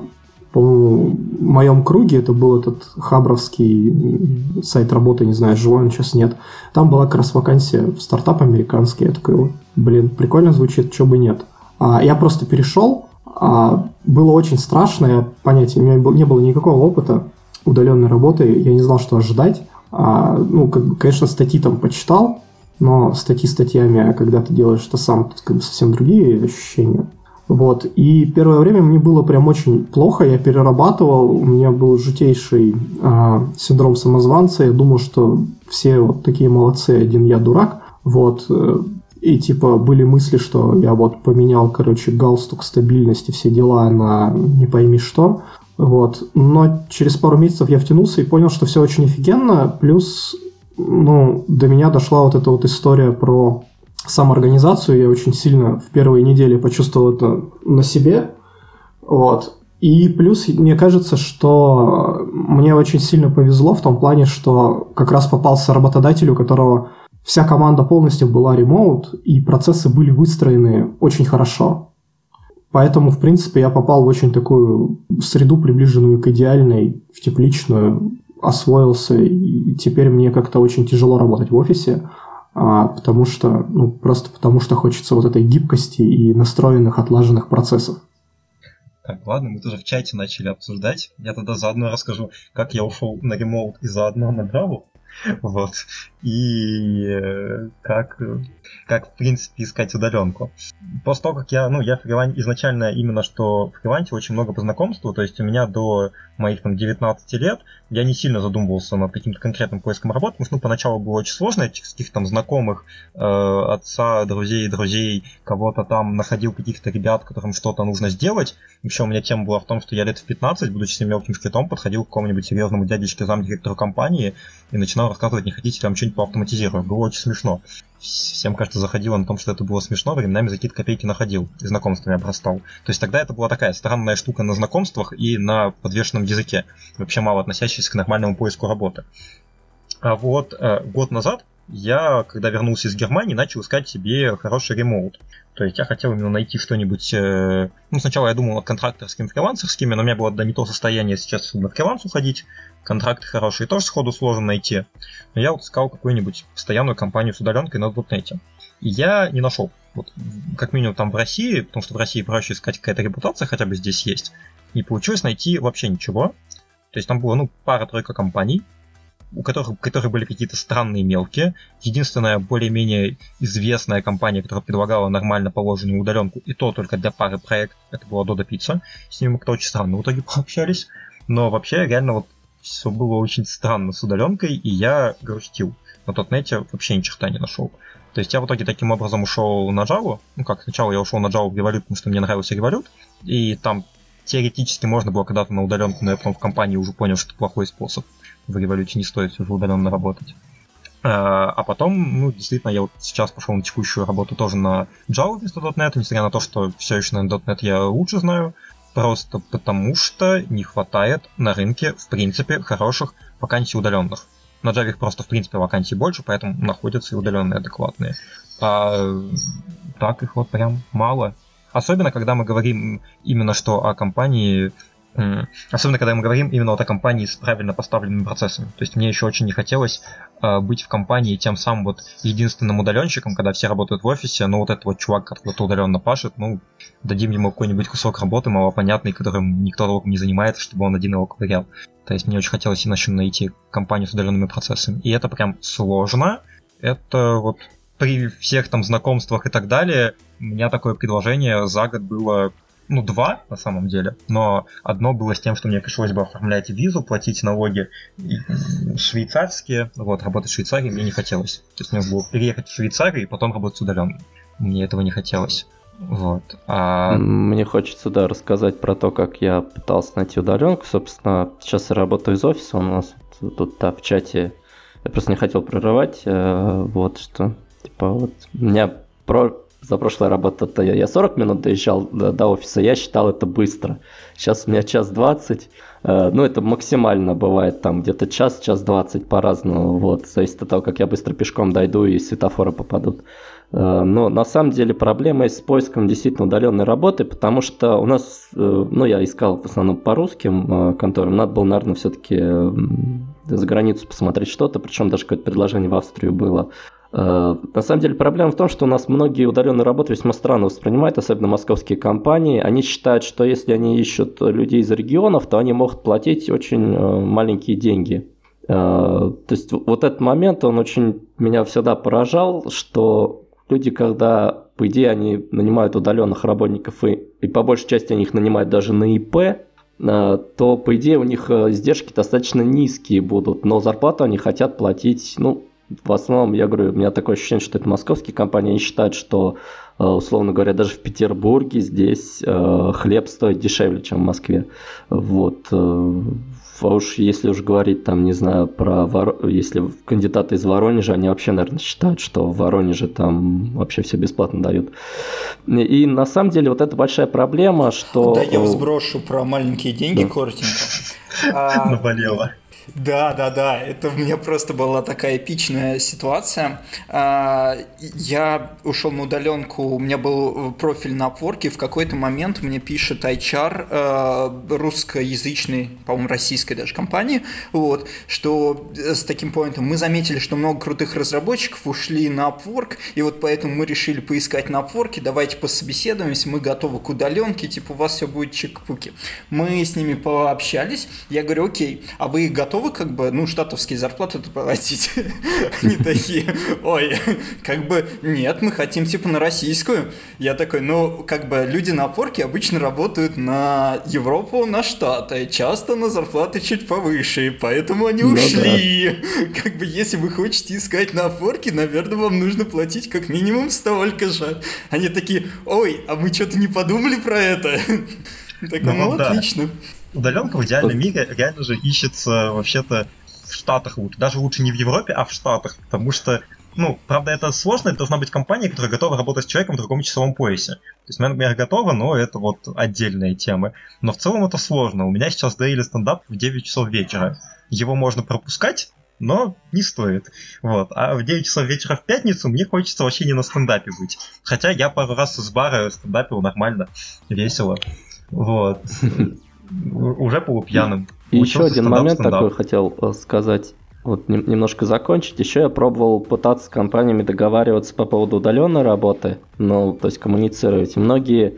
по-моему, в моем круге, это был этот хабровский сайт работы, не знаю, живой он сейчас нет. Там была как раз вакансия в стартап американский. Я такой, блин, прикольно звучит, что бы нет. А, я просто перешел, а, было очень страшно, я понятия, у меня не было никакого опыта удаленной работы, я не знал, что ожидать. А, ну, как бы, конечно, статьи там почитал, но статьи статьями, а когда ты делаешь это сам, тут как бы совсем другие ощущения. Вот. И первое время мне было прям очень плохо, я перерабатывал, у меня был жутейший а, синдром самозванца, я думал, что все вот такие молодцы, один я дурак. Вот. Э, и типа были мысли, что я вот поменял, короче, галстук стабильности, все дела на не пойми что. Вот. Но через пару месяцев я втянулся и понял, что все очень офигенно. Плюс, ну, до меня дошла вот эта вот история про самоорганизацию. Я очень сильно в первые недели почувствовал это на себе. Вот. И плюс, мне кажется, что мне очень сильно повезло в том плане, что как раз попался работодатель, у которого вся команда полностью была ремоут, и процессы были выстроены очень хорошо. Поэтому, в принципе, я попал в очень такую среду, приближенную к идеальной, в тепличную, освоился, и теперь мне как-то очень тяжело работать в офисе, а, потому что, ну, просто потому что хочется вот этой гибкости и настроенных, отлаженных процессов. Так, ладно, мы тоже в чате начали обсуждать. Я тогда заодно расскажу, как я ушел на ремоут и заодно на Java. [laughs] Вот. И э, как, как, в принципе, искать удаленку. После того, как я, ну, я фрилан... изначально именно что в фрилансе очень много по знакомству, то есть у меня до моих там 19 лет я не сильно задумывался над каким-то конкретным поиском работы, потому что ну, поначалу было очень сложно, этих каких-то там знакомых, э, отца, друзей, друзей, кого-то там находил каких-то ребят, которым что-то нужно сделать. Еще у меня тема была в том, что я лет в 15, будучи мелким шкетом, подходил к какому-нибудь серьезному дядечке, замдиректору компании и начинал рассказывать, не хотите вам что-нибудь поавтоматизировать. Было очень смешно. Всем, кажется, заходило на том, что это было смешно, временами за какие-то копейки находил и знакомствами обрастал. То есть тогда это была такая странная штука на знакомствах и на подвешенном языке, вообще мало относящаяся к нормальному поиску работы. А вот э, год назад я, когда вернулся из Германии, начал искать себе хороший ремоут. То есть я хотел именно найти что-нибудь... Э, ну, сначала я думал над контракторскими, фрилансерскими, но у меня было да, не то состояние сейчас, на фриланс уходить. Контракты хорошие тоже сходу сложно найти. Но я вот искал какую-нибудь постоянную компанию с удаленкой на .NET. И я не нашел. Вот, как минимум там в России, потому что в России проще искать какая-то репутация, хотя бы здесь есть. Не получилось найти вообще ничего. То есть там было, ну, пара-тройка компаний, у которых, которые были какие-то странные мелкие. Единственная более-менее известная компания, которая предлагала нормально положенную удаленку, и то только для пары проектов, это была Dodo Pizza. С ними мы как-то очень странно в итоге [laughs] пообщались. Но вообще, реально, вот все было очень странно с удаленкой, и я грустил. На тот нете вообще ни черта не нашел. То есть я в итоге таким образом ушел на Java. Ну как, сначала я ушел на Java в Revolut, потому что мне нравился Revolut. И там теоретически можно было когда-то на удаленку, но я потом в компании уже понял, что это плохой способ в революте не стоит уже удаленно работать. А, а потом, ну, действительно, я вот сейчас пошел на текущую работу тоже на Java вместо .NET, несмотря на то, что все еще на .NET я лучше знаю, просто потому что не хватает на рынке, в принципе, хороших вакансий удаленных. На Java их просто, в принципе, вакансий больше, поэтому находятся и удаленные адекватные. А так их вот прям мало. Особенно, когда мы говорим именно что о компании Особенно, когда мы говорим именно вот о компании с правильно поставленными процессами. То есть мне еще очень не хотелось э, быть в компании тем самым вот единственным удаленщиком, когда все работают в офисе, но вот этот вот чувак, который удаленно пашет, ну, дадим ему какой-нибудь кусок работы малопонятный, которым никто толком не занимается, чтобы он один его ковырял. То есть мне очень хотелось иначе найти компанию с удаленными процессами. И это прям сложно. Это вот при всех там знакомствах и так далее, у меня такое предложение за год было ну, два на самом деле, но одно было с тем, что мне пришлось бы оформлять визу, платить налоги швейцарские, вот, работать в Швейцарии мне не хотелось. То есть мне было переехать в Швейцарию и потом работать удаленно. Мне этого не хотелось. Вот. А... Мне хочется, да, рассказать про то, как я пытался найти удаленку. Собственно, сейчас я работаю из офиса, у нас тут да, в чате я просто не хотел прерывать, э, вот что, типа, вот, у меня про за прошлая работа я, я 40 минут доезжал до, до офиса, я считал это быстро. Сейчас у меня час 20, э, ну это максимально бывает там где-то час, час 20 по-разному, вот, зависит от того, как я быстро пешком дойду и светофоры попадут. Э, но на самом деле проблема с поиском действительно удаленной работы, потому что у нас, э, ну я искал в основном по русским э, конторам, надо было, наверное, все-таки за границу посмотреть что-то, причем даже какое-то предложение в Австрию было. Э, на самом деле проблема в том, что у нас многие удаленные работы весьма странно воспринимают, особенно московские компании. Они считают, что если они ищут людей из регионов, то они могут платить очень э, маленькие деньги. Э, то есть вот этот момент, он очень меня всегда поражал, что люди, когда, по идее, они нанимают удаленных работников, и, и по большей части они их нанимают даже на ИП, то, по идее, у них издержки достаточно низкие будут, но зарплату они хотят платить, ну, в основном, я говорю, у меня такое ощущение, что это московские компании, они считают, что, э, условно говоря, даже в Петербурге здесь э, хлеб стоит дешевле, чем в Москве. Вот. Э, а уж если уж говорить там, не знаю, про Вор... если кандидаты из Воронежа, они вообще, наверное, считают, что в Воронеже там вообще все бесплатно дают. И на самом деле вот это большая проблема, что... Да, я сброшу про маленькие деньги да. коротенько. [laughs] Наболело. Да, да, да, это у меня просто была такая эпичная ситуация. А, я ушел на удаленку, у меня был профиль на Upwork, в какой-то момент мне пишет HR а, русскоязычной, по-моему, российской даже компании, вот, что с таким поинтом мы заметили, что много крутых разработчиков ушли на Upwork, и вот поэтому мы решили поискать на Upwork, давайте пособеседуемся, мы готовы к удаленке, типа у вас все будет чик-пуки. Мы с ними пообщались, я говорю, окей, а вы готовы готовы как бы, ну, штатовские зарплаты платить? [laughs] Они такие, ой, как бы, нет, мы хотим типа на российскую. Я такой, ну, как бы люди на опорке обычно работают на Европу, на Штаты, часто на зарплаты чуть повыше, поэтому они ну, ушли. [laughs] Как бы, если вы хотите искать на опорке, наверное, вам нужно платить как минимум столько же. Они такие, ой, а мы что-то не подумали про это? [laughs] Так, ну, ну отлично удаленка в идеальном мире реально же ищется вообще-то в Штатах лучше. Даже лучше не в Европе, а в Штатах. Потому что, ну, правда, это сложно, это должна быть компания, которая готова работать с человеком в другом часовом поясе. То есть, например, готова, но это вот отдельная тема. Но в целом это сложно. У меня сейчас daily стендап в 9 часов вечера. Его можно пропускать, но не стоит. Вот. А в 9 часов вечера в пятницу мне хочется вообще не на стендапе быть. Хотя я пару раз из бара стендапил нормально, весело. Вот [laughs] уже полупьяным. И еще один момент такой хотел э, сказать. Вот немножко закончить. Еще я пробовал пытаться с компаниями договариваться по поводу удаленной работы, ну, то есть коммуницировать. Многие,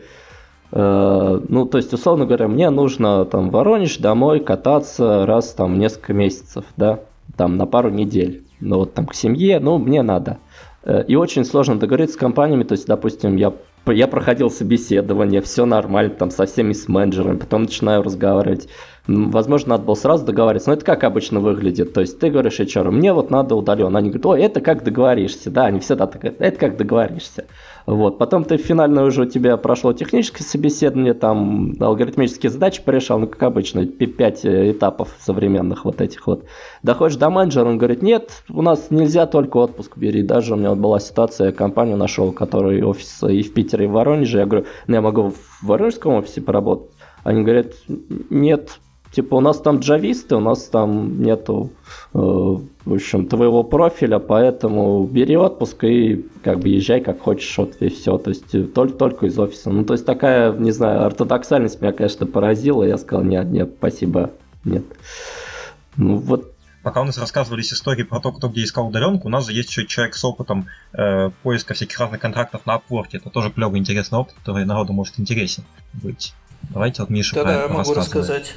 э, ну, то есть, условно говоря, мне нужно там в Воронеж домой кататься раз там несколько месяцев, да, там на пару недель. Ну, вот там к семье, ну, мне надо. Э, и очень сложно договориться с компаниями, то есть, допустим, я я проходил собеседование, все нормально, там со всеми с менеджерами, потом начинаю разговаривать. Возможно, надо было сразу договариваться, но это как обычно выглядит. То есть ты говоришь HR, мне вот надо удаленно. Они говорят, ой, это как договоришься. Да, они всегда так говорят, это как договоришься. Вот. Потом ты финально уже у тебя прошло техническое собеседование, там алгоритмические задачи порешал, ну, как обычно, 5 э, этапов современных вот этих вот. Доходишь до менеджера, он говорит, нет, у нас нельзя только отпуск бери. Даже у меня вот была ситуация, я компанию нашел, который офис и в Питере, и в Воронеже. Я говорю, ну, я могу в Воронежском офисе поработать. Они говорят, нет, Типа у нас там джависты, у нас там нету, э, в общем, твоего профиля, поэтому бери отпуск и как бы езжай как хочешь, вот и все. То есть э, только, только из офиса. Ну, то есть такая, не знаю, ортодоксальность меня, конечно, поразила. Я сказал, нет, нет, спасибо, нет. Ну вот пока у нас рассказывались истории про то, кто где искал удаленку, у нас же есть еще человек с опытом э, поиска всяких разных контрактов на Upwork. Это тоже клевый интересный опыт, который народу может интересен быть. Давайте вот Миша Да-да, могу рассказать.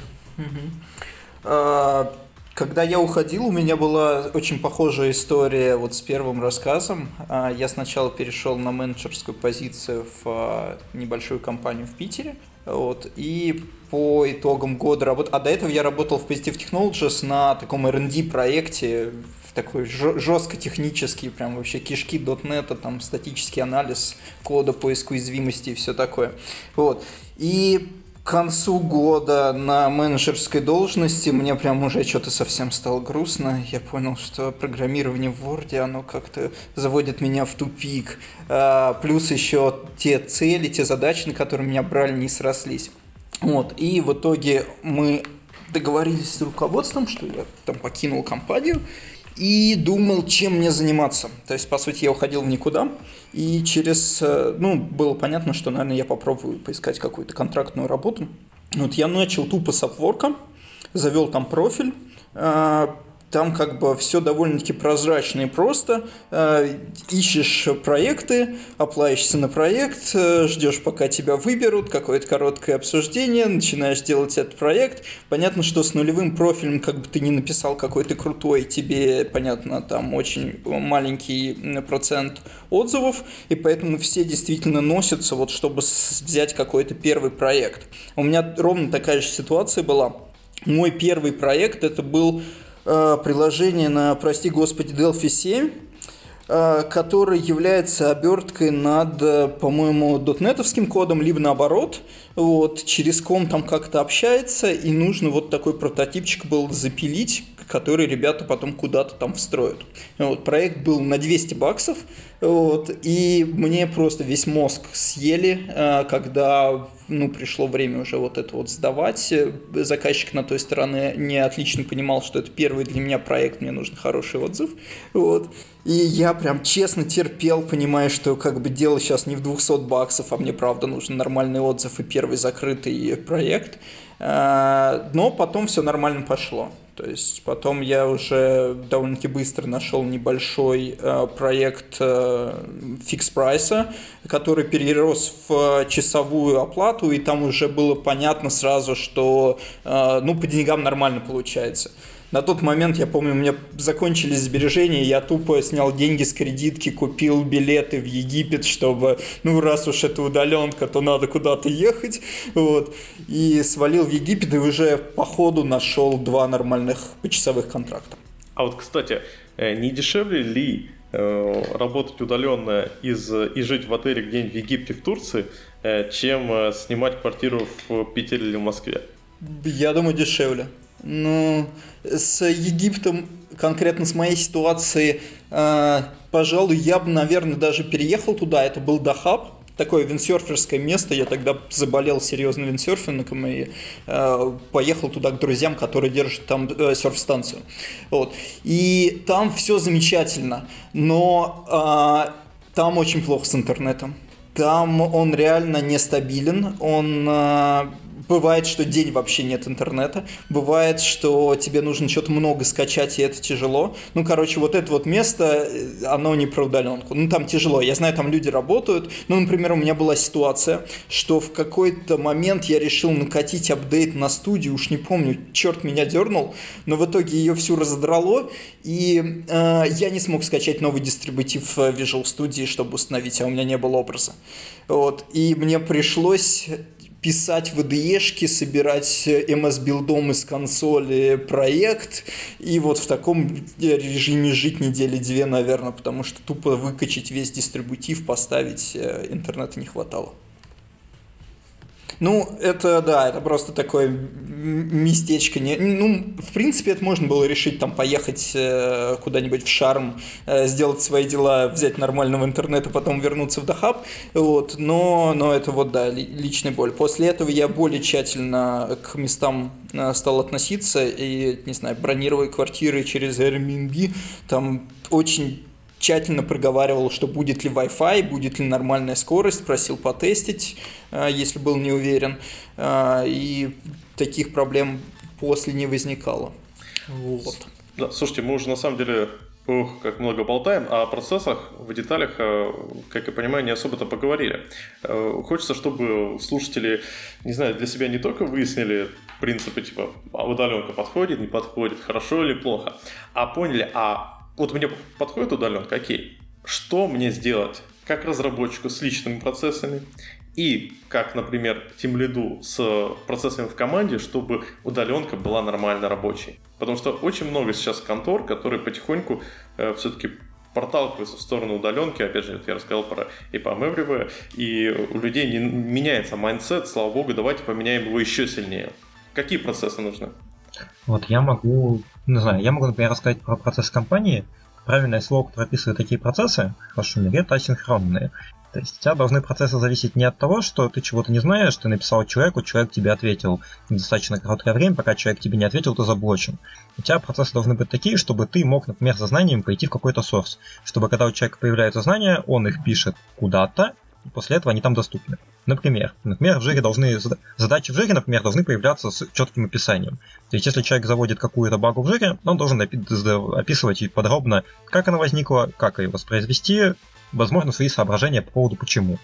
А, когда я уходил, у меня была очень похожая история вот с первым рассказом. А, я сначала перешел на менеджерскую позицию в а, небольшую компанию в Питере. Вот, и по итогам года работы... А до этого я работал в Positive Technologies на таком R&D проекте, в такой жестко технический, прям вообще кишки .NET, там статический анализ кода, поиск уязвимости и все такое. Вот. И концу года на менеджерской должности мне прям уже что-то совсем стало грустно. Я понял, что программирование в Word, оно как-то заводит меня в тупик. А, плюс еще те цели, те задачи, на которые меня брали, не срослись. Вот. И в итоге мы договорились с руководством, что я там покинул компанию и думал, чем мне заниматься. То есть, по сути, я уходил в никуда, и через, э, ну, было понятно, что, наверное, я попробую поискать какую-то контрактную работу. Вот я начал тупо с Upwork, завел там профиль, э, там как бы все довольно-таки прозрачно и просто. Э, ищешь проекты, оплаешься на проект, э, ждешь, пока тебя выберут, какое-то короткое обсуждение, начинаешь делать этот проект. Понятно, что с нулевым профилем как бы ты не написал какой-то крутой, тебе, понятно, там очень маленький процент отзывов, и поэтому все действительно носятся, вот чтобы взять какой-то первый проект. У меня ровно такая же ситуация была. Мой первый проект это был приложение на, прости господи, Delphi 7, э, который является оберткой над, э, по-моему, дотнетовским кодом, либо наоборот. Вот, через ком там как-то общается, и нужно вот такой прототипчик был запилить, который ребята потом куда-то там встроят. Вот, проект был на 200 баксов, вот, и мне просто весь мозг съели, э, когда ну, пришло время уже вот это вот сдавать. Заказчик на той стороне не отлично понимал, что это первый для меня проект, мне нужен хороший отзыв. Вот. И я прям честно терпел, понимая, что как бы дело сейчас не в 200 баксов, а мне правда нужен нормальный отзыв и первый закрытый проект. Э, но потом все нормально пошло. То есть потом я уже довольно-таки быстро нашел небольшой э, проект э, фикс прайса, который перерос в часовую оплату, и там уже было понятно сразу, что э, ну по деньгам нормально получается. На тот момент, я помню, у меня закончились сбережения, я тупо снял деньги с кредитки, купил билеты в Египет, чтобы, ну, раз уж это удаленка, то надо куда-то ехать, вот, и свалил в Египет, и уже по ходу нашел два нормальных почасовых контракта. А вот, кстати, э, не дешевле ли э, работать удаленно из, и жить в отеле где-нибудь в Египте, в Турции, э, чем снимать квартиру в Питере или в Москве? Я думаю, дешевле. Ну, с Египтом, конкретно с моей ситуацией, э, пожалуй, я бы, наверное, даже переехал туда. Это был Дахаб, такое виндсерферское место. Я тогда заболел серьезно виндсерфингом и э, поехал туда к друзьям, которые держат там э, серф-станцию. Вот. И там все замечательно, но э, там очень плохо с интернетом. Там он реально нестабилен, он э, Бывает, что день вообще нет интернета. Бывает, что тебе нужно что-то много скачать, и это тяжело. Ну, короче, вот это вот место, э, оно не про удаленку. Ну, там тяжело. Я знаю, там люди работают. Ну, например, у меня была ситуация, что в какой-то момент я решил накатить апдейт на студию. Уж не помню, черт меня дернул. Но в итоге ее всю раздрало. И э, я не смог скачать новый дистрибутив э, Visual Studio, чтобы установить, а у меня не было образа. Вот. И мне пришлось писать VDE-шки, собирать MS-билдом из консоли проект, и вот в таком режиме жить недели две, наверное, потому что тупо выкачать весь дистрибутив, поставить э, интернета не хватало. Ну, это, да, это просто такое местечко. Не, ну, в принципе, это можно было решить, там, поехать э, куда-нибудь в Шарм, э, сделать свои дела, взять нормального интернета, потом вернуться в Дахаб, вот, но, но это вот, да, личная боль. После этого я более тщательно к местам э, стал относиться и, не знаю, бронировать квартиры через Airbnb, там очень тщательно проговаривал, что будет ли Wi-Fi, будет ли нормальная скорость, просил потестить, э, если был не уверен, э, и таких проблем после не возникало. Вот. Да, слушайте, мы уже на самом деле Ух, как много болтаем, а о процессах в деталях, э, как я понимаю, не особо-то поговорили. Хочется, чтобы слушатели, не знаю, для себя не только выяснили принципы, типа, а удаленка подходит, не подходит, хорошо или плохо, а поняли, а вот мне подходит удаленка, окей, что мне сделать как разработчику с личными процессами и как, например, тимлиду с процессами в команде, чтобы удаленка была нормально рабочей. Потому что очень много сейчас контор, которые потихоньку э, все-таки проталкиваются в сторону удаленки. Опять же, я рассказал про EPAM Everywhere. И у людей не меняется mindset. Слава богу, давайте поменяем его еще сильнее. Какие процессы нужны? Вот я могу, не знаю, я могу, например, рассказать про процесс компании. Правильное слово, которое описывает такие процессы, в вашем мире, это асинхронные. То есть у тебя должны процессы зависеть не от того, что ты чего-то не знаешь, ты написал человеку, человек тебе ответил достаточно короткое время, пока человек тебе не ответил, ты заблочен. У тебя процессы должны быть такие, чтобы ты мог, например, за знанием пойти в какой-то сорс. Чтобы когда у человека появляются знания, он их пишет куда-то, и после этого они там доступны. Например, например, в жире должны, задачи в жире, например, должны появляться с четким описанием. То есть, если человек заводит какую-то багу в жире, он должен описывать подробно, как она возникла, как ее воспроизвести, возможно, свои соображения по поводу почему.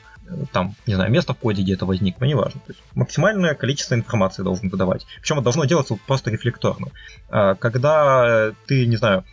Там, не знаю, место в коде, где это возникло, неважно. То есть, максимальное количество информации должен выдавать. Причем это должно делаться просто рефлекторно. А, когда ты, не знаю,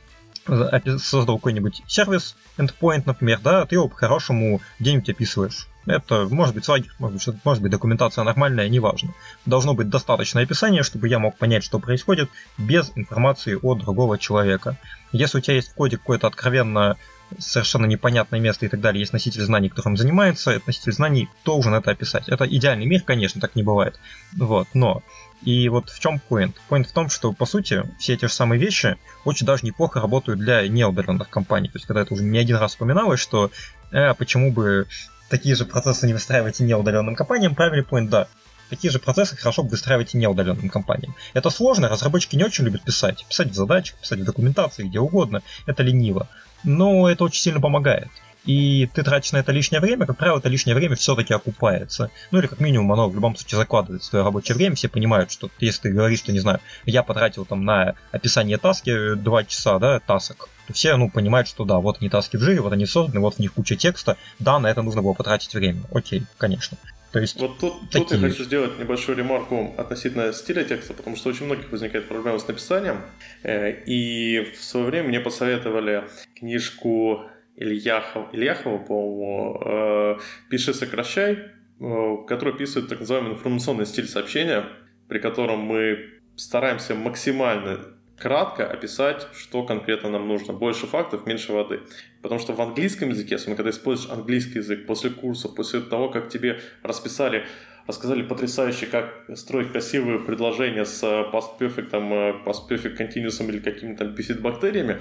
создал какой-нибудь сервис, endpoint, например, да, ты его по-хорошему где-нибудь описываешь. Это может быть свагер, может быть, может быть документация нормальная, неважно. Должно быть достаточное описание, чтобы я мог понять, что происходит, без информации от другого человека. Если у тебя есть в коде какое-то откровенно совершенно непонятное место и так далее, есть носитель знаний, которым занимается, носитель знаний должен это описать. Это идеальный мир, конечно, так не бывает. Вот, но и вот в чем point? Point в том, что, по сути, все эти же самые вещи очень даже неплохо работают для неудаленных компаний. То есть, когда это уже не один раз вспоминалось, что э, почему бы такие же процессы не выстраивать и неудаленным компаниям, правильный point, да. Такие же процессы хорошо бы выстраивать и неудаленным компаниям. Это сложно, разработчики не очень любят писать. Писать в задачах, писать в документации, где угодно. Это лениво. Но это очень сильно помогает и ты тратишь на это лишнее время, как правило, это лишнее время все-таки окупается. Ну или как минимум оно в любом случае закладывается в твое рабочее время, все понимают, что если ты говоришь, что, не знаю, я потратил там на описание таски 2 часа, да, тасок, то все, ну, понимают, что да, вот они таски в жире, вот они созданы, вот в них куча текста, да, на это нужно было потратить время. Окей, конечно. То есть вот тут, такие... тут я хочу сделать небольшую ремарку относительно стиля текста, потому что очень многих возникает проблема с написанием. Э, и в свое время мне посоветовали книжку Ильяхов, Ильяхова, по-моему, э, «Пиши, сокращай», э, который описывает так называемый информационный стиль сообщения, при котором мы стараемся максимально кратко описать, что конкретно нам нужно. Больше фактов, меньше воды. Потому что в английском языке, особенно когда используешь английский язык, после курса, после того, как тебе расписали, рассказали потрясающе, как строить красивые предложения с past perfect, там, э, past perfect continuous или какими-то бифид-бактериями,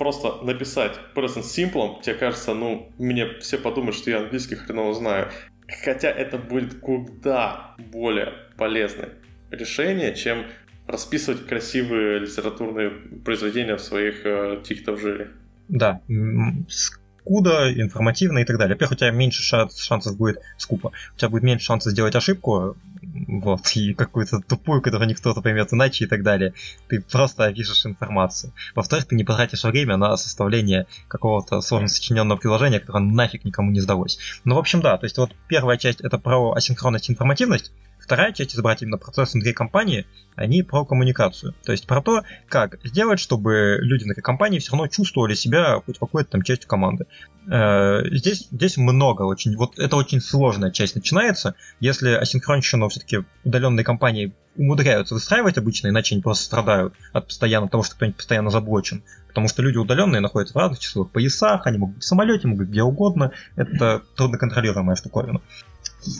просто написать present simple, тебе кажется, ну, мне все подумают, что я английский хреново знаю. Хотя это будет куда более полезное решение, чем расписывать красивые литературные произведения в своих э, тихтов жире. Да, скуда, информативно и так далее. Во-первых, у тебя меньше шансов будет скупо. У тебя будет меньше шансов сделать ошибку, вот, и какую-то тупую, которую никто поймет иначе и так далее. Ты просто опишешь информацию. Во-вторых, ты не потратишь время на составление какого-то сложно сочиненного приложения, которое нафиг никому не сдалось. Ну, в общем, да, то есть вот первая часть это про асинхронность и информативность, вторая часть избрать именно процесс внутри компании, они про коммуникацию. То есть про то, как сделать, чтобы люди внутри компании все равно чувствовали себя хоть какой-то там частью команды. Э, здесь, здесь много очень, вот это очень сложная часть начинается, если асинхронщину все-таки удаленные компании умудряются выстраивать обычно, иначе они просто страдают от постоянно того, что кто-нибудь постоянно заблочен. Потому что люди удаленные находятся в разных часовых поясах, они могут быть в самолете, могут быть где угодно. Это трудно контролируемая штуковина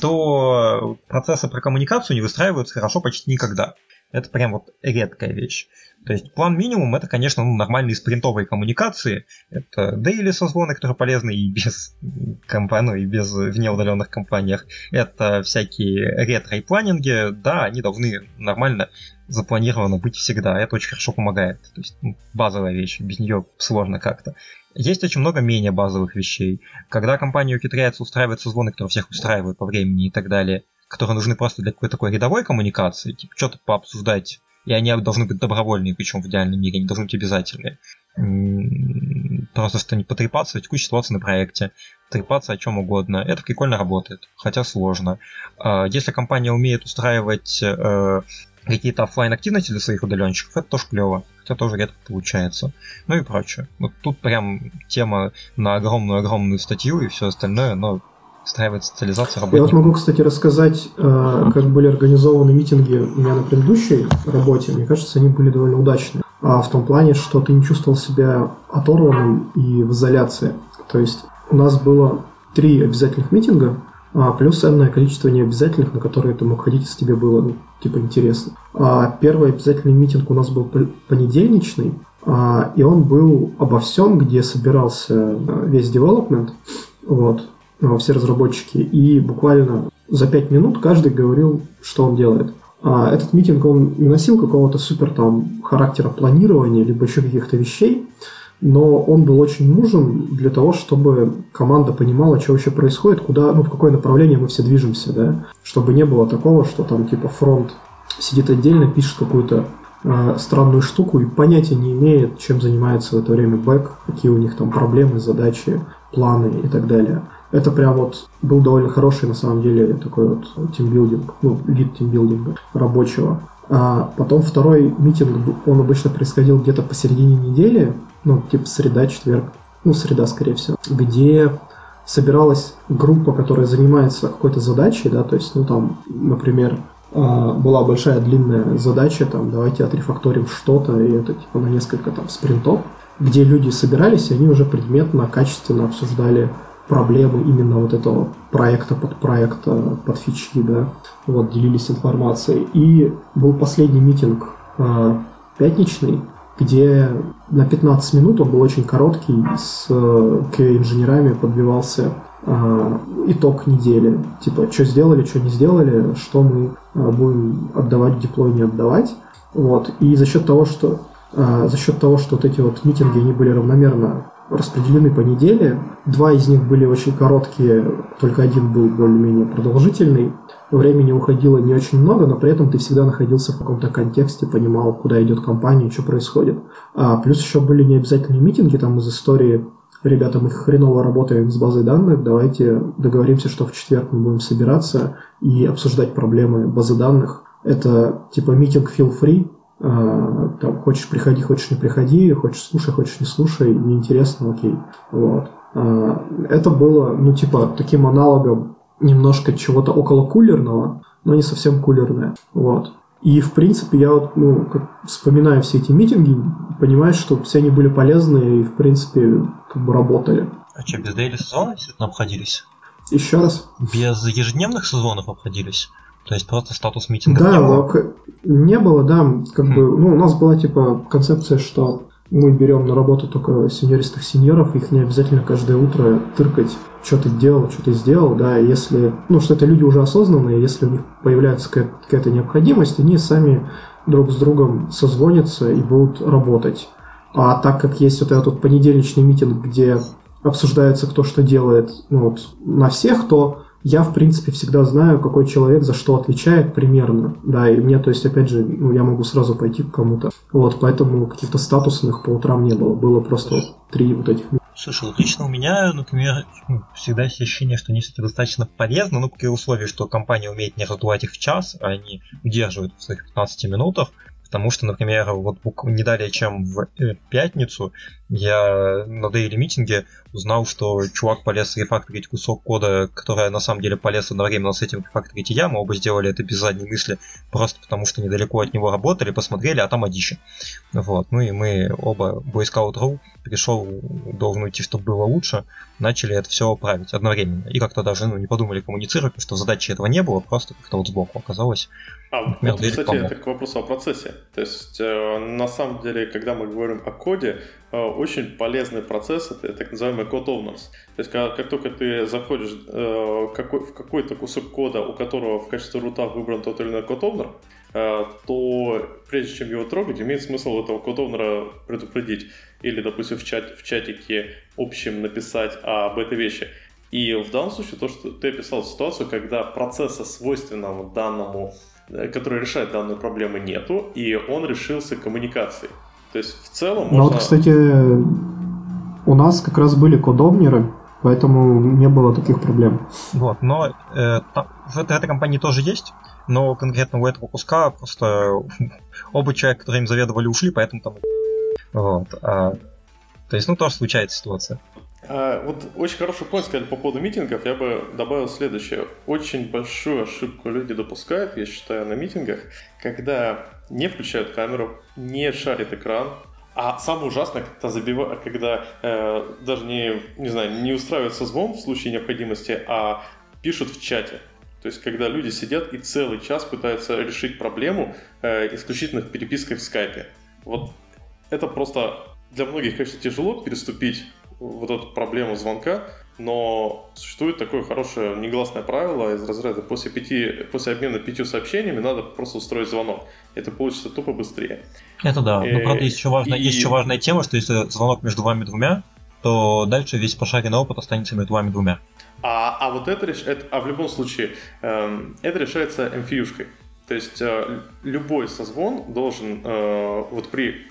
то процессы про коммуникацию не выстраиваются хорошо почти никогда. Это прям вот редкая вещь. То есть план минимум это, конечно, ну, нормальные спринтовые коммуникации. Это дейли созвоны, которые полезны и без компании, ну, и без в неудаленных компаниях. Это всякие ретро и планинги. Да, они должны нормально запланировано быть всегда. Это очень хорошо помогает. То есть ну, базовая вещь, без нее сложно как-то. Есть очень много менее базовых вещей. Когда компания ухитряется устраивать созвоны, которые всех устраивают по времени и так далее, которые нужны просто для какой-то такой рядовой коммуникации, типа что-то пообсуждать, и они должны быть добровольные, причем в идеальном мире, они должны быть обязательные. Просто что не потрепаться о текущей ситуации на проекте, трепаться о чем угодно. Это прикольно работает, хотя сложно. А, если компания умеет устраивать э, какие-то офлайн активности для своих удаленщиков, это тоже клево, хотя тоже редко получается. Ну и прочее. Вот тут прям тема на огромную-огромную статью и все остальное, но устраивает социализацию работников. Я вот могу, кстати, рассказать, э, как были организованы митинги у меня на предыдущей работе. Мне кажется, они были довольно удачные. А в том плане, что ты не чувствовал себя оторванным и в изоляции. То есть у нас было три обязательных митинга, а, плюс энное количество необязательных, на которые ты мог ходить, если тебе было ну, типа интересно. А, первый обязательный митинг у нас был понедельничный, а, и он был обо всем, где собирался а, весь development, вот, а, все разработчики, и буквально за пять минут каждый говорил, что он делает. А этот митинг, он не носил какого-то супер там характера планирования, либо еще каких-то вещей, но он был очень нужен для того, чтобы команда понимала, что вообще происходит, куда, ну, в какое направление мы все движемся, да, чтобы не было такого, что там типа фронт сидит отдельно, пишет какую-то э, странную штуку и понятия не имеет, чем занимается в это время бэк, какие у них там проблемы, задачи, планы и так далее. Это прям вот был довольно хороший, на самом деле, такой вот тимбилдинг, ну, вид тимбилдинга рабочего. А потом второй митинг, он обычно происходил где-то посередине недели, ну, типа среда, четверг, ну, среда, скорее всего, где собиралась группа, которая занимается какой-то задачей, да, то есть, ну, там, например, а, была большая длинная задача, там, давайте отрефакторим что-то, и это, типа, на несколько, там, спринтов, где люди собирались, и они уже предметно, качественно обсуждали проблемы именно вот этого проекта под проекта, под фичи, да, вот, делились информацией. И был последний митинг э, пятничный, где на 15 минут, он был очень короткий, с QA-инженерами подбивался э, итог недели. Типа, что сделали, что не сделали, что мы э, будем отдавать диплой, не отдавать. Вот. И за счет того, что э, за счет того, что вот эти вот митинги, они были равномерно распределены по неделе. Два из них были очень короткие, только один был более-менее продолжительный. Времени уходило не очень много, но при этом ты всегда находился в каком-то контексте, понимал, куда идет компания, что происходит. А, плюс еще были необязательные митинги там из истории ребята, мы хреново работаем с базой данных, давайте договоримся, что в четверг мы будем собираться и обсуждать проблемы базы данных. Это типа митинг feel free, там, хочешь приходи, хочешь не приходи, хочешь слушай, хочешь не слушай, неинтересно, окей. Вот. А, это было, ну, типа, таким аналогом немножко чего-то около кулерного, но не совсем кулерное. Вот. И, в принципе, я вот, ну, как вспоминаю все эти митинги, понимаю, что все они были полезны и, в принципе, как бы работали. А что, без дейли сезона действительно обходились? Еще раз? Без ежедневных сезонов обходились? То есть просто статус митинга да, не было? Не было, да. Как хм. бы, ну, у нас была типа концепция, что мы берем на работу только сеньористых сеньоров, их не обязательно каждое утро тыркать, что ты делал, что ты сделал, да, если, ну, что это люди уже осознанные, если у них появляется какая-то необходимость, они сами друг с другом созвонятся и будут работать. А так как есть вот этот понедельничный митинг, где обсуждается, кто что делает ну, вот, на всех, то я, в принципе, всегда знаю, какой человек за что отвечает примерно. Да, и мне, то есть, опять же, ну, я могу сразу пойти к кому-то. Вот, поэтому каких-то статусных по утрам не было. Было просто три вот этих Слушай, вот лично у меня, например, ну, всегда есть ощущение, что они все-таки достаточно полезны, ну, при условии, что компания умеет не раздувать их в час, а они удерживают в своих 15 минутах. Потому что, например, вот не далее, чем в э, пятницу, я на daily митинге узнал, что чувак полез рефакторить кусок кода, который на самом деле полез одновременно с этим рефакторить я. Мы оба сделали это без задней мысли, просто потому что недалеко от него работали, посмотрели, а там одище. Вот. Ну и мы оба Boy Scout.ru пришел, должен уйти, чтобы было лучше, начали это все править одновременно. И как-то даже ну, не подумали коммуницировать, потому что задачи этого не было, просто как-то вот сбоку оказалось. А, вот, кстати, это к вопросу о процессе. То есть, э, на самом деле, когда мы говорим о коде, э, очень полезный процесс это так называемый code owners. То есть, как, как только ты заходишь э, какой, в какой-то кусок кода, у которого в качестве рута выбран тот или иной code owner, э, то прежде чем его трогать, имеет смысл этого code owner предупредить. Или, допустим, в, чат, в чатике общем написать об этой вещи. И в данном случае то, что ты описал ситуацию, когда процесса свойственного данному который решает данную проблему, нету, и он решился коммуникацией. То есть в целом можно... Ну вот, кстати, у нас как раз были кодовнеры, поэтому не было таких проблем. Вот, но э, там, в этой, этой компании тоже есть, но конкретно у этого куска просто [laughs] оба человека, которые им заведовали, ушли, поэтому там... Вот. А, то есть, ну, тоже случается ситуация. А, вот очень хороший point сказали по поводу митингов. Я бы добавил следующее. Очень большую ошибку люди допускают, я считаю, на митингах, когда не включают камеру, не шарит экран, а самое ужасное, когда, забива... когда э, даже не, не знаю, не устраивается звон в случае необходимости, а пишут в чате. То есть, когда люди сидят и целый час пытаются решить проблему э, исключительно в переписке в скайпе. Вот это просто для многих, конечно, тяжело переступить вот эту проблему звонка, но существует такое хорошее негласное правило из разряда после, пяти, после обмена пятью сообщениями надо просто устроить звонок. Это получится тупо быстрее. Это да. Но правда есть еще, важная, и... есть еще важная тема, что если звонок между вами двумя, то дальше весь пошаренный опыт останется между вами двумя. А, а вот это, это, а в любом случае, эм, это решается MFU-шкой. То есть э, любой созвон должен э, вот при,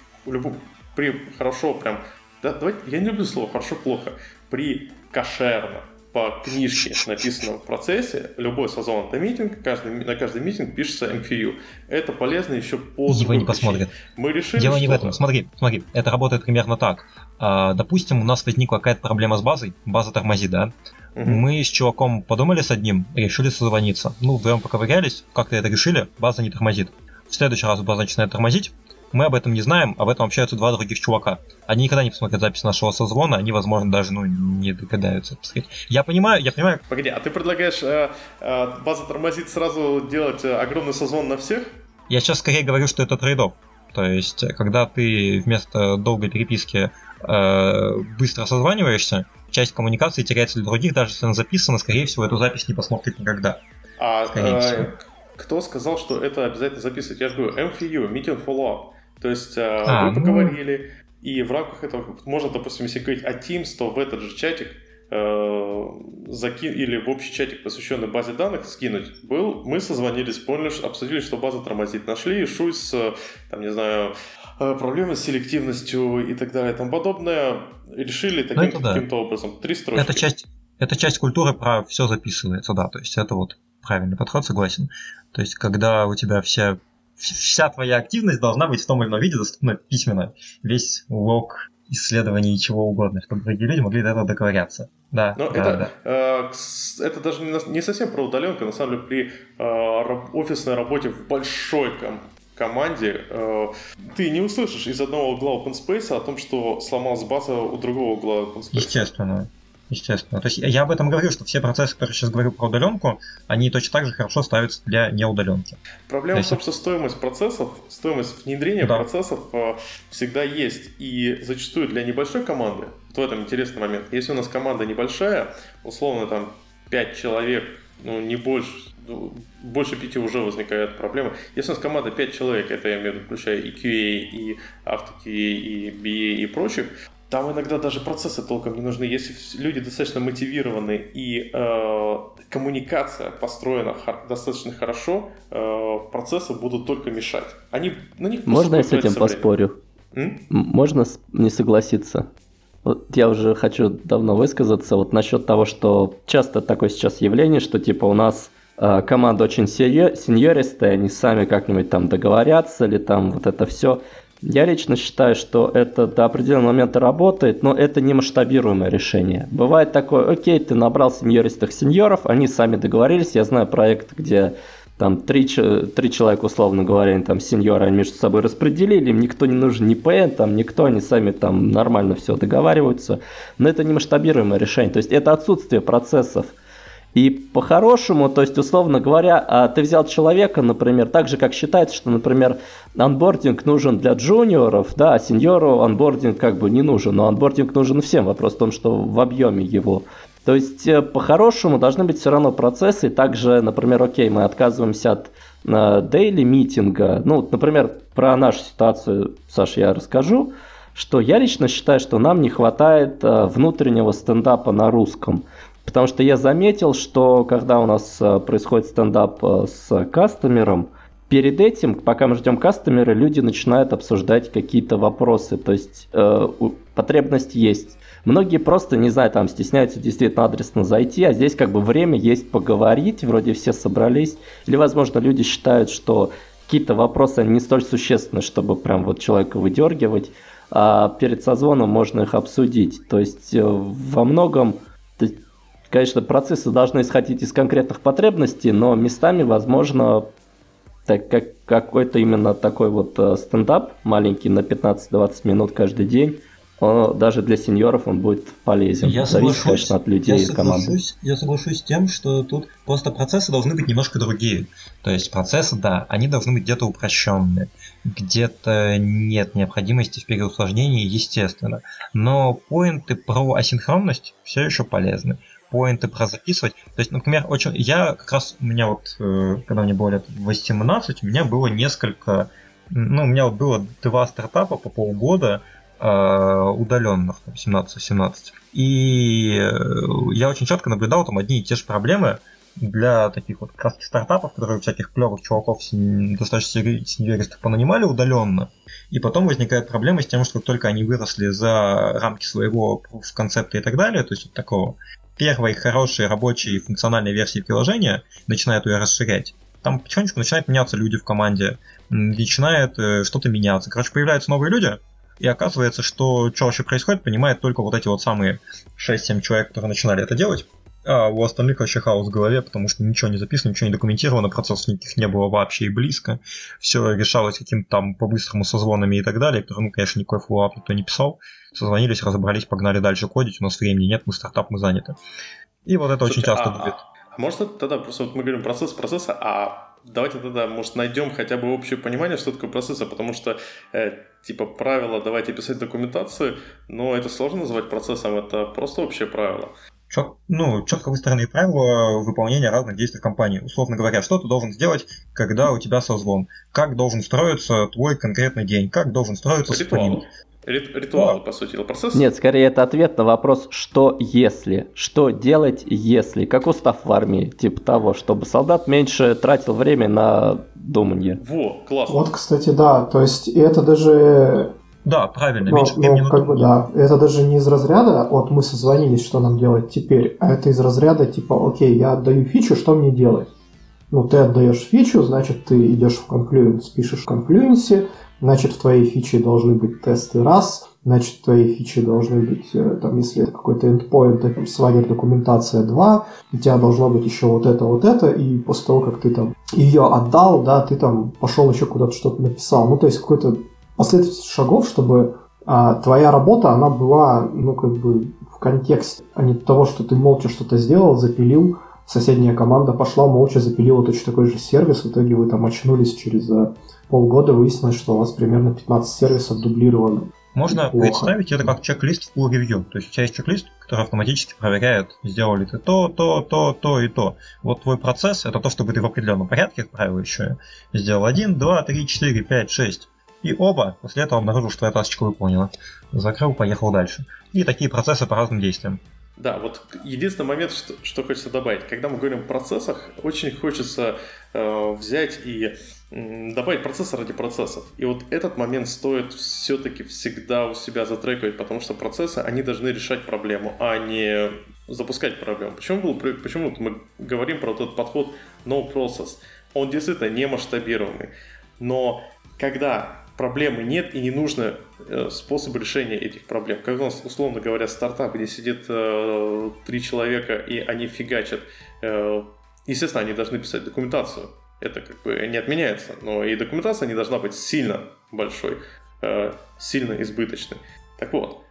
при хорошо прям да, давайте, я не люблю слово хорошо-плохо. При кошерно, по книжке, написанном в процессе, любой созвон митинг, каждый, на каждый митинг пишется MQU. Это полезно еще по Его не посмотрят. Мы решили, Дело не в этом. Смотри, смотри, это работает примерно так. А, допустим, у нас возникла какая-то проблема с базой, база тормозит, да? Угу. Мы с чуваком подумали с одним, решили созвониться. Ну, вдвоем поковырялись, как-то это решили, база не тормозит. В следующий раз база начинает тормозить, мы об этом не знаем, об этом общаются два других чувака. Они никогда не посмотрят запись нашего созвона, они, возможно, даже ну, не догадаются посмотреть. Я понимаю, я понимаю. Погоди, а ты предлагаешь э, э, база тормозит сразу делать э, огромный созвон на всех? Я сейчас скорее говорю, что это трейдов. То есть, когда ты вместо долгой переписки э, быстро созваниваешься, часть коммуникации теряется для других, даже если она записана, скорее всего, эту запись не посмотрит никогда. А э, кто сказал, что это обязательно записывать? Я же говорю, MFU, Meeting Follow-up. То есть э, а, вы ну. поговорили, и в рамках этого можно, допустим, если говорить о Teams, то в этот же чатик э, закин или в общий чатик, посвященный базе данных, скинуть был. Мы созвонились, поняли, обсудили, что база тормозит. Нашли issue с, там, не знаю, э, проблемы с селективностью и так далее и тому подобное. Решили ну, таким да. каким-то образом. Три строчки. Это часть, это часть культуры про все записывается, да. То есть это вот правильный подход, согласен. То есть когда у тебя вся вся твоя активность должна быть в том или ином виде доступна письменно. Весь лог исследований и чего угодно, чтобы другие люди могли до этого договоряться. Да, Но да, это, да. Э, это даже не, не совсем про удаленку, на самом деле при э, офисной работе в большой ком команде э, ты не услышишь из одного угла open space о том, что сломалась база у другого угла open space. Естественно. Естественно. То есть я об этом говорю, что все процессы, которые сейчас говорю про удаленку, они точно так же хорошо ставятся для неудаленки. Проблема в том, что стоимость процессов, стоимость внедрения да. процессов э, всегда есть. И зачастую для небольшой команды, вот в этом интересный момент, если у нас команда небольшая, условно там 5 человек, ну не больше, ну, больше пяти уже возникает проблема. Если у нас команда 5 человек, это я имею в виду, включая и QA, и AutoQA, и BA и прочих, там иногда даже процессы толком не нужны. Если люди достаточно мотивированы и э, коммуникация построена достаточно хорошо, э, процессы будут только мешать. Они, на них Можно я с этим поспорю? М? Можно не согласиться? Вот я уже хочу давно высказаться вот насчет того, что часто такое сейчас явление, что типа у нас э, команда очень сеньористая, они сами как-нибудь там договорятся или там вот это все. Я лично считаю, что это до определенного момента работает, но это не масштабируемое решение. Бывает такое, окей, ты набрал сеньористых сеньоров, они сами договорились. Я знаю проект, где там три, три человека, условно говоря, они, там сеньоры, они между собой распределили, им никто не нужен, ни PM, там никто, они сами там нормально все договариваются. Но это не масштабируемое решение. То есть это отсутствие процессов и по-хорошему, то есть, условно говоря, а, ты взял человека, например, так же, как считается, что, например, onboarding нужен для джуниоров, да, а сеньору onboarding как бы не нужен, но onboarding нужен всем, вопрос в том, что в объеме его. То есть, э, по-хорошему, должны быть все равно процессы, также, например, окей, мы отказываемся от дейли митинга, ну, например, про нашу ситуацию, Саша, я расскажу, что я лично считаю, что нам не хватает э, внутреннего стендапа на русском. Потому что я заметил, что когда у нас э, происходит стендап э, с кастомером, перед этим, пока мы ждем кастомера, люди начинают обсуждать какие-то вопросы. То есть э, потребность есть. Многие просто, не знаю, там стесняются действительно адресно зайти, а здесь как бы время есть поговорить, вроде все собрались. Или, возможно, люди считают, что какие-то вопросы не столь существенны, чтобы прям вот человека выдергивать, а перед созвоном можно их обсудить. То есть э, во многом Конечно, процессы должны исходить из конкретных потребностей, но местами, возможно, так как какой-то именно такой вот э, стендап маленький на 15-20 минут каждый день, он, даже для сеньоров он будет полезен. Я Зависит, соглашусь, конечно, от людей я и команды. Я соглашусь с тем, что тут просто процессы должны быть немножко другие. То есть процессы, да, они должны быть где-то упрощенные, где-то нет необходимости в переусложнении, естественно. Но поинты про асинхронность все еще полезны поинты про записывать. То есть, например, очень... Я как раз, у меня вот, э, когда мне было лет 18, у меня было несколько... Ну, у меня вот было два стартапа по полгода э, удаленных, там, 17-17. И э, я очень четко наблюдал там одни и те же проблемы для таких вот краски стартапов, которые всяких клевых чуваков достаточно сеньористых понанимали удаленно. И потом возникает проблема с тем, что только они выросли за рамки своего в концепта и так далее, то есть вот такого первой хорошей рабочей функциональной версии приложения, начинает ее расширять, там потихонечку начинают меняться люди в команде, начинает э, что-то меняться. Короче, появляются новые люди, и оказывается, что что вообще происходит, понимает только вот эти вот самые 6-7 человек, которые начинали это делать. А у остальных вообще хаос в голове, потому что ничего не записано, ничего не документировано, процессов никаких не было вообще и близко. Все решалось каким-то там по-быстрому созвонами и так далее, которые, ну, конечно, никакой follow-up никто не писал. Созвонились, разобрались, погнали дальше кодить, у нас времени нет, мы стартап, мы заняты. И вот это Слушайте, очень часто а, будет. А может тогда просто вот мы говорим процесс процесса, а давайте тогда, может, найдем хотя бы общее понимание, что такое процесса, потому что, э, типа, правила, давайте писать документацию, но это сложно называть процессом, это просто общее правило. Чет, ну, четко выстроенные правила выполнения разных действий компании. Условно говоря, что ты должен сделать, когда у тебя созвон, как должен строиться твой конкретный день, как должен строиться Ритуал. спринт. Ритуал, по сути, процесс. Нет, скорее это ответ на вопрос, что если, что делать если, как устав в армии, типа того, чтобы солдат меньше тратил время на думание. Во, классно. Вот, кстати, да, то есть это даже да, правильно, ну, меньше ну, времени как бы, да. Это даже не из разряда, вот мы созвонились, что нам делать теперь, а это из разряда типа, окей, я отдаю фичу, что мне делать? Ну, ты отдаешь фичу, значит, ты идешь в Confluence, пишешь в Confluence, значит, в твоей фиче должны быть тесты раз, значит, в твоей фиче должны быть, э, там, если это какой-то endpoint, свагер документация 2, у тебя должно быть еще вот это, вот это, и после того, как ты там ее отдал, да, ты там пошел еще куда-то что-то написал. Ну, то есть какой-то последовательность шагов, чтобы а, твоя работа, она была, ну, как бы в контексте, а не того, что ты молча что-то сделал, запилил, соседняя команда пошла, молча запилила точно такой же сервис, в итоге вы там очнулись через а, полгода, выяснилось, что у вас примерно 15 сервисов дублированы. Можно Плохо. представить это как чек-лист в full review. То есть у тебя есть чек-лист, который автоматически проверяет, сделали ты то, то, то, то и то. Вот твой процесс это то, чтобы ты в определенном порядке, как правило, еще сделал 1, 2, 3, 4, 5, 6. И оба после этого обнаружил, что я тасочку выполнила. Закрыл, поехал дальше. И такие процессы по разным действиям. Да, вот единственный момент, что, что хочется добавить. Когда мы говорим о процессах, очень хочется э, взять и добавить процессы ради процессов. И вот этот момент стоит все-таки всегда у себя затрекивать, потому что процессы, они должны решать проблему, а не запускать проблему. Почему, был, почему мы говорим про вот этот подход no process? Он действительно не масштабируемый. Но когда проблемы нет и не нужно э, способ решения этих проблем. Когда у нас, условно говоря, стартап, где сидит э, три человека и они фигачат, э, естественно, они должны писать документацию. Это как бы не отменяется, но и документация не должна быть сильно большой, э, сильно избыточной. Так вот,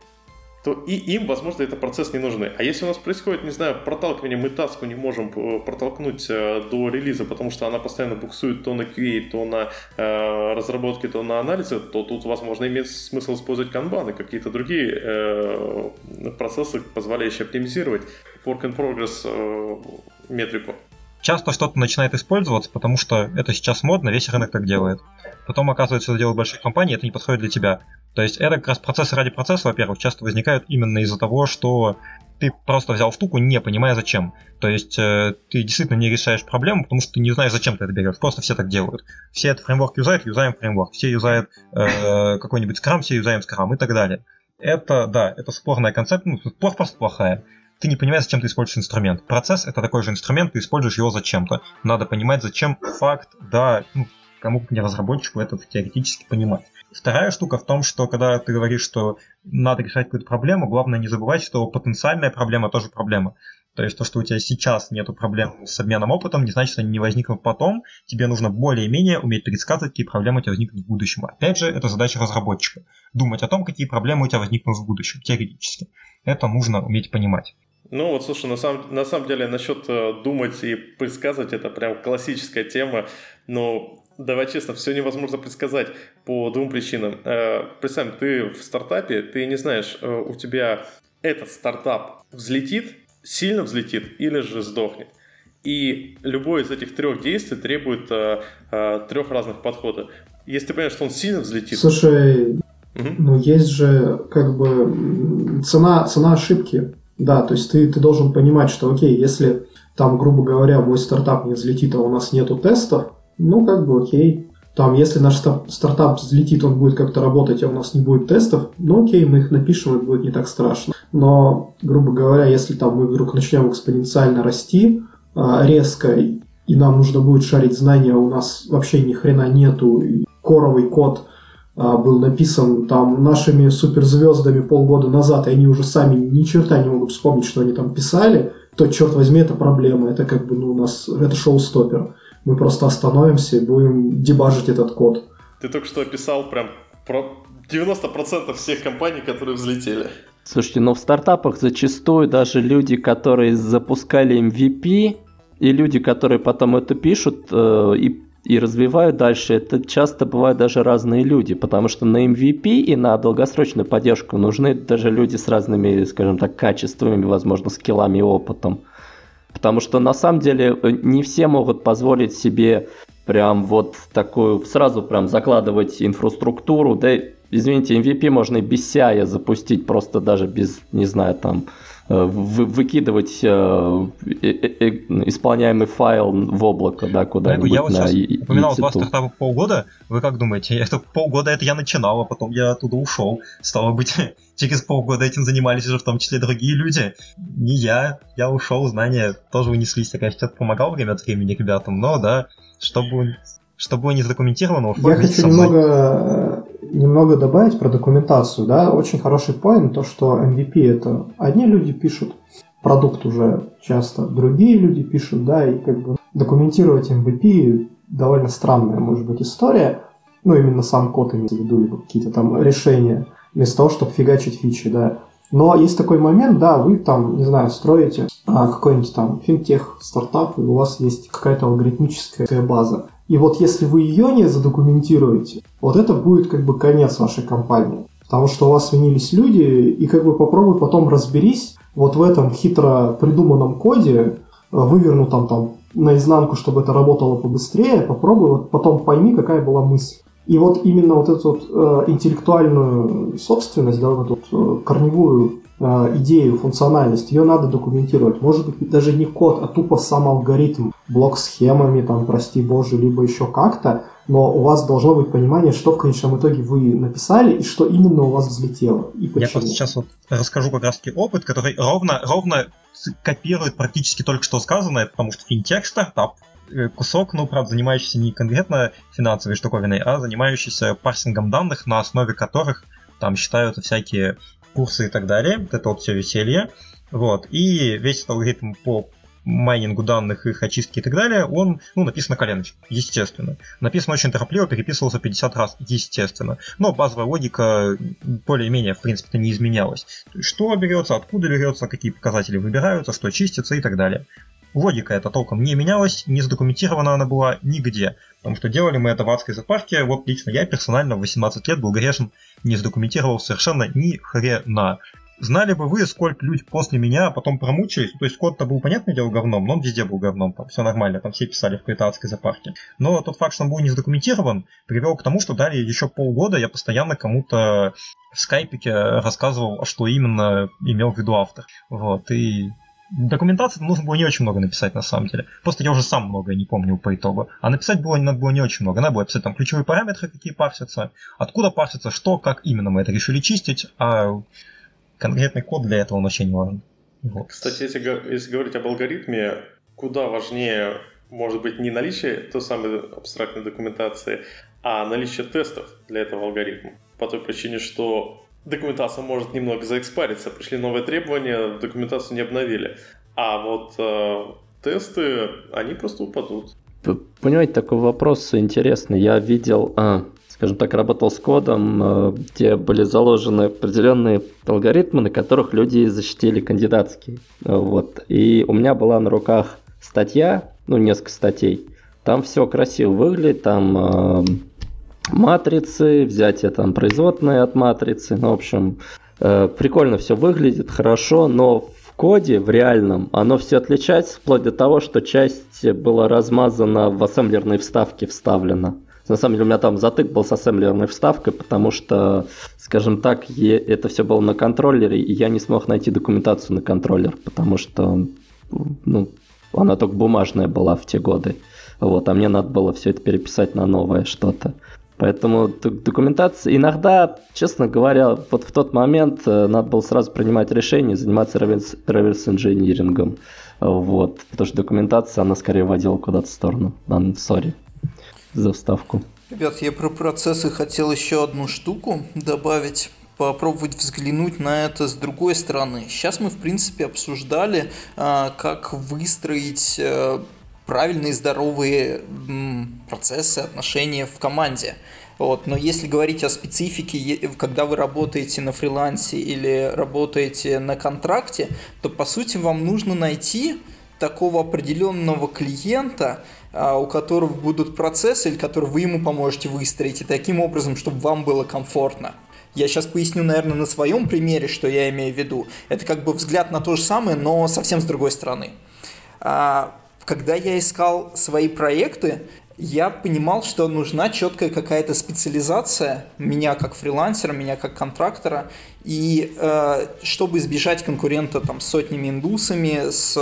то и им, возможно, этот процесс не нужны. А если у нас происходит, не знаю, проталкивание, мы таску не можем э, протолкнуть э, до релиза, потому что она постоянно буксует то на QA, то на э, разработке, то на анализе, то тут, возможно, имеет смысл использовать канбаны, какие-то другие э, процессы, позволяющие оптимизировать work in progress э, метрику. Часто что-то начинает использоваться, потому что это сейчас модно, весь рынок так делает. Потом оказывается, это делают большие компании, это не подходит для тебя. То есть это как раз процессы ради процесса, во-первых, часто возникают именно из-за того, что ты просто взял штуку, не понимая зачем. То есть э, ты действительно не решаешь проблему, потому что ты не знаешь, зачем ты это берешь. Просто все так делают. Все этот фреймворк юзают, юзаем фреймворк. Все юзают э, какой-нибудь скрам, все юзаем скрам и так далее. Это, да, это спорная концепция, ну, спор просто плохая. Ты не понимаешь, зачем ты используешь инструмент. Процесс — это такой же инструмент, ты используешь его зачем-то. Надо понимать, зачем факт, да, ну, кому не разработчику это теоретически понимать. Вторая штука в том, что когда ты говоришь, что надо решать какую-то проблему, главное не забывать, что потенциальная проблема тоже проблема. То есть то, что у тебя сейчас нет проблем с обменом опытом, не значит, что они не возникнут потом. Тебе нужно более-менее уметь предсказывать, какие проблемы у тебя возникнут в будущем. Опять же, это задача разработчика. Думать о том, какие проблемы у тебя возникнут в будущем, теоретически. Это нужно уметь понимать. Ну вот, слушай, на самом, на самом деле насчет э, думать и предсказывать, это прям классическая тема. Но давай честно, все невозможно предсказать по двум причинам. Э, представь, ты в стартапе, ты не знаешь, э, у тебя этот стартап взлетит, сильно взлетит или же сдохнет. И любое из этих трех действий требует э, э, трех разных подходов. Если ты понимаешь, что он сильно взлетит... Слушай, угу. ну есть же как бы цена, цена ошибки. Да, то есть ты, ты должен понимать, что окей, если там, грубо говоря, мой стартап не взлетит, а у нас нету тестов, ну, как бы окей. Там, если наш стартап взлетит, он будет как-то работать, а у нас не будет тестов, ну окей, мы их напишем, это будет не так страшно. Но, грубо говоря, если там мы вдруг начнем экспоненциально расти, а, резко, и нам нужно будет шарить знания, у нас вообще ни хрена нету, и коровый код а, был написан там нашими суперзвездами полгода назад, и они уже сами ни черта не могут вспомнить, что они там писали, то, черт возьми, это проблема. Это как бы, ну, у нас, это шоу-стопер. Мы просто остановимся и будем дебажить этот код. Ты только что описал прям про 90% всех компаний, которые взлетели. Слушайте, но в стартапах зачастую даже люди, которые запускали MVP, и люди, которые потом это пишут э, и и развивают дальше, это часто бывают даже разные люди, потому что на MVP и на долгосрочную поддержку нужны даже люди с разными, скажем так, качествами, возможно, скиллами и опытом. Потому что на самом деле э, не все могут позволить себе прям вот такую, сразу прям закладывать инфраструктуру, да, извините, MVP можно и без CI запустить, просто даже без, не знаю, там, выкидывать э, э, исполняемый файл в облако, да, куда-нибудь. Я вот сейчас упоминал два стартапа полгода. Вы как думаете? Это полгода это я начинал, а потом я оттуда ушел. Стало быть, [laughs] через полгода этим занимались уже в том числе другие люди. Не я, я ушел, знания тоже унеслись. Я, конечно, помогал время от времени ребятам, но да, чтобы чтобы не задокументировано, Я хочу немного немного добавить про документацию, да, очень хороший поинт, то, что MVP это одни люди пишут, продукт уже часто другие люди пишут, да, и как бы документировать MVP довольно странная, может быть, история, ну, именно сам код имеется в виду, либо какие-то там решения, вместо того, чтобы фигачить фичи, да. Но есть такой момент, да, вы там, не знаю, строите а, какой-нибудь там финтех, стартап, и у вас есть какая-то алгоритмическая база. И вот если вы ее не задокументируете, вот это будет как бы конец вашей компании. Потому что у вас сменились люди, и как бы попробуй потом разберись вот в этом хитро придуманном коде, э, вывернутом там наизнанку, чтобы это работало побыстрее, попробуй вот потом пойми, какая была мысль. И вот именно вот эту вот, э, интеллектуальную собственность, да, вот эту вот, э, корневую идею, функциональность, ее надо документировать. Может быть, даже не код, а тупо сам алгоритм, блок схемами, там, прости боже, либо еще как-то, но у вас должно быть понимание, что в конечном итоге вы написали и что именно у вас взлетело. И почему. Я просто сейчас вот расскажу как раз таки опыт, который ровно, ровно копирует практически только что сказанное, потому что финтех стартап, э, кусок, ну, правда, занимающийся не конкретно финансовой штуковиной, а занимающийся парсингом данных, на основе которых там считаются всякие курсы и так далее. Вот это вот все веселье. Вот. И весь этот алгоритм по майнингу данных, их очистки и так далее, он, ну, написан на коленочке, естественно. Написано очень торопливо, переписывался 50 раз, естественно. Но базовая логика более-менее, в принципе не изменялась. Что берется, откуда берется, какие показатели выбираются, что чистится и так далее. Логика эта толком не менялась, не задокументирована она была нигде. Потому что делали мы это в адской запарке. Вот лично я персонально в 18 лет был грешен, не задокументировал совершенно ни хрена. Знали бы вы, сколько люди после меня потом промучились, то есть код-то был, понятное дело, говном, но он везде был говном, там все нормально, там все писали в какой-то адской запарке. Но тот факт, что он был не задокументирован, привел к тому, что далее еще полгода я постоянно кому-то в скайпике рассказывал, что именно имел в виду автор. Вот, и Документации нужно было не очень много написать на самом деле. Просто я уже сам многое не помнил по итогу. А написать было, надо было не очень много. Надо было описать там ключевые параметры, какие парсятся, откуда парсятся, что, как именно мы это решили чистить, а конкретный код для этого он вообще не важен. Вот. Кстати, если, если говорить об алгоритме, куда важнее может быть не наличие той самой абстрактной документации, а наличие тестов для этого алгоритма. По той причине, что документация может немного заэкспариться, пришли новые требования, документацию не обновили. А вот э, тесты, они просто упадут. Понимаете, такой вопрос интересный. Я видел, а, скажем так, работал с кодом, э, где были заложены определенные алгоритмы, на которых люди защитили кандидатские. Вот. И у меня была на руках статья, ну, несколько статей. Там все красиво выглядит, там э, матрицы, взятие там производные от матрицы. Ну, в общем, э, прикольно все выглядит, хорошо, но в коде, в реальном, оно все отличается, вплоть до того, что часть была размазана в ассемблерные вставки вставлена. На самом деле у меня там затык был с ассемблерной вставкой, потому что, скажем так, это все было на контроллере, и я не смог найти документацию на контроллер, потому что ну, она только бумажная была в те годы. Вот, а мне надо было все это переписать на новое что-то. Поэтому документация иногда, честно говоря, вот в тот момент э, надо было сразу принимать решение заниматься реверс-инжинирингом. Вот, потому что документация, она скорее водила куда-то в сторону. Сори за вставку. Ребят, я про процессы хотел еще одну штуку добавить попробовать взглянуть на это с другой стороны. Сейчас мы, в принципе, обсуждали, а, как выстроить э, правильные, здоровые процессы, отношения в команде. Вот. Но если говорить о специфике, когда вы работаете на фрилансе или работаете на контракте, то по сути вам нужно найти такого определенного клиента, а, у которого будут процессы, или который вы ему поможете выстроить, и таким образом, чтобы вам было комфортно. Я сейчас поясню, наверное, на своем примере, что я имею в виду. Это как бы взгляд на то же самое, но совсем с другой стороны. Когда я искал свои проекты, я понимал, что нужна четкая какая-то специализация меня как фрилансера, меня как контрактора, и э, чтобы избежать конкурента там, с сотнями индусами, с,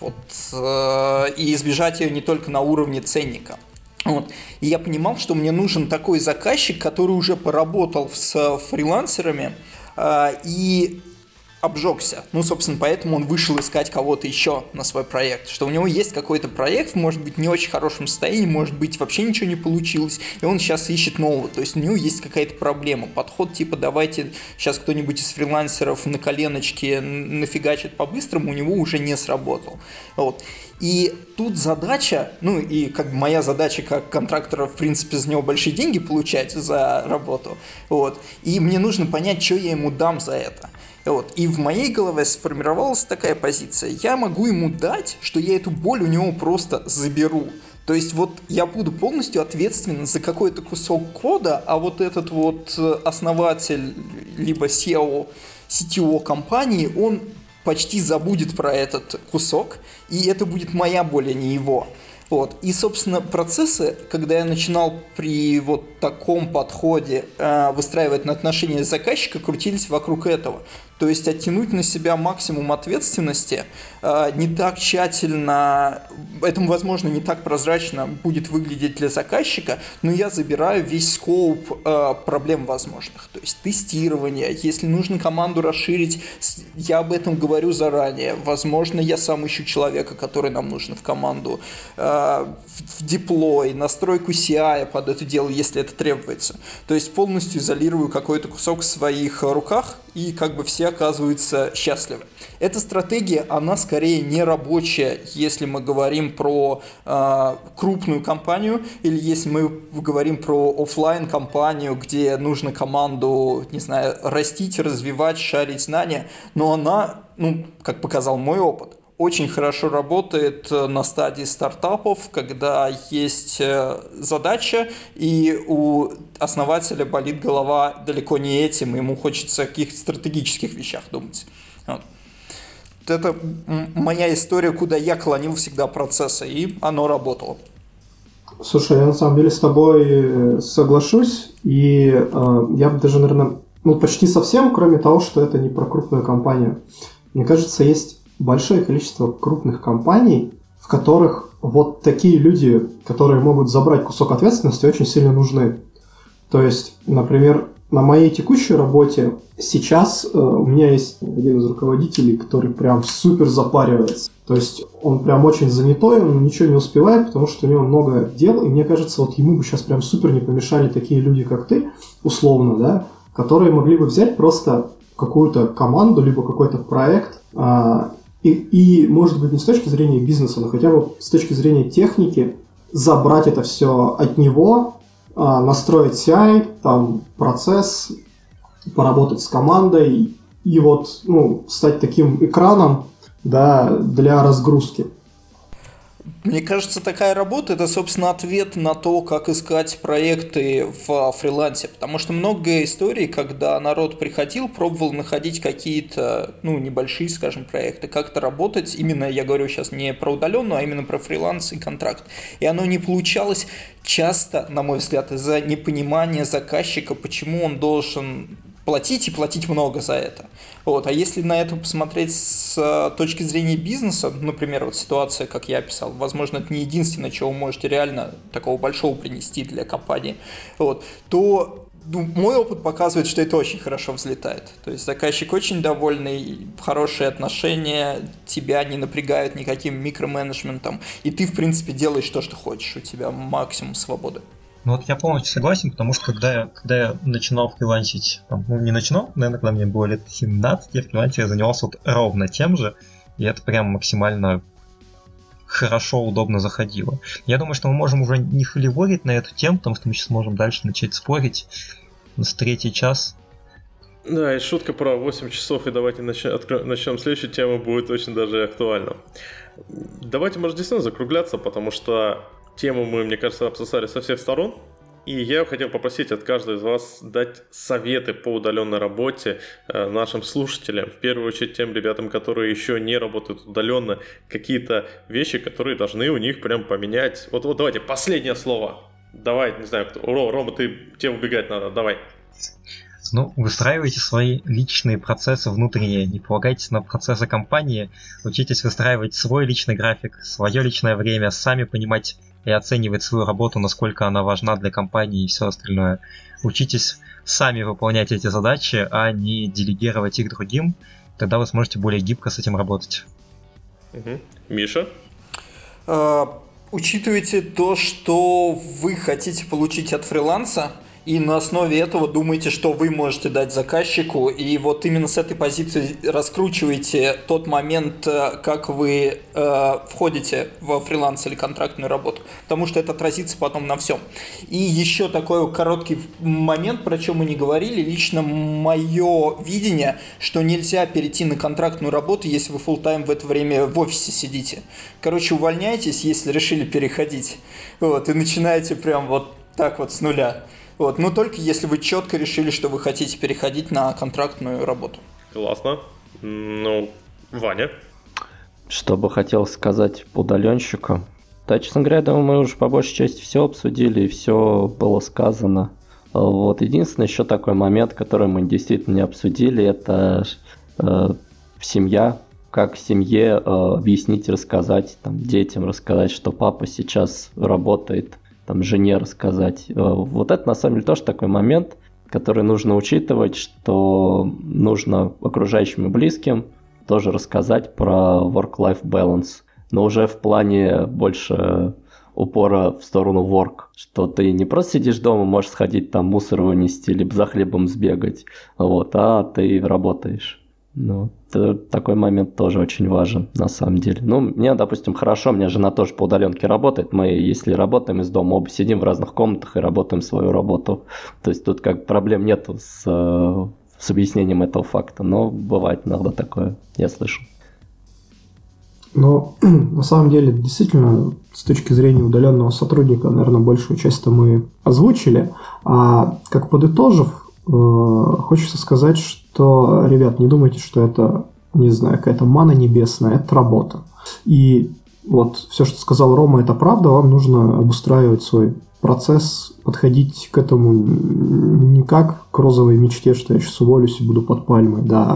вот, э, и избежать ее не только на уровне ценника. Вот. И я понимал, что мне нужен такой заказчик, который уже поработал с фрилансерами, э, и обжегся. Ну, собственно, поэтому он вышел искать кого-то еще на свой проект. Что у него есть какой-то проект, может быть, не очень хорошем состоянии, может быть, вообще ничего не получилось, и он сейчас ищет нового. То есть у него есть какая-то проблема. Подход типа давайте сейчас кто-нибудь из фрилансеров на коленочке нафигачит по-быстрому, у него уже не сработал. Вот. И тут задача, ну и как моя задача как контрактора, в принципе, за него большие деньги получать за работу. Вот. И мне нужно понять, что я ему дам за это. Вот. И в моей голове сформировалась такая позиция. Я могу ему дать, что я эту боль у него просто заберу. То есть вот я буду полностью ответственен за какой-то кусок кода, а вот этот вот э, основатель, либо SEO, CTO компании, он почти забудет про этот кусок, и это будет моя боль, а не его. Вот. И, собственно, процессы, когда я начинал при вот таком подходе э, выстраивать отношения с заказчиком, крутились вокруг этого. То есть оттянуть на себя максимум ответственности, э, не так тщательно, это, возможно, не так прозрачно будет выглядеть для заказчика, но я забираю весь скоуп э, проблем возможных. То есть тестирование, если нужно команду расширить, я об этом говорю заранее. Возможно, я сам ищу человека, который нам нужен в команду, э, в деплой, настройку CI под это дело, если это требуется. То есть полностью изолирую какой-то кусок в своих руках, и как бы все оказываются счастливы. Эта стратегия, она скорее не рабочая, если мы говорим про э, крупную компанию или если мы говорим про офлайн компанию, где нужно команду, не знаю, растить, развивать, шарить знания, но она, ну, как показал мой опыт, очень хорошо работает э, на стадии стартапов, когда есть э, задача, и у основателя болит голова далеко не этим, ему хочется о каких-то стратегических вещах думать. Вот. Это моя история, куда я клонил всегда процесса, и оно работало. Слушай, я на самом деле с тобой э, соглашусь, и э, я бы даже, наверное, ну почти совсем, кроме того, что это не про крупную компанию. Мне кажется, есть большое количество крупных компаний, в которых вот такие люди, которые могут забрать кусок ответственности, очень сильно нужны. То есть, например, на моей текущей работе сейчас э, у меня есть один из руководителей, который прям супер запаривается. То есть он прям очень занятой, он ничего не успевает, потому что у него много дел, и мне кажется, вот ему бы сейчас прям супер не помешали такие люди, как ты, условно, да, которые могли бы взять просто какую-то команду, либо какой-то проект а, и, и, может быть, не с точки зрения бизнеса, но хотя бы с точки зрения техники, забрать это все от него, а, настроить CI, там, процесс, поработать с командой и вот, ну, стать таким экраном, да, для разгрузки. Мне кажется, такая работа – это, собственно, ответ на то, как искать проекты в фрилансе. Потому что много историй, когда народ приходил, пробовал находить какие-то, ну, небольшие, скажем, проекты, как-то работать. Именно, я говорю сейчас не про удаленную, а именно про фриланс и контракт. И оно не получалось часто, на мой взгляд, из-за непонимания заказчика, почему он должен платить и платить много за это. Вот. А если на это посмотреть с э, точки зрения бизнеса, например, вот ситуация, как я описал, возможно, это не единственное, чего вы можете реально такого большого принести для компании, вот, то ну, мой опыт показывает, что это очень хорошо взлетает. То есть заказчик очень довольный, хорошие отношения, тебя не напрягают никаким микроменеджментом, и ты, в принципе, делаешь то, что хочешь, у тебя максимум свободы. Ну вот я полностью согласен, потому что когда я, когда я начинал фрилансить, там, ну не начинал, наверное, когда мне было лет 17, я фрилансе я занимался вот ровно тем же, и это прям максимально хорошо, удобно заходило. Я думаю, что мы можем уже не холиворить на эту тему, потому что мы сейчас можем дальше начать спорить с третий час. Да, и шутка про 8 часов, и давайте начнем, начнем следующую тему, будет очень даже актуальна. Давайте, может, действительно закругляться, потому что Тему мы, мне кажется, обсосали со всех сторон. И я хотел попросить от каждого из вас дать советы по удаленной работе э, нашим слушателям. В первую очередь тем ребятам, которые еще не работают удаленно, какие-то вещи, которые должны у них прям поменять. Вот, вот давайте, последнее слово. Давай, не знаю, кто. Рома, ты, тебе убегать надо, давай. Ну, выстраивайте свои личные процессы внутренние, не полагайтесь на процессы компании, учитесь выстраивать свой личный график, свое личное время, сами понимать и оценивать свою работу, насколько она важна для компании и все остальное. Учитесь сами выполнять эти задачи, а не делегировать их другим, тогда вы сможете более гибко с этим работать. Угу. Миша? А, учитывайте то, что вы хотите получить от фриланса, и на основе этого думаете, что вы можете дать заказчику, и вот именно с этой позиции раскручиваете тот момент, э, как вы э, входите во фриланс или контрактную работу, потому что это отразится потом на всем. И еще такой короткий момент, про что мы не говорили, лично мое видение, что нельзя перейти на контрактную работу, если вы full тайм в это время в офисе сидите. Короче, увольняйтесь, если решили переходить, вот, и начинаете прям вот так вот с нуля. Вот, но только если вы четко решили, что вы хотите переходить на контрактную работу. Классно. Ну, Ваня? Что бы хотел сказать по удаленщику? Да, честно говоря, думаю, мы уже по большей части все обсудили, и все было сказано. Вот, единственный еще такой момент, который мы действительно не обсудили, это э, семья, как семье э, объяснить, рассказать, там, детям рассказать, что папа сейчас работает там, жене рассказать. Э, вот это на самом деле тоже такой момент, который нужно учитывать, что нужно окружающим и близким тоже рассказать про work-life balance, но уже в плане больше упора в сторону work, что ты не просто сидишь дома, можешь сходить там мусор вынести, либо за хлебом сбегать, вот, а ты работаешь. Ну, такой момент тоже очень важен, на самом деле. Ну, мне, допустим, хорошо, у жена тоже по удаленке работает. Мы, если работаем из дома, оба сидим в разных комнатах и работаем свою работу. То есть тут как проблем нету с, с объяснением этого факта. Но бывает иногда такое, я слышу. Но [clears throat] на самом деле, действительно, с точки зрения удаленного сотрудника, наверное, большую часть мы озвучили. А как подытожив, Э, хочется сказать, что, ребят, не думайте, что это, не знаю, какая-то мана небесная, это работа. И вот все, что сказал Рома, это правда, вам нужно обустраивать свой процесс, подходить к этому не как к розовой мечте, что я сейчас уволюсь и буду под пальмой, да,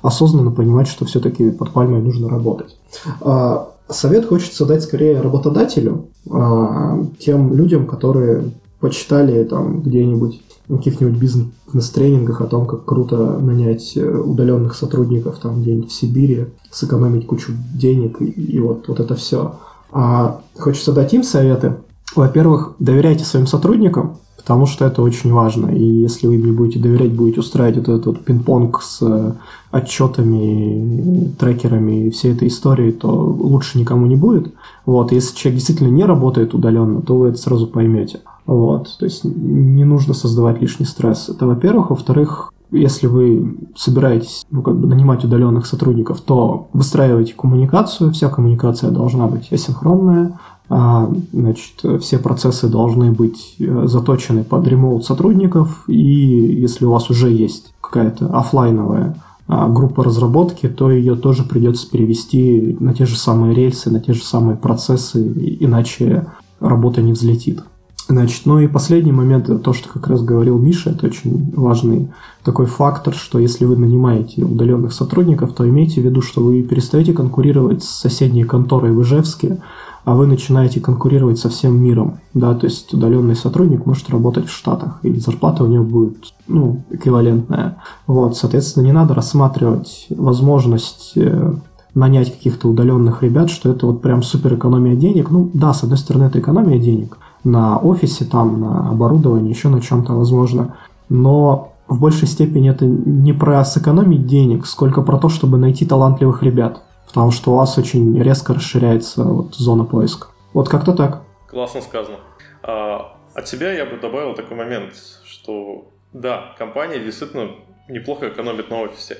а осознанно понимать, что все-таки под пальмой нужно работать. А, совет хочется дать скорее работодателю, а, тем людям, которые почитали там где-нибудь каких-нибудь бизнес-тренингах о том, как круто нанять э, удаленных сотрудников там где-нибудь в Сибири, сэкономить кучу денег и, и вот, вот это все. А хочется дать им советы. Во-первых, доверяйте своим сотрудникам, потому что это очень важно. И если вы не будете доверять, будете устраивать вот этот вот пинг-понг с э, отчетами, трекерами и всей этой историей, то лучше никому не будет. Вот, если человек действительно не работает удаленно, то вы это сразу поймете. Вот, то есть не нужно создавать лишний стресс. Это во-первых. Во-вторых, если вы собираетесь ну, как бы нанимать удаленных сотрудников, то выстраивайте коммуникацию. Вся коммуникация должна быть асинхронная. А, значит, все процессы должны быть э, заточены под ремоут сотрудников. И если у вас уже есть какая-то офлайновая а, группа разработки, то ее тоже придется перевести на те же самые рельсы, на те же самые процессы, иначе работа не взлетит. Значит, ну и последний момент, это то, что как раз говорил Миша, это очень важный такой фактор, что если вы нанимаете удаленных сотрудников, то имейте в виду, что вы перестаете конкурировать с соседней конторой в Ижевске, а вы начинаете конкурировать со всем миром, да, то есть удаленный сотрудник может работать в Штатах, и зарплата у него будет, ну, эквивалентная. Вот, соответственно, не надо рассматривать возможность э, нанять каких-то удаленных ребят, что это вот прям супер экономия денег. Ну, да, с одной стороны, это экономия денег на офисе, там, на оборудовании, еще на чем-то, возможно, но в большей степени это не про сэкономить денег, сколько про то, чтобы найти талантливых ребят потому что у вас очень резко расширяется вот, зона поиска. Вот как-то так. Классно сказано. А, от себя я бы добавил такой момент, что да, компания действительно неплохо экономит на офисе,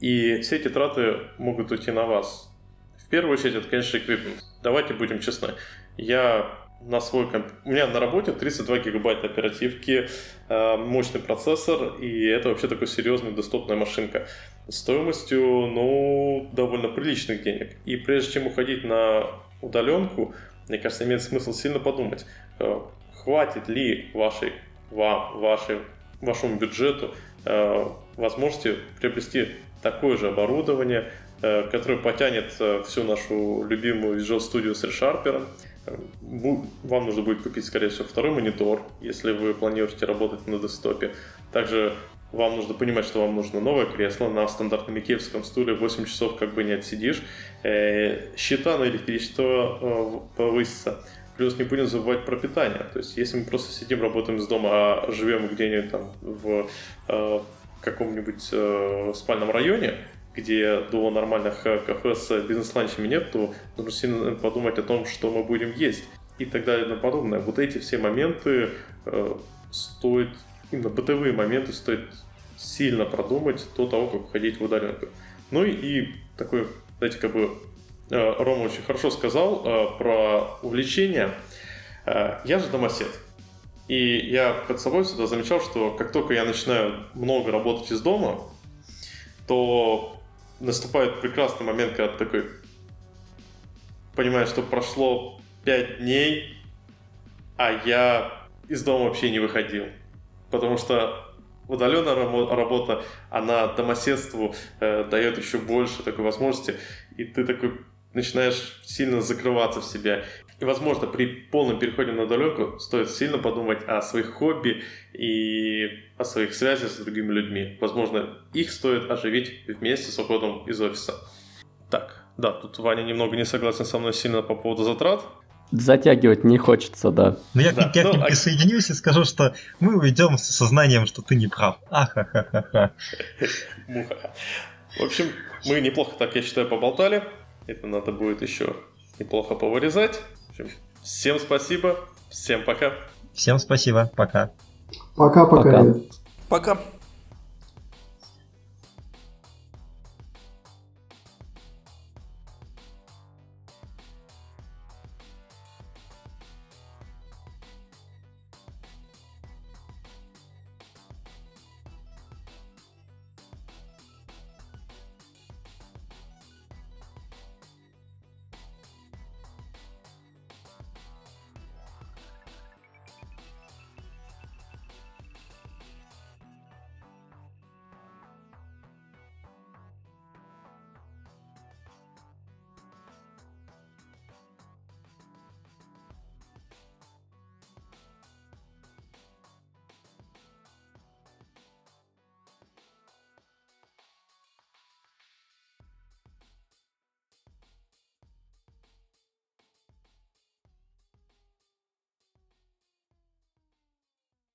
и все эти траты могут уйти на вас. В первую очередь, это, конечно, эквипмент. Давайте будем честны. Я на свой комп... У меня на работе 32 гигабайта оперативки, э, мощный процессор, и это вообще такой серьезная доступная машинка стоимостью, ну, довольно приличных денег. И прежде чем уходить на удаленку, мне кажется, имеет смысл сильно подумать, э, хватит ли вашей, вам, вашей, вашему бюджету э, возможности приобрести такое же оборудование, которое потянет всю нашу любимую Visual Studio с ReSharper, вам нужно будет купить, скорее всего, второй монитор, если вы планируете работать на десктопе. Также вам нужно понимать, что вам нужно новое кресло. На стандартном икеевском стуле 8 часов как бы не отсидишь. Э, счета на электричество э, повысятся. Плюс не будем забывать про питание. То есть, если мы просто сидим, работаем из дома, а живем где-нибудь там в э, каком-нибудь э, спальном районе, где до нормальных э, кафе с бизнес-ланчами нет, то нужно сильно подумать о том, что мы будем есть и так далее и тому подобное. Вот эти все моменты э, стоит, именно бытовые моменты стоит сильно продумать до того, как уходить в удаленку. Ну и, и такой, знаете, как бы э, Рома очень хорошо сказал э, про увлечение. Э, я же домосед. И я под собой всегда замечал, что как только я начинаю много работать из дома, то наступает прекрасный момент, когда ты такой понимаешь, что прошло 5 дней, а я из дома вообще не выходил. Потому что удаленная работа, она домоседству э, дает еще больше такой возможности, и ты такой начинаешь сильно закрываться в себя. И, возможно, при полном переходе на удаленку стоит сильно подумать о своих хобби и о своих связях с другими людьми. Возможно, их стоит оживить вместе с уходом из офиса. Так, да, тут Ваня немного не согласен со мной сильно по поводу затрат. Затягивать не хочется, да. Но ну, я, да, я ну, к ним а... присоединюсь и скажу, что мы уйдем с сознанием, что ты не прав. Ахахахаха. Муха. В общем, мы неплохо так, я считаю, поболтали. Это надо будет еще неплохо повырезать общем, всем спасибо, всем пока. Всем спасибо, пока. Пока-пока. Пока.